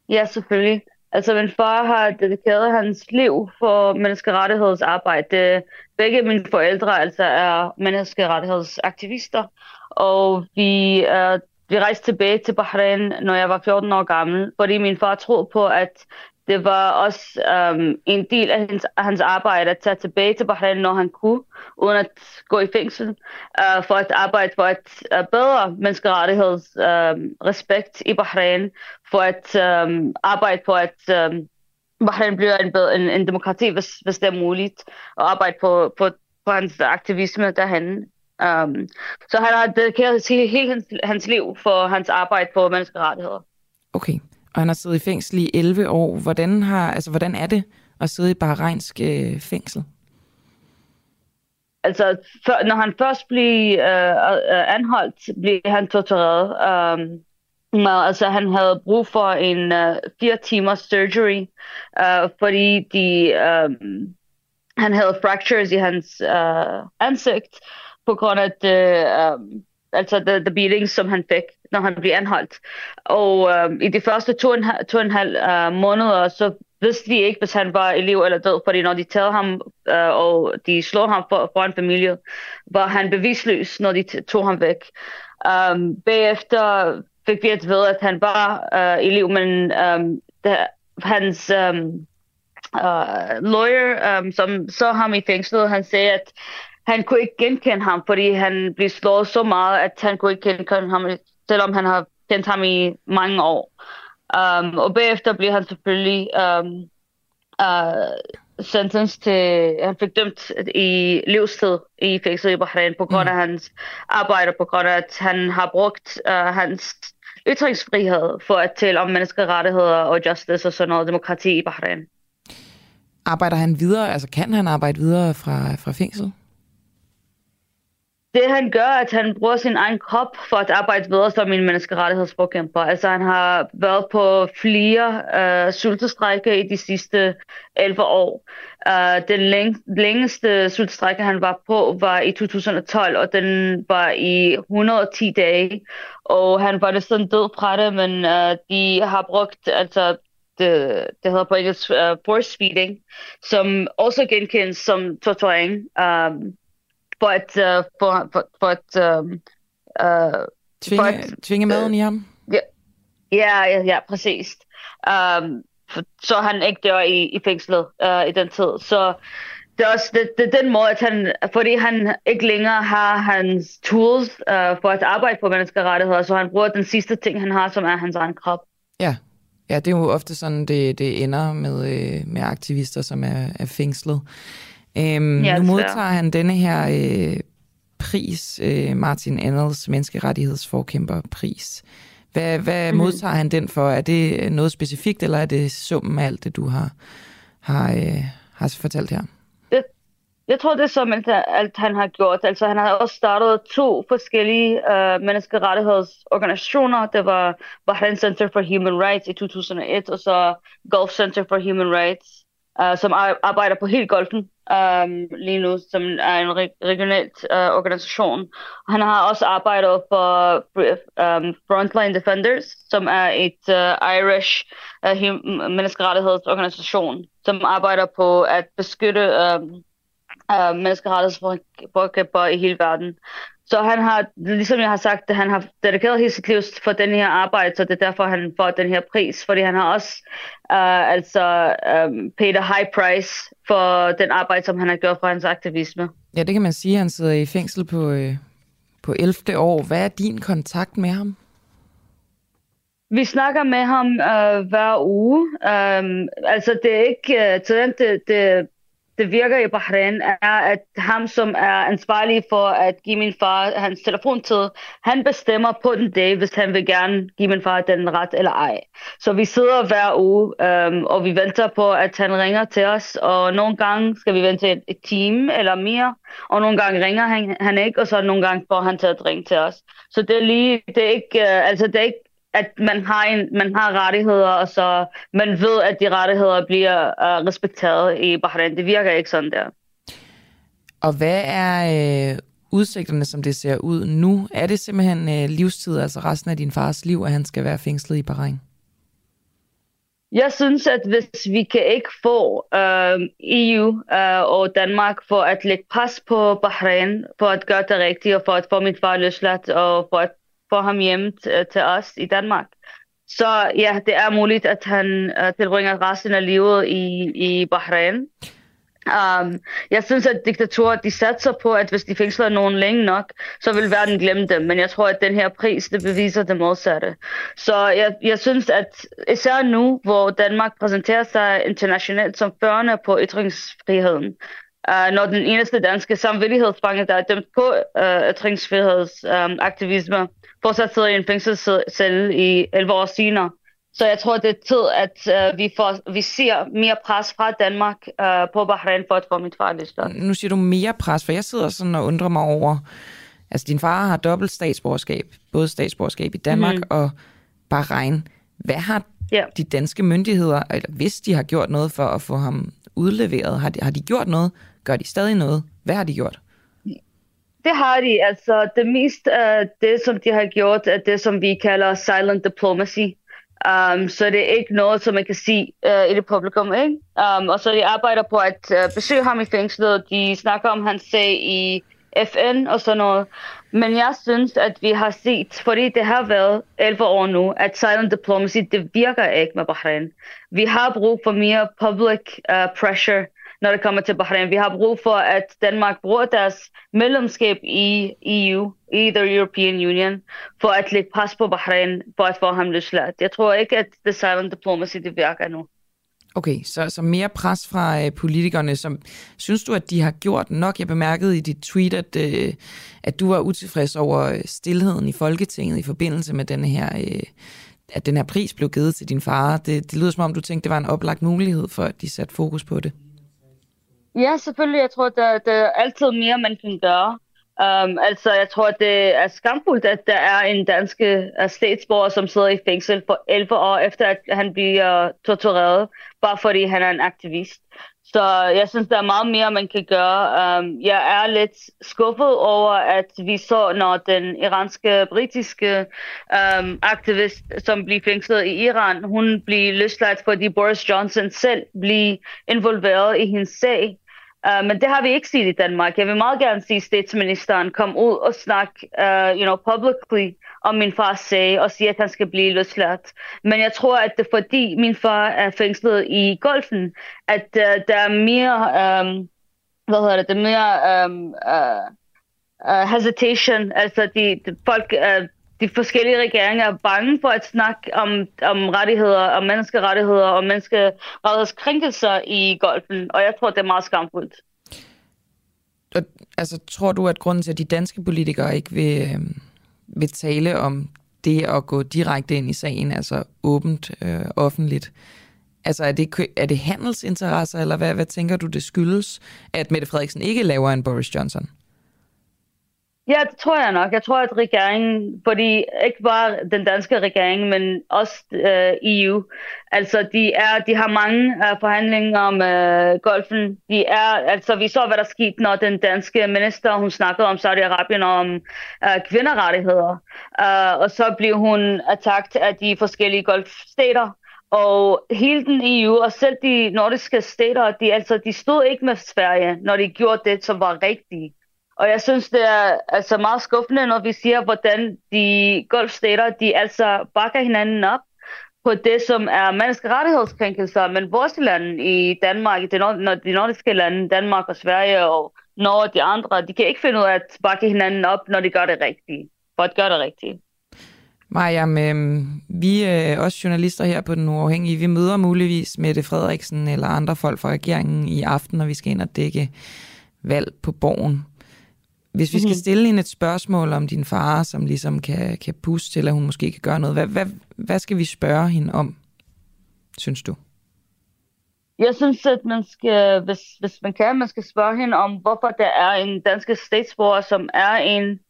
S35: Ja, selvfølgelig. Altså, min far har dedikeret hans liv for menneskerettighedsarbejde. Begge mine forældre altså er menneskerettighedsaktivister, og vi, uh, vi rejste tilbage til Bahrain, når jeg var 14 år gammel, fordi min far troede på, at det var også um, en del af hans, af hans arbejde at tage tilbage til Bahrain, når han kunne, uden at gå i fængsel, uh, for at arbejde for at uh, øh, bedre menneskerettigheds uh, respekt i Bahrain, for at um, arbejde på at um, Bahrain bliver en, bedre, en, en demokrati, hvis, hvis det er muligt, og arbejde på, på, på hans aktivisme derhen. Um, så han har dedikeret hele hans, hans liv for hans arbejde på menneskerettigheder.
S1: Okay og han har siddet i fængsel i 11 år. Hvordan, har, altså, hvordan er det at sidde i Bahreinsk øh, fængsel?
S35: Altså, for, når han først blev øh, øh, anholdt, blev han tortureret. Um, altså, han havde brug for en uh, fire timers surgery, uh, fordi de, um, han havde fractures i hans uh, ansigt på grund af det, øh, um, altså the, the beating, som han fik når han blev anholdt. Og øh, i de første to og en, to og en halv øh, måneder, så vidste de ikke, hvis han var elev eller død, fordi når de tager ham, øh, og de slår ham for, for en familie, var han bevisløs, når de tog ham væk. Um, bagefter fik vi at vide, at han var øh, elev, men um, det, hans um, uh, lawyer, um, som så ham i fængslet, han sagde, at han kunne ikke genkende ham, fordi han blev slået så meget, at han kunne ikke genkende ham selvom han har kendt ham i mange år. Um, og bagefter bliver han selvfølgelig um, uh, sentenced til, han fik dømt i livstid i fængsel i Bahrain på grund af mm. hans arbejde, på grund af at han har brugt uh, hans ytringsfrihed for at tale om menneskerettigheder og justice og sådan noget demokrati i Bahrain.
S1: Arbejder han videre, altså kan han arbejde videre fra, fra fængsel?
S35: Det han gør, at han bruger sin egen krop for at arbejde videre som en menneskerettighedsforkæmper. Altså han har været på flere øh, sultestrække i de sidste 11 år. Uh, den læng- længeste sultestrække, han var på, var i 2012, og den var i 110 dage. Og han var sådan død fra det, men uh, de har brugt altså det, det hedder på engelsk uh, force feeding, som også genkendes som torturing. Um, for at, uh, for, for, for at, um, uh,
S1: tvinge, for at, tvinge maden i ham?
S35: Ja, ja, ja, ja præcis. Um, for, så han ikke dør i, i fængslet uh, i den tid. Så det er også det, det den måde, at han, fordi han ikke længere har hans tools uh, for at arbejde på menneskerettigheder, så han bruger den sidste ting, han har, som er hans egen krop.
S1: Ja, ja det er jo ofte sådan, det, det ender med, øh, med aktivister, som er, er fængslet. Øhm, ja, nu modtager han denne her øh, pris, øh, Martin Ennels menneskerettighedsforkæmperpris. Hvad, hvad mm. modtager han den for? Er det noget specifikt, eller er det summen af alt det, du har, har, øh, har fortalt her?
S35: Det, jeg tror, det er som alt, han har gjort. Altså, han har også startet to forskellige øh, menneskerettighedsorganisationer. Det var Bahrain Center for Human Rights i 2001, og så Gulf Center for Human Rights, Øh, som arbejder på helt golfen um, lige nu, som er en re- regional uh, organisation. Han har også arbejdet for um, Frontline Defenders, som er et uh, Irish uh, menneskerettighedsorganisation, som arbejder på at beskytte um, uh, menneskerettighedsforkæmper i hele verden. Så han har, ligesom jeg har sagt, han har dedikeret hele sit liv for den her arbejde, så det er derfor, han får den her pris, fordi han har også uh, altså um, paid a high price for den arbejde, som han har gjort for hans aktivisme.
S1: Ja, det kan man sige. Han sidder i fængsel på, øh, på 11. år. Hvad er din kontakt med ham?
S35: Vi snakker med ham uh, hver uge. Um, altså, det er ikke uh, til det, det det virker i Bahrain, er, at ham, som er ansvarlig for at give min far hans telefontid, han bestemmer på den dag, hvis han vil gerne give min far den ret eller ej. Så vi sidder hver uge, øhm, og vi venter på, at han ringer til os, og nogle gange skal vi vente et, et time eller mere, og nogle gange ringer han, han ikke, og så nogle gange får han til at ringe til os. Så det er lige, det er ikke, øh, altså det er ikke at man har, en, man har rettigheder, og så man ved, at de rettigheder bliver uh, respekteret i Bahrain. Det virker ikke sådan der.
S1: Og hvad er øh, udsigterne, som det ser ud nu? Er det simpelthen øh, livstid, altså resten af din fars liv, at han skal være fængslet i Bahrain?
S35: Jeg synes, at hvis vi kan ikke få øh, EU øh, og Danmark for at lægge pres på Bahrain, for at gøre det rigtigt, og for at få min far løsladt, og for at for ham hjem til, til os i Danmark, så ja, det er muligt, at han uh, tilbringer resten af livet i, i Bahrain. Um, jeg synes, at diktatorer de satser på, at hvis de fængsler nogen længe nok, så vil verden glemme dem. Men jeg tror, at den her pris, det beviser det modsatte. Så jeg, jeg synes, at især nu, hvor Danmark præsenterer sig internationalt som førende på ytringsfriheden, uh, når den eneste danske samvittighedsfange, der er dømt på uh, ytringsfrihedsaktivisme, um, fortsat sidder i en fængselscelle i 11 år senere, så jeg tror, det er tid, at uh, vi, får, vi ser mere pres fra Danmark uh, på Bahrain for at få mit far løsladt.
S1: Nu siger du mere pres, for jeg sidder sådan og undrer mig over, altså din far har dobbelt statsborgerskab, både statsborgerskab i Danmark mm. og Bahrain. Hvad har yeah. de danske myndigheder, eller hvis de har gjort noget for at få ham udleveret, har de, har de gjort noget? Gør de stadig noget? Hvad har de gjort?
S35: Det har de. Altså, det mest af det, som de har gjort, er det, som vi kalder silent diplomacy. Um, så det er ikke noget, som man kan sige uh, i det publikum. Ikke? Um, og så de arbejder på at uh, besøge ham i fængslet. De snakker om hans sag i FN og sådan noget. Men jeg synes, at vi har set, fordi det har været 11 år nu, at silent diplomacy, det virker ikke med Bahrain. Vi har brug for mere public uh, pressure når det kommer til Bahrain. Vi har brug for, at Danmark bruger deres medlemskab i EU, i the European Union, for at lægge pres på Bahrain, for at få ham løsladt. Jeg tror ikke, at the silent diplomacy, det virker nu.
S1: Okay, så, så mere pres fra øh, politikerne. Som, synes du, at de har gjort nok? Jeg bemærkede i dit tweet, at, øh, at du var utilfreds over øh, stillheden i Folketinget i forbindelse med denne her, øh, at den her pris blev givet til din far. Det, det lyder som om, du tænkte, det var en oplagt mulighed for, at de satte fokus på det.
S35: Ja, selvfølgelig. Jeg tror, der, der er altid mere, man kan gøre. Um, altså, jeg tror, det er skamfuldt, at der er en dansk uh, statsborger, som sidder i fængsel for 11 år, efter at han bliver tortureret, bare fordi han er en aktivist. Så jeg synes, der er meget mere, man kan gøre. Um, jeg er lidt skuffet over, at vi så, når den iranske, britiske um, aktivist, som blev fængslet i Iran, hun blev løsladt, fordi Boris Johnson selv blev involveret i hendes sag. Uh, men det har vi ikke set i Danmark. Jeg vil meget gerne se statsministeren komme ud og snakke uh, you know, publicly om min far sag og siger, at han skal blive løsladt. Men jeg tror, at det er fordi min far er fængslet i golfen, at uh, der er mere, um, hvad hedder det, er mere um, uh, uh, hesitation. Altså de, de folk, uh, de forskellige regeringer er bange for at snakke om, om rettigheder, om menneskerettigheder og menneskerettighedskrænkelser i golfen, og jeg tror, det er meget skamfuldt.
S1: Altså, tror du, at grunden til, at de danske politikere ikke vil, øh, vil tale om det at gå direkte ind i sagen, altså åbent, øh, offentligt, Altså er det, er det handelsinteresser, eller hvad, hvad tænker du, det skyldes, at Mette Frederiksen ikke laver en Boris Johnson?
S35: Ja, det tror jeg nok. Jeg tror, at regeringen, fordi ikke bare den danske regering, men også øh, EU, altså de, er, de har mange øh, forhandlinger med øh, golfen. De er, altså vi så, hvad der skete, når den danske minister, hun snakkede om Saudi-Arabien om øh, kvinderettigheder. Øh, og så blev hun attakt af de forskellige golfstater. Og hele den EU, og selv de nordiske stater, de, altså, de stod ikke med Sverige, når de gjorde det, som var rigtigt. Og jeg synes, det er altså meget skuffende, når vi siger, hvordan de golfstater, de altså bakker hinanden op på det, som er menneskerettighedskrænkelser, men vores lande i Danmark, de, nord- de nordiske lande, Danmark og Sverige og Norge og de andre, de kan ikke finde ud af at bakke hinanden op, når de gør det rigtigt, for at gøre det rigtigt.
S1: Maja, øhm, øh, vi er også journalister her på Den Uafhængige. Vi møder muligvis Mette Frederiksen eller andre folk fra regeringen i aften, når vi skal ind og dække valg på borgen. Hvis vi skal mhm. stille hende et spørgsmål om din far, som ligesom kan, kan puste til, at hun måske kan gøre noget, hvad, hvad, hvad skal vi spørge hende om, synes du?
S35: Jeg synes, at man skal, hvis, hvis man kan, man skal spørge hende om, hvorfor der er en dansk statsborger, som er en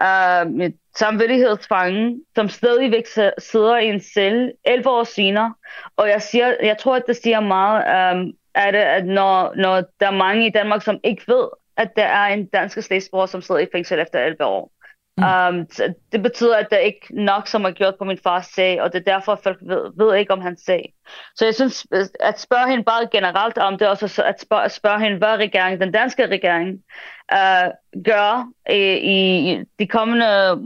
S35: uh, med samvittighedsfange, som stadigvæk sidder i en celle 11 år senere. Og jeg, siger, jeg tror, at det siger meget, um, er det, at når, når der er mange i Danmark, som ikke ved, at der er en dansk statsborger, som sidder i fængsel efter 11 år. Mm. Um, det betyder, at der ikke nok, som er gjort på min fars sag, og det er derfor, at folk ved, ved ikke om hans sag. Så jeg synes, at spørge hende bare generelt om det, og så at spørge, at spørge hende, hvad regeringen, den danske regering, uh, gør i, i de kommende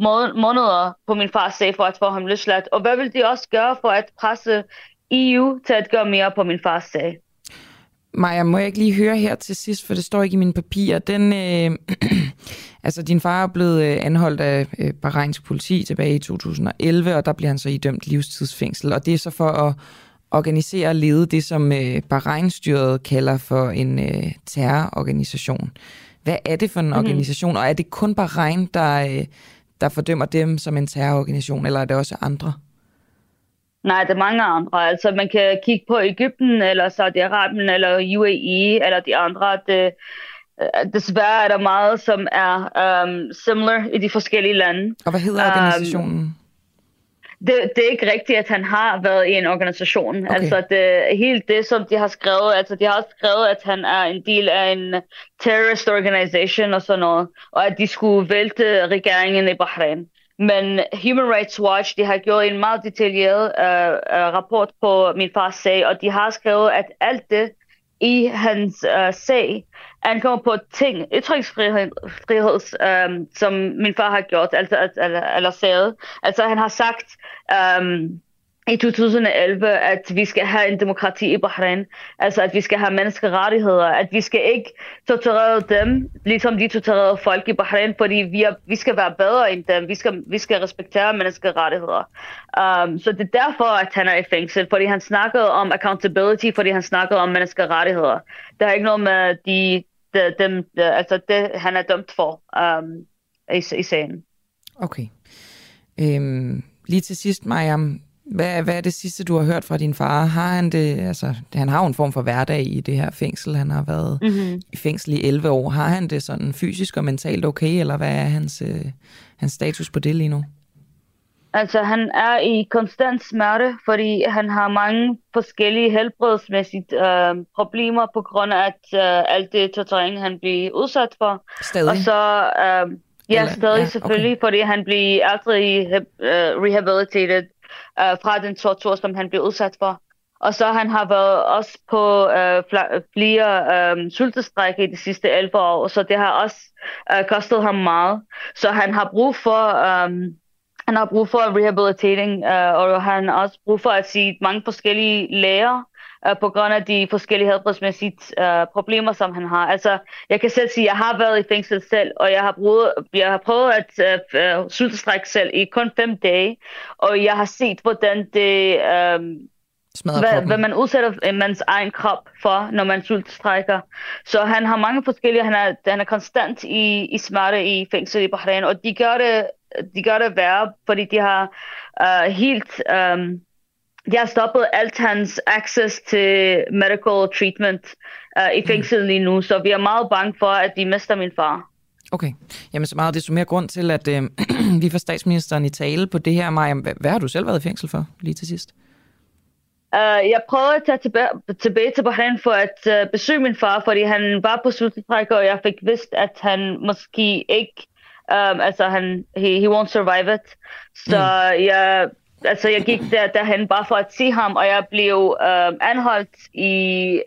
S35: måneder på min fars sag, for at få ham løsladt. Og hvad vil de også gøre for at presse EU til at gøre mere på min fars sag?
S1: Maja, må jeg ikke lige høre her til sidst, for det står ikke i mine papirer. Den, øh, altså, din far er blevet øh, anholdt af øh, Bahreins politi tilbage i 2011, og der bliver han så idømt livstidsfængsel. Og det er så for at organisere og lede det, som øh, Bahrein-styret kalder for en øh, terrororganisation. Hvad er det for en mm. organisation, og er det kun Bahrein, der, øh, der fordømmer dem som en terrororganisation, eller er det også andre?
S35: Nej, det er mange andre. Altså, man kan kigge på Ægypten, eller Saudi-Arabien, eller UAE, eller de andre. Det, øh, desværre er der meget, som er um, similar i de forskellige lande.
S1: Og hvad hedder organisationen? Um,
S35: det, det er ikke rigtigt, at han har været i en organisation. Okay. Altså, det, helt det, som de har skrevet, altså de har skrevet, at han er en del af en terrorist organisation og sådan noget, og at de skulle vælte regeringen i Bahrain. Men Human Rights Watch, de har gjort en meget detaljeret uh, rapport på min fars sag, og de har skrevet, at alt det i hans uh, sag ankommer på ting, ytringsfrihed, um, som min far har gjort, altså, eller, eller sagt. Altså han har sagt, um, i 2011, at vi skal have en demokrati i Bahrain, altså at vi skal have menneskerettigheder, at vi skal ikke torturere dem, ligesom de torturerede folk i Bahrain, fordi vi, er, vi skal være bedre end dem, vi skal, vi skal respektere menneskerettigheder. Um, så det er derfor, at han er i fængsel, fordi han snakkede om accountability, fordi han snakkede om menneskerettigheder. Det har ikke noget med de, de, dem, de, altså det, han er dømt for um, i, i sagen.
S1: Okay. Øhm, lige til sidst, Mariam, hvad, hvad er det sidste, du har hørt fra din far? Har han det, altså, han har jo en form for hverdag i det her fængsel. Han har været mm-hmm. i fængsel i 11 år. Har han det sådan fysisk og mentalt okay, eller hvad er hans, øh, hans status på det lige nu?
S35: Altså, han er i konstant smerte, fordi han har mange forskellige helbredsmæssige øh, problemer på grund af at, øh, alt det torturering, han bliver udsat for.
S1: Stadig?
S35: Og så, øh, ja, Eller, stadig ja, selvfølgelig, okay. fordi han bliver aldrig uh, rehabilitated øh, fra den tortur, som han blev udsat for. Og så han har været også på øh, flere øh, sultestrække i de sidste 11 år, så det har også øh, kostet ham meget. Så han har brug for... Øh, han har brug for rehabilitering, øh, og han har også brug for at sige mange forskellige læger, øh, på grund af de forskellige helbredsmæssige øh, problemer, som han har. Altså, jeg kan selv sige, at jeg har været i fængsel selv, og jeg har prøvet, jeg har prøvet at øh, øh sultestrække selv i kun fem dage, og jeg har set, hvordan det... Øh, hvad, hvad man udsætter mands egen krop for, når man sultstrækker. Så han har mange forskellige, han er, han er konstant i, i smerte i fængsel i Bahrain, og de gør det, de gør det værre, fordi de har uh, helt um, de har stoppet alt hans access til medical treatment uh, i mm. fængslet lige nu, så vi er meget bange for, at de mister min far.
S1: Okay. Jamen så meget desto mere grund til, at øh, vi får statsministeren i tale på det her, Maja. Hvad, hvad har du selv været i fængsel for lige til sidst?
S35: Uh, jeg prøvede at tage tilbage, tilbage til Bahrain for at uh, besøge min far, fordi han var på sultetræk, og jeg fik vidst, at han måske ikke, um, altså han, he, he won't survive it. Så mm. jeg altså jeg gik der, derhen bare for at se ham, og jeg blev øh, anholdt i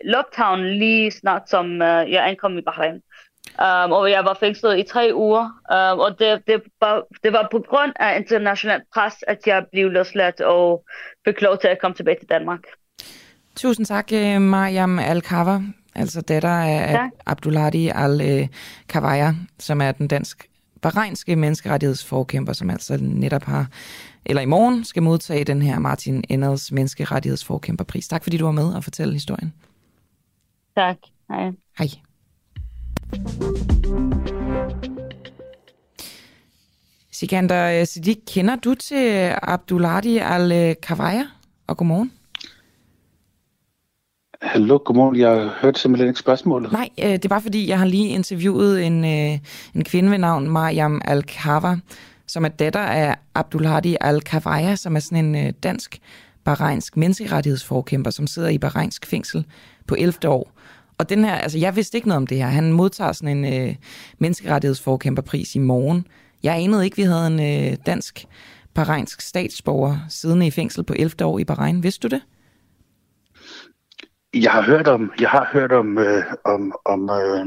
S35: Lockdown lige snart som øh, jeg ankom i Bahrain. Um, og jeg var fængslet i tre uger, um, og det, det, var, det var på grund af international pres, at jeg blev løsladt og fik lov til at komme tilbage til Danmark.
S1: Tusind tak, øh, Mariam Al-Kawa, altså datter af tak. Abdulladi Al-Kawaya, som er den dansk bahreinske menneskerettighedsforkæmper, som altså netop har eller i morgen skal modtage den her Martin Enders menneskerettighedsforkæmperpris. Tak fordi du var med og fortælle historien.
S35: Tak. Hej.
S1: Hej. Sikander Siddiq, kender du til Abduladi Al-Kawaya? Og godmorgen.
S36: Hallo, godmorgen. Jeg hørte simpelthen ikke spørgsmålet.
S1: Nej, øh, det er bare fordi, jeg har lige interviewet en, øh, en kvinde ved navn Mariam Al-Kawa, som er datter af Abdulhadi Al-Kawaya, som er sådan en øh, dansk bahrainsk menneskerettighedsforkæmper, som sidder i bahrainsk fængsel på 11. år. Og den her, altså jeg vidste ikke noget om det her. Han modtager sådan en øh, menneskerettighedsforkæmperpris i morgen. Jeg anede ikke, vi havde en øh, dansk bahrainsk statsborger siddende i fængsel på 11. år i Bahrain. Vidste du det?
S36: Jeg har hørt om, jeg har hørt om, øh, om, om øh,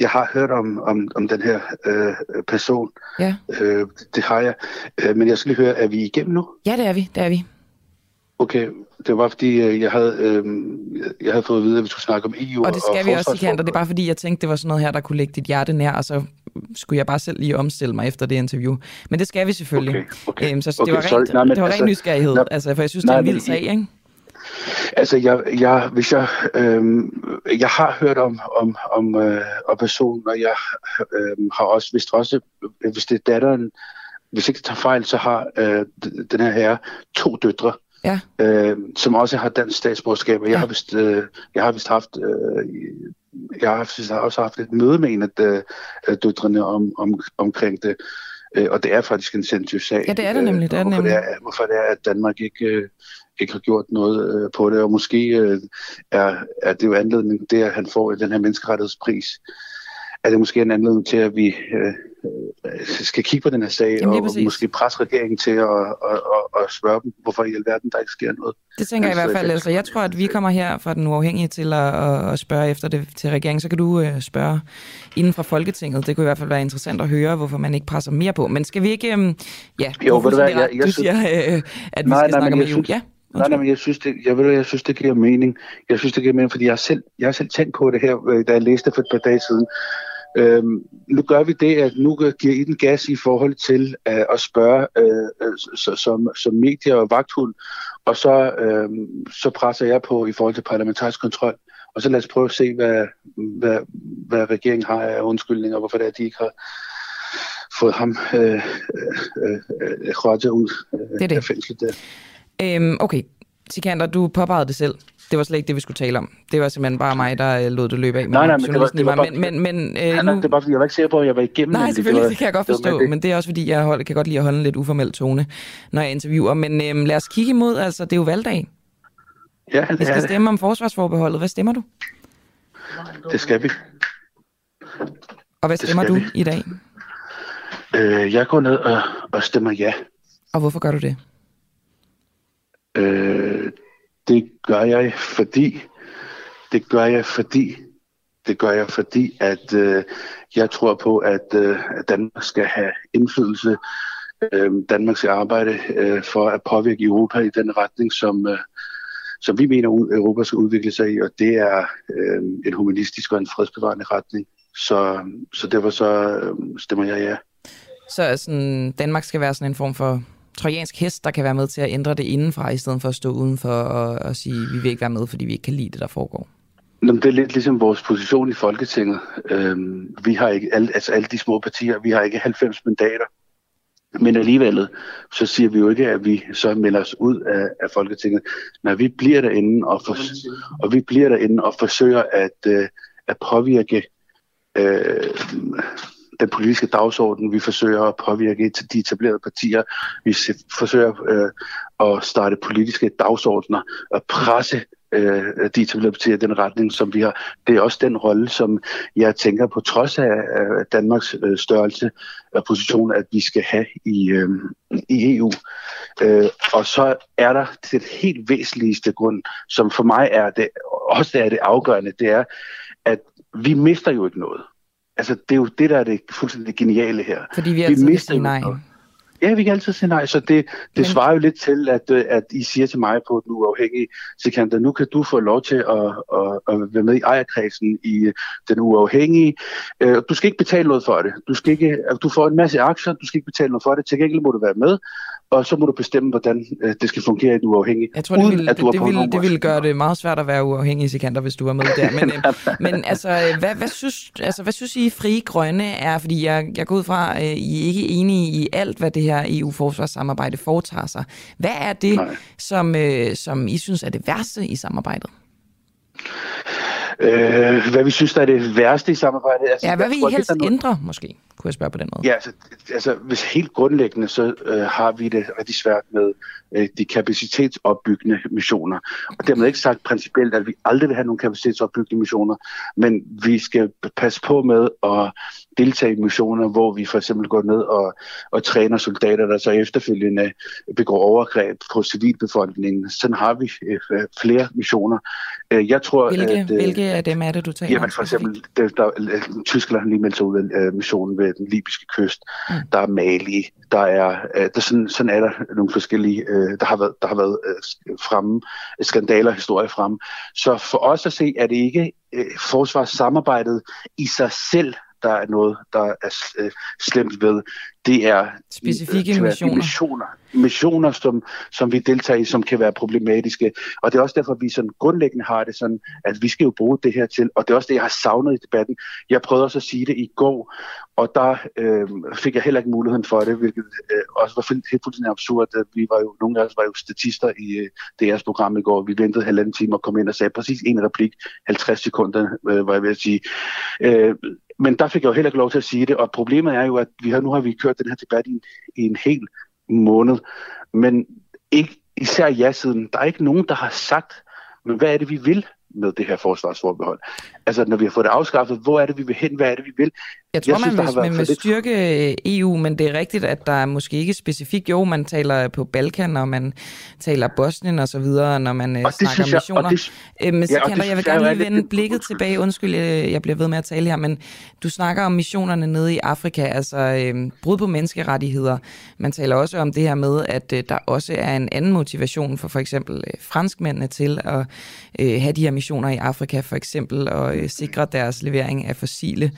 S36: jeg har hørt om, om, om den her øh, person.
S1: Ja.
S36: Øh, det har jeg. Øh, men jeg skal lige høre, er vi igennem nu?
S1: Ja, det er vi. Det er vi.
S36: Okay, det var fordi, øh, jeg havde, øh, jeg havde fået at vide, at vi skulle snakke om EU
S1: Og det skal
S36: og
S1: vi også, Sikander.
S36: forsvarsforbehold.
S1: Det er bare fordi, jeg tænkte, det var sådan noget her, der kunne lægge dit hjerte nær, og så skulle jeg bare selv lige omstille mig efter det interview. Men det skal vi selvfølgelig.
S36: Okay, okay.
S1: Øhm, så det
S36: Okay,
S1: var
S36: sorry.
S1: rent,
S36: Nej, men
S1: det var
S36: altså-
S1: ren nysgerrighed,
S36: nej,
S1: altså, for jeg synes,
S36: nej,
S1: det er en vild
S36: I-
S1: sag, ikke?
S36: Altså, jeg, jeg, hvis jeg, øhm, jeg har hørt om, om, om, øh, om personen, og jeg øhm, har også vist også, øh, hvis det er datteren, hvis ikke det tager fejl, så har øh, den her herre to døtre,
S1: Ja.
S36: øh, som også har dansk statsborgerskab, og jeg har vist, øh, jeg har vist haft, øh, jeg har vist også haft et møde med en af de, øh, døtrene om, om, omkring det, øh, og det er faktisk en sindssyg sag.
S1: Ja, det er det nemlig, det er
S36: øh, hvorfor,
S1: nemlig.
S36: det er, hvorfor det er, at Danmark ikke, øh, ikke har gjort noget øh, på det, og måske øh, er, er det jo anledning, det at han får den her menneskerettighedspris, er det måske en anledning til, at vi øh, skal kigge på den her sag,
S1: Jamen,
S36: og
S1: præcis.
S36: måske presse regeringen til at, at, at, at spørge dem, hvorfor i alverden der ikke sker noget.
S1: Det tænker jeg i
S36: Han
S1: hvert fald. Altså, jeg tror, at vi kommer her fra den uafhængige til at, at, spørge efter det til regeringen. Så kan du øh, spørge inden fra Folketinget. Det kunne i hvert fald være interessant at høre, hvorfor man ikke presser mere på. Men skal vi ikke... Øh, ja,
S36: Jo, ved du hvad, jeg- jeg
S1: du
S36: synes-
S1: siger, øh, at vi
S36: Nej,
S1: skal
S36: nej,
S1: snakke
S36: men
S1: om
S36: jeg synes-
S1: Ja,
S36: Nej, nej, men jeg synes, det, jeg, ved, jeg synes, det giver mening. Jeg synes, det giver mening, fordi jeg har selv, jeg har selv tænkt på det her, øh, da jeg læste det for et par dage siden. Øhm, nu gør vi det, at nu giver I den gas i forhold til øh, at spørge øh, øh, så, som, som medier og vagthund, og så, øh, så presser jeg på i forhold til parlamentarisk kontrol. Og så lad os prøve at se, hvad, hvad, hvad regeringen har af undskyldninger, hvorfor det er, at de ikke har fået ham øh, øh, øh, øh, ud øh,
S1: Det er det.
S36: af fængslet der.
S1: Øhm, okay, Sikander, du påpegede det selv. Det var slet ikke det, vi skulle tale om. Det var simpelthen bare mig, der øh, lod det løbe af.
S36: Nej, nej, men det var, det var bare,
S1: men, men, men, øh,
S36: nej,
S1: nu...
S36: nej, det er bare, fordi jeg var ikke sikker på, at jeg var igennem.
S1: Nej, selvfølgelig,
S36: var-
S1: det kan jeg godt
S36: det var
S1: forstå,
S36: med det.
S1: men det er også fordi, jeg hold, kan godt lide at holde en lidt uformel tone, når jeg interviewer. Men øhm, lad os kigge imod, altså det er jo valgdag.
S36: Ja,
S1: Vi
S36: det
S1: skal
S36: er det.
S1: stemme om forsvarsforbeholdet. Hvad stemmer du?
S36: Det skal vi.
S1: Og hvad
S36: Det
S1: stemmer
S36: skal
S1: du
S36: vi.
S1: i dag?
S36: Øh, jeg går ned og, og stemmer ja.
S1: Og hvorfor gør du det?
S36: Øh, det gør jeg, fordi det gør jeg, fordi det gør jeg, fordi at øh, jeg tror på, at, øh, at Danmark skal have indflydelse. Øh, Danmark skal arbejde øh, for at påvirke Europa i den retning, som, øh, som vi mener, Europa skal udvikle sig i, og det er øh, en humanistisk og en fredsbevarende retning. Så, så derfor så øh, stemmer jeg ja.
S1: Så sådan, Danmark skal være sådan en form for trojansk hest, der kan være med til at ændre det indenfra, i stedet for at stå udenfor og, og sige, vi vil ikke være med, fordi vi ikke kan lide det, der foregår.
S36: Nå, det er lidt ligesom vores position i Folketinget. Øhm, vi har ikke, alle, altså alle de små partier, vi har ikke 90 mandater. Men alligevel, så siger vi jo ikke, at vi så melder os ud af, af Folketinget. Når vi bliver derinde, og, for, og vi bliver derinde og forsøger at, øh, at påvirke øh, den politiske dagsorden. Vi forsøger at påvirke de etablerede partier. Vi forsøger øh, at starte politiske dagsordner og presse øh, de etablerede partier i den retning, som vi har. Det er også den rolle, som jeg tænker på trods af øh, Danmarks øh, størrelse og position, at vi skal have i, øh, i EU. Øh, og så er der det helt væsentligste grund, som for mig er det, også er det afgørende, det er, at vi mister jo ikke noget. Altså, det er jo det, der er det fuldstændig geniale her.
S1: Fordi vi altid kan
S36: mister
S1: nej.
S36: noget. Ja, vi kan altid sige nej, så det, det
S1: Men-
S36: svarer jo lidt til, at, øh, at I siger til mig på den uafhængige sekant, nu kan du få lov til at, at, at være med i ejerkredsen i øh, den uafhængige. Øh, Du skal ikke betale noget for det. Du, skal ikke, du får en masse aktier, du skal ikke betale noget for det. Til gengæld må du være med, og så må du bestemme, hvordan øh, det skal fungere i den uafhængige.
S1: Jeg tror, det ville, det, det, ville, det ville gøre det meget svært at være uafhængig sekander, hvis du var med der. Men, øh, men altså, øh, hvad, hvad, synes, altså, hvad synes I frie grønne er? Fordi jeg, jeg går ud fra, at I er ikke enige i alt, hvad det her EU-forsvarssamarbejde foretager sig. Hvad er det, som, øh, som I synes er det værste i samarbejdet?
S36: Øh, hvad vi synes, der er det værste i samarbejdet. Altså,
S1: Ja, hvad vil I helst ændre, måske? Kunne jeg spørge på den måde?
S36: Ja, altså, altså hvis helt grundlæggende, så øh, har vi det rigtig svært med øh, de kapacitetsopbyggende missioner. Og dermed ikke sagt principielt, at vi aldrig vil have nogle kapacitetsopbyggende missioner, men vi skal passe på med at deltage i missioner, hvor vi for eksempel går ned og, og træner soldater, der så efterfølgende begår overgreb på civilbefolkningen. Sådan har vi øh, flere missioner. Øh, jeg tror,
S1: Hvilke,
S36: at, øh,
S1: hvilke af dem er det, du taler
S36: Jamen
S1: om?
S36: for eksempel, der, der, Tyskland har lige meldt sig ud af øh, missionen ved den libyske kyst. Mm. Der er Mali, der er, øh, der, sådan, sådan er der nogle forskellige, øh, der har været, der har været øh, fremme, skandaler, historier fremme. Så for os at se, er det ikke øh, forsvarssamarbejdet i sig selv, der er noget, der er øh, slemt ved. Det er
S1: Specifikke
S36: være de
S1: missioner.
S36: missioner, missioner som, som vi deltager i, som kan være problematiske. Og det er også derfor, vi sådan grundlæggende har det sådan, at vi skal jo bruge det her til, og det er også det, jeg har savnet i debatten. Jeg prøvede også at sige det i går, og der øh, fik jeg heller ikke muligheden for det, hvilket øh, også var helt fuldstændig absurd. At vi var jo, nogle af os var jo statister i øh, DR's program i går. Vi ventede halvanden time og kom ind og sagde præcis en replik, 50 sekunder, øh, var jeg ved at sige. Øh, men der fik jeg jo heller ikke lov til at sige det, og problemet er jo, at vi har, nu har vi kørt den her debat i, i en hel måned, men ikke især ja-siden. Der er ikke nogen, der har sagt, men hvad er det, vi vil med det her forsvarsforbehold? Altså, når vi har fået det afskaffet, hvor er det, vi vil hen? Hvad er det, vi vil?
S1: Jeg tror,
S36: synes,
S1: man
S36: der
S1: vil, man vil
S36: lidt-
S1: styrke EU, men det er rigtigt, at der er måske ikke specifikt, jo, man taler på Balkan, og man taler Bosnien og så videre, når man øh,
S36: Og
S1: snakker
S36: jeg- og
S1: missioner.
S36: det-
S1: Øh, Men
S36: Ja, og
S1: Sikander,
S36: det
S1: jeg vil
S36: jeg
S1: gerne
S36: er
S1: lige
S36: lidt-
S1: vende blikket tilbage. Undskyld, øh, jeg bliver ved med at tale her, men du snakker om missionerne nede i Afrika, altså øh, brud på menneskerettigheder. Man taler også om det her med, at øh, der også er en anden motivation for for eksempel øh, franskmændene til at øh, have de her missioner i Afrika, for eksempel at øh, sikre deres levering af fossile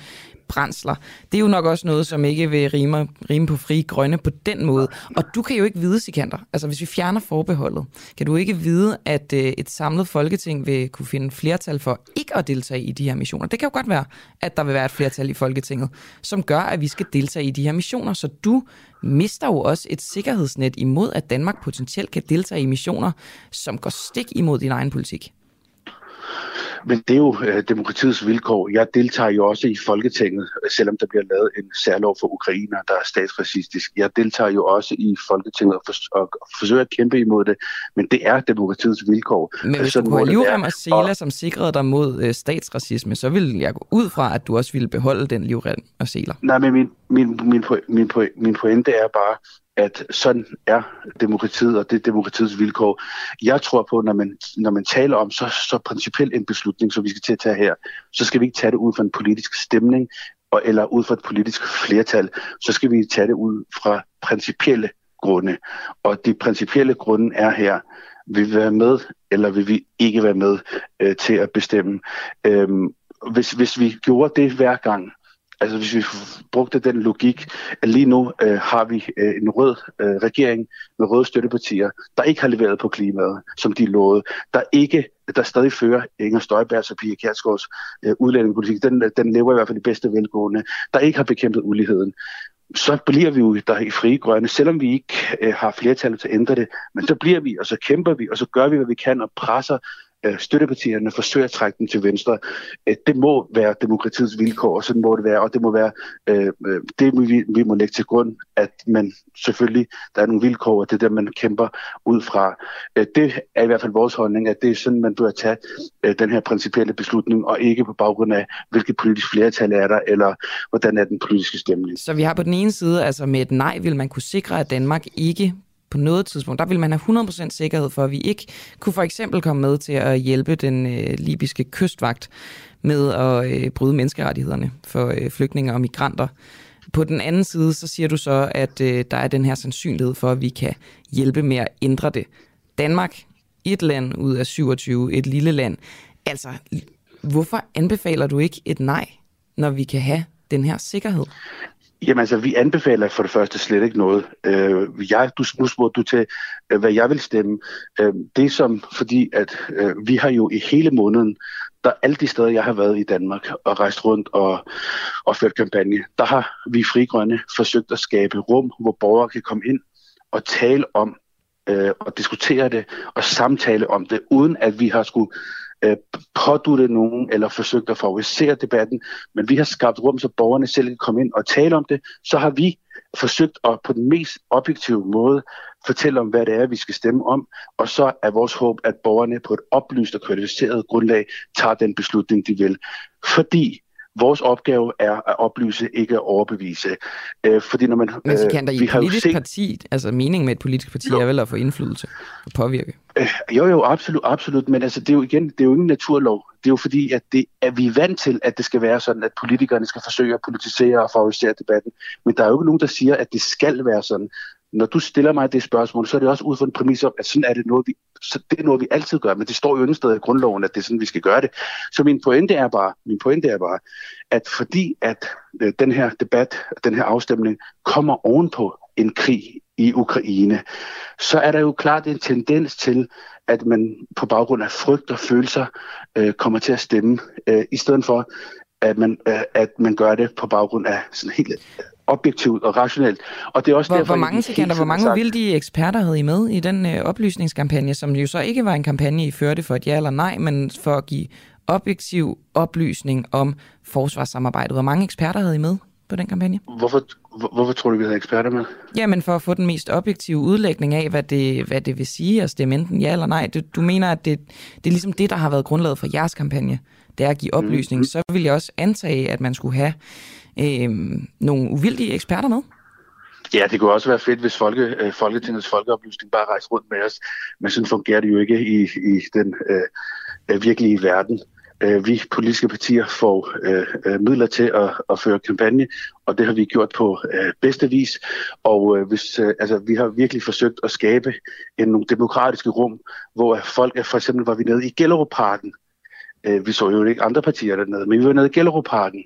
S1: brændsler. Det er jo nok også noget, som ikke vil rime, rime på frie grønne på den måde. Og du kan jo ikke vide, Sikander, altså hvis vi fjerner forbeholdet, kan du ikke vide, at øh, et samlet folketing vil kunne finde flertal for ikke at deltage i de her missioner. Det kan jo godt være, at der vil være et flertal i Folketinget, som gør, at vi skal deltage i de her missioner. Så du mister jo også et sikkerhedsnet imod, at Danmark potentielt kan deltage i missioner, som går stik imod din egen politik.
S36: Men det er jo øh, demokratiets vilkår. Jeg deltager jo også i Folketinget, selvom der bliver lavet en særlov for ukrainer, der er statsracistisk. Jeg deltager jo også i Folketinget og, for, og forsøger at kæmpe imod det, men det er demokratiets vilkår.
S1: Men hvis du
S36: Sådan
S1: kunne have
S36: det
S1: livrem og seler, som sikrede dig mod øh, statsracisme, så ville jeg gå ud fra, at du også ville beholde den livrem og seler.
S36: Nej, men min, min, min, min, min pointe er bare, at sådan er demokratiet, og det er demokratiets vilkår. Jeg tror på, når man, når man taler om så, så principielt en beslutning, som vi skal til at tage her, så skal vi ikke tage det ud fra en politisk stemning, og, eller ud fra et politisk flertal. Så skal vi tage det ud fra principielle grunde. Og de principielle grunde er her, vil vi være med, eller vil vi ikke være med øh, til at bestemme. Øhm, hvis, hvis vi gjorde det hver gang, Altså hvis vi brugte den logik, at lige nu øh, har vi øh, en rød øh, regering med røde støttepartier, der ikke har leveret på klimaet, som de lovede, der ikke der stadig fører Inger Støjbergs og Pia Kjærsgaards øh, udlændingepolitik, den, øh, den lever i hvert fald i bedste velgående, der ikke har bekæmpet uligheden, så bliver vi jo der i frie grønne, selvom vi ikke øh, har flertallet til at ændre det, men så bliver vi, og så kæmper vi, og så gør vi, hvad vi kan, og presser øh, støttepartierne, forsøger at trække dem til venstre. Øh, det må være demokratiets vilkår, og sådan må det være, og det må være øh, øh det, vi, vi må lægge til grund, at man selvfølgelig, der er nogle vilkår, og det er der, man kæmper ud fra. Øh, det er i hvert fald vores holdning, at det er sådan, man bør tage øh, den her principielle beslutning, og ikke på baggrund af, hvilket politisk flertal er der, eller hvordan er den politiske stemning.
S1: Så vi har på den ene side, altså med et nej, vil man kunne sikre, at Danmark ikke på noget tidspunkt, der vil man have 100% sikkerhed for, at vi ikke kunne for eksempel komme med til at hjælpe den øh, libyske kystvagt med at øh, bryde menneskerettighederne for øh, flygtninge og migranter. På den anden side, så siger du så, at øh, der er den her sandsynlighed for, at vi kan hjælpe med at ændre det. Danmark, et land ud af 27, et lille land. Altså, hvorfor anbefaler du ikke et nej, når vi kan have den her sikkerhed?
S36: Jamen altså, vi anbefaler for det første slet ikke noget. Øh, jeg, du, nu spurgte du til, øh, hvad jeg vil stemme. Øh, det er som, fordi at øh, vi har jo i hele måneden, der alle de steder, jeg har været i Danmark og rejst rundt og, og ført kampagne, der har vi frigrønne Fri Grønne forsøgt at skabe rum, hvor borgere kan komme ind og tale om øh, og diskutere det og samtale om det, uden at vi har skulle øh, påduttet nogen eller forsøgt at favorisere debatten, men vi har skabt rum, så borgerne selv kan komme ind og tale om det. Så har vi forsøgt at på den mest objektive måde fortælle om, hvad det er, vi skal stemme om, og så er vores håb, at borgerne på et oplyst og kvalificeret grundlag tager den beslutning, de vil. Fordi vores opgave er at oplyse, ikke at overbevise. Øh, fordi når man,
S1: Men så kan der i et
S36: jo
S1: politisk
S36: set-
S1: parti, altså meningen med et politisk parti er vel at få indflydelse og påvirke.
S36: Øh, jo, jo, absolut, absolut. Men altså, det er jo igen, det er jo ingen naturlov. Det er jo fordi, at, det, at vi er vant til, at det skal være sådan, at politikerne skal forsøge at politisere og favorisere debatten. Men der er jo ikke nogen, der siger, at det skal være sådan. Når du stiller mig det spørgsmål, så er det også ud fra en præmis om, at sådan er det noget, vi, så det er noget, vi altid gør. Men det står jo ingen sted i grundloven, at det er sådan, vi skal gøre det. Så min pointe er bare, min pointe er bare at fordi at øh, den her debat, den her afstemning kommer ovenpå en krig i Ukraine, så er der jo klart en tendens til, at man på baggrund af frygt og følelser øh, kommer til at stemme, øh, i stedet for at man, øh, at man gør det på baggrund af sådan helt objektivt og rationelt. Og det er også
S1: Hvor,
S36: derfor,
S1: hvor mange
S36: hele
S1: sekunder, hvor mange
S36: sagt-
S1: uvildige eksperter havde I med i den øh, oplysningskampagne, som jo så ikke var en kampagne, I førte for et ja eller nej, men for at give objektiv oplysning om forsvarssamarbejdet. Hvor mange eksperter havde I med på den kampagne?
S36: Hvorfor, hvor- hvorfor tror du, vi havde eksperter med?
S1: Jamen for at få den mest objektive udlægning af, hvad det, hvad det vil sige at stemme enten ja eller nej. Du, du mener, at det, det er ligesom det, der har været grundlaget for jeres kampagne. Det er at give oplysning. Så vil jeg også antage, at man skulle have øh, nogle uvildige eksperter med.
S36: Ja, det kunne også være fedt, hvis folke, øh, Folketingets folkeoplysning bare rejste rundt med os. Men sådan fungerer det jo ikke i, i den øh, øh virkelige verden. Øh, vi politiske partier får øh, øh, midler til at, at føre kampagne, og det har vi gjort på øh, bedste vis. Og øh, hvis, øh, altså, vi har virkelig forsøgt at skabe en, nogle demokratiske rum, hvor folk, for eksempel var vi nede i Gellerup-parken, Øh, vi så jo ikke andre partier dernede, men vi var nede i Gellerup-parken,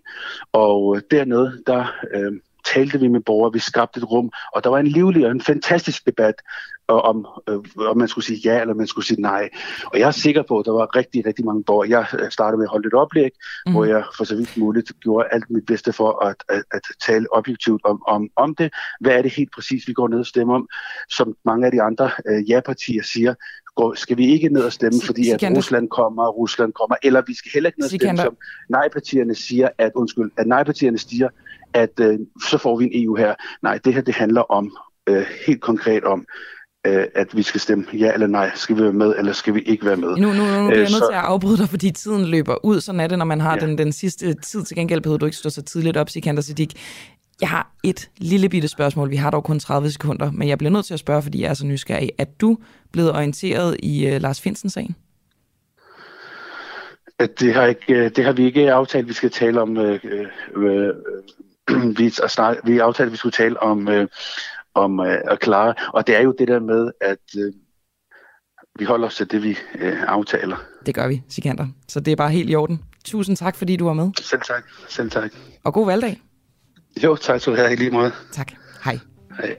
S36: og øh, dernede, der øh, talte vi med borgere, vi skabte et rum, og der var en livlig og en fantastisk debat øh, om, øh, om man skulle sige ja eller man skulle sige nej. Og jeg er sikker på, at der var rigtig, rigtig mange borgere. Jeg startede med at holde et oplæg, mm. hvor jeg for så vidt muligt gjorde alt mit bedste for at, at, at tale objektivt om, om, om det. Hvad er det helt præcis, vi går ned og stemmer om? Som mange af de andre øh, ja-partier siger, går, skal vi ikke ned og stemme, fordi at Rusland kommer, og Rusland kommer, eller vi skal heller ikke ned og stemme, som nej-partierne siger, at, undskyld, at nej-partierne siger, at øh, så får vi en EU her. Nej, det her det handler om, øh, helt konkret om, øh, at vi skal stemme ja eller nej. Skal vi være med, eller skal vi ikke være med?
S1: Nu, nu, nu bliver jeg
S36: Øh,
S1: nødt
S36: så-
S1: til at afbryde dig, fordi tiden løber ud. Sådan er det, når man har ja. den, den sidste tid. Til gengæld behøver du ikke stå så tidligt op, Sikander Siddiq. Jeg har et lille bitte spørgsmål. Vi har dog kun 30 sekunder, men jeg bliver nødt til at spørge, fordi jeg er så nysgerrig. Er du blevet orienteret i uh, Lars Finsen-sagen?
S36: At Det har, ikke, øh, det har vi ikke aftalt, vi skal tale om. Øh, øh, øh, vi, snak, vi har aftalt, at vi skulle tale om, øh, om øh, at klare. Og det er jo det der med, at øh, vi holder os til det, vi øh, aftaler.
S1: Det gør vi, Sikander. Så det er bare helt i orden. Tusind tak, fordi du var med.
S36: Selv tak. Selv tak.
S1: Og god valgdag.
S36: Jo, tak skal du have i lige måde.
S1: Tak. Hej.
S36: Hej.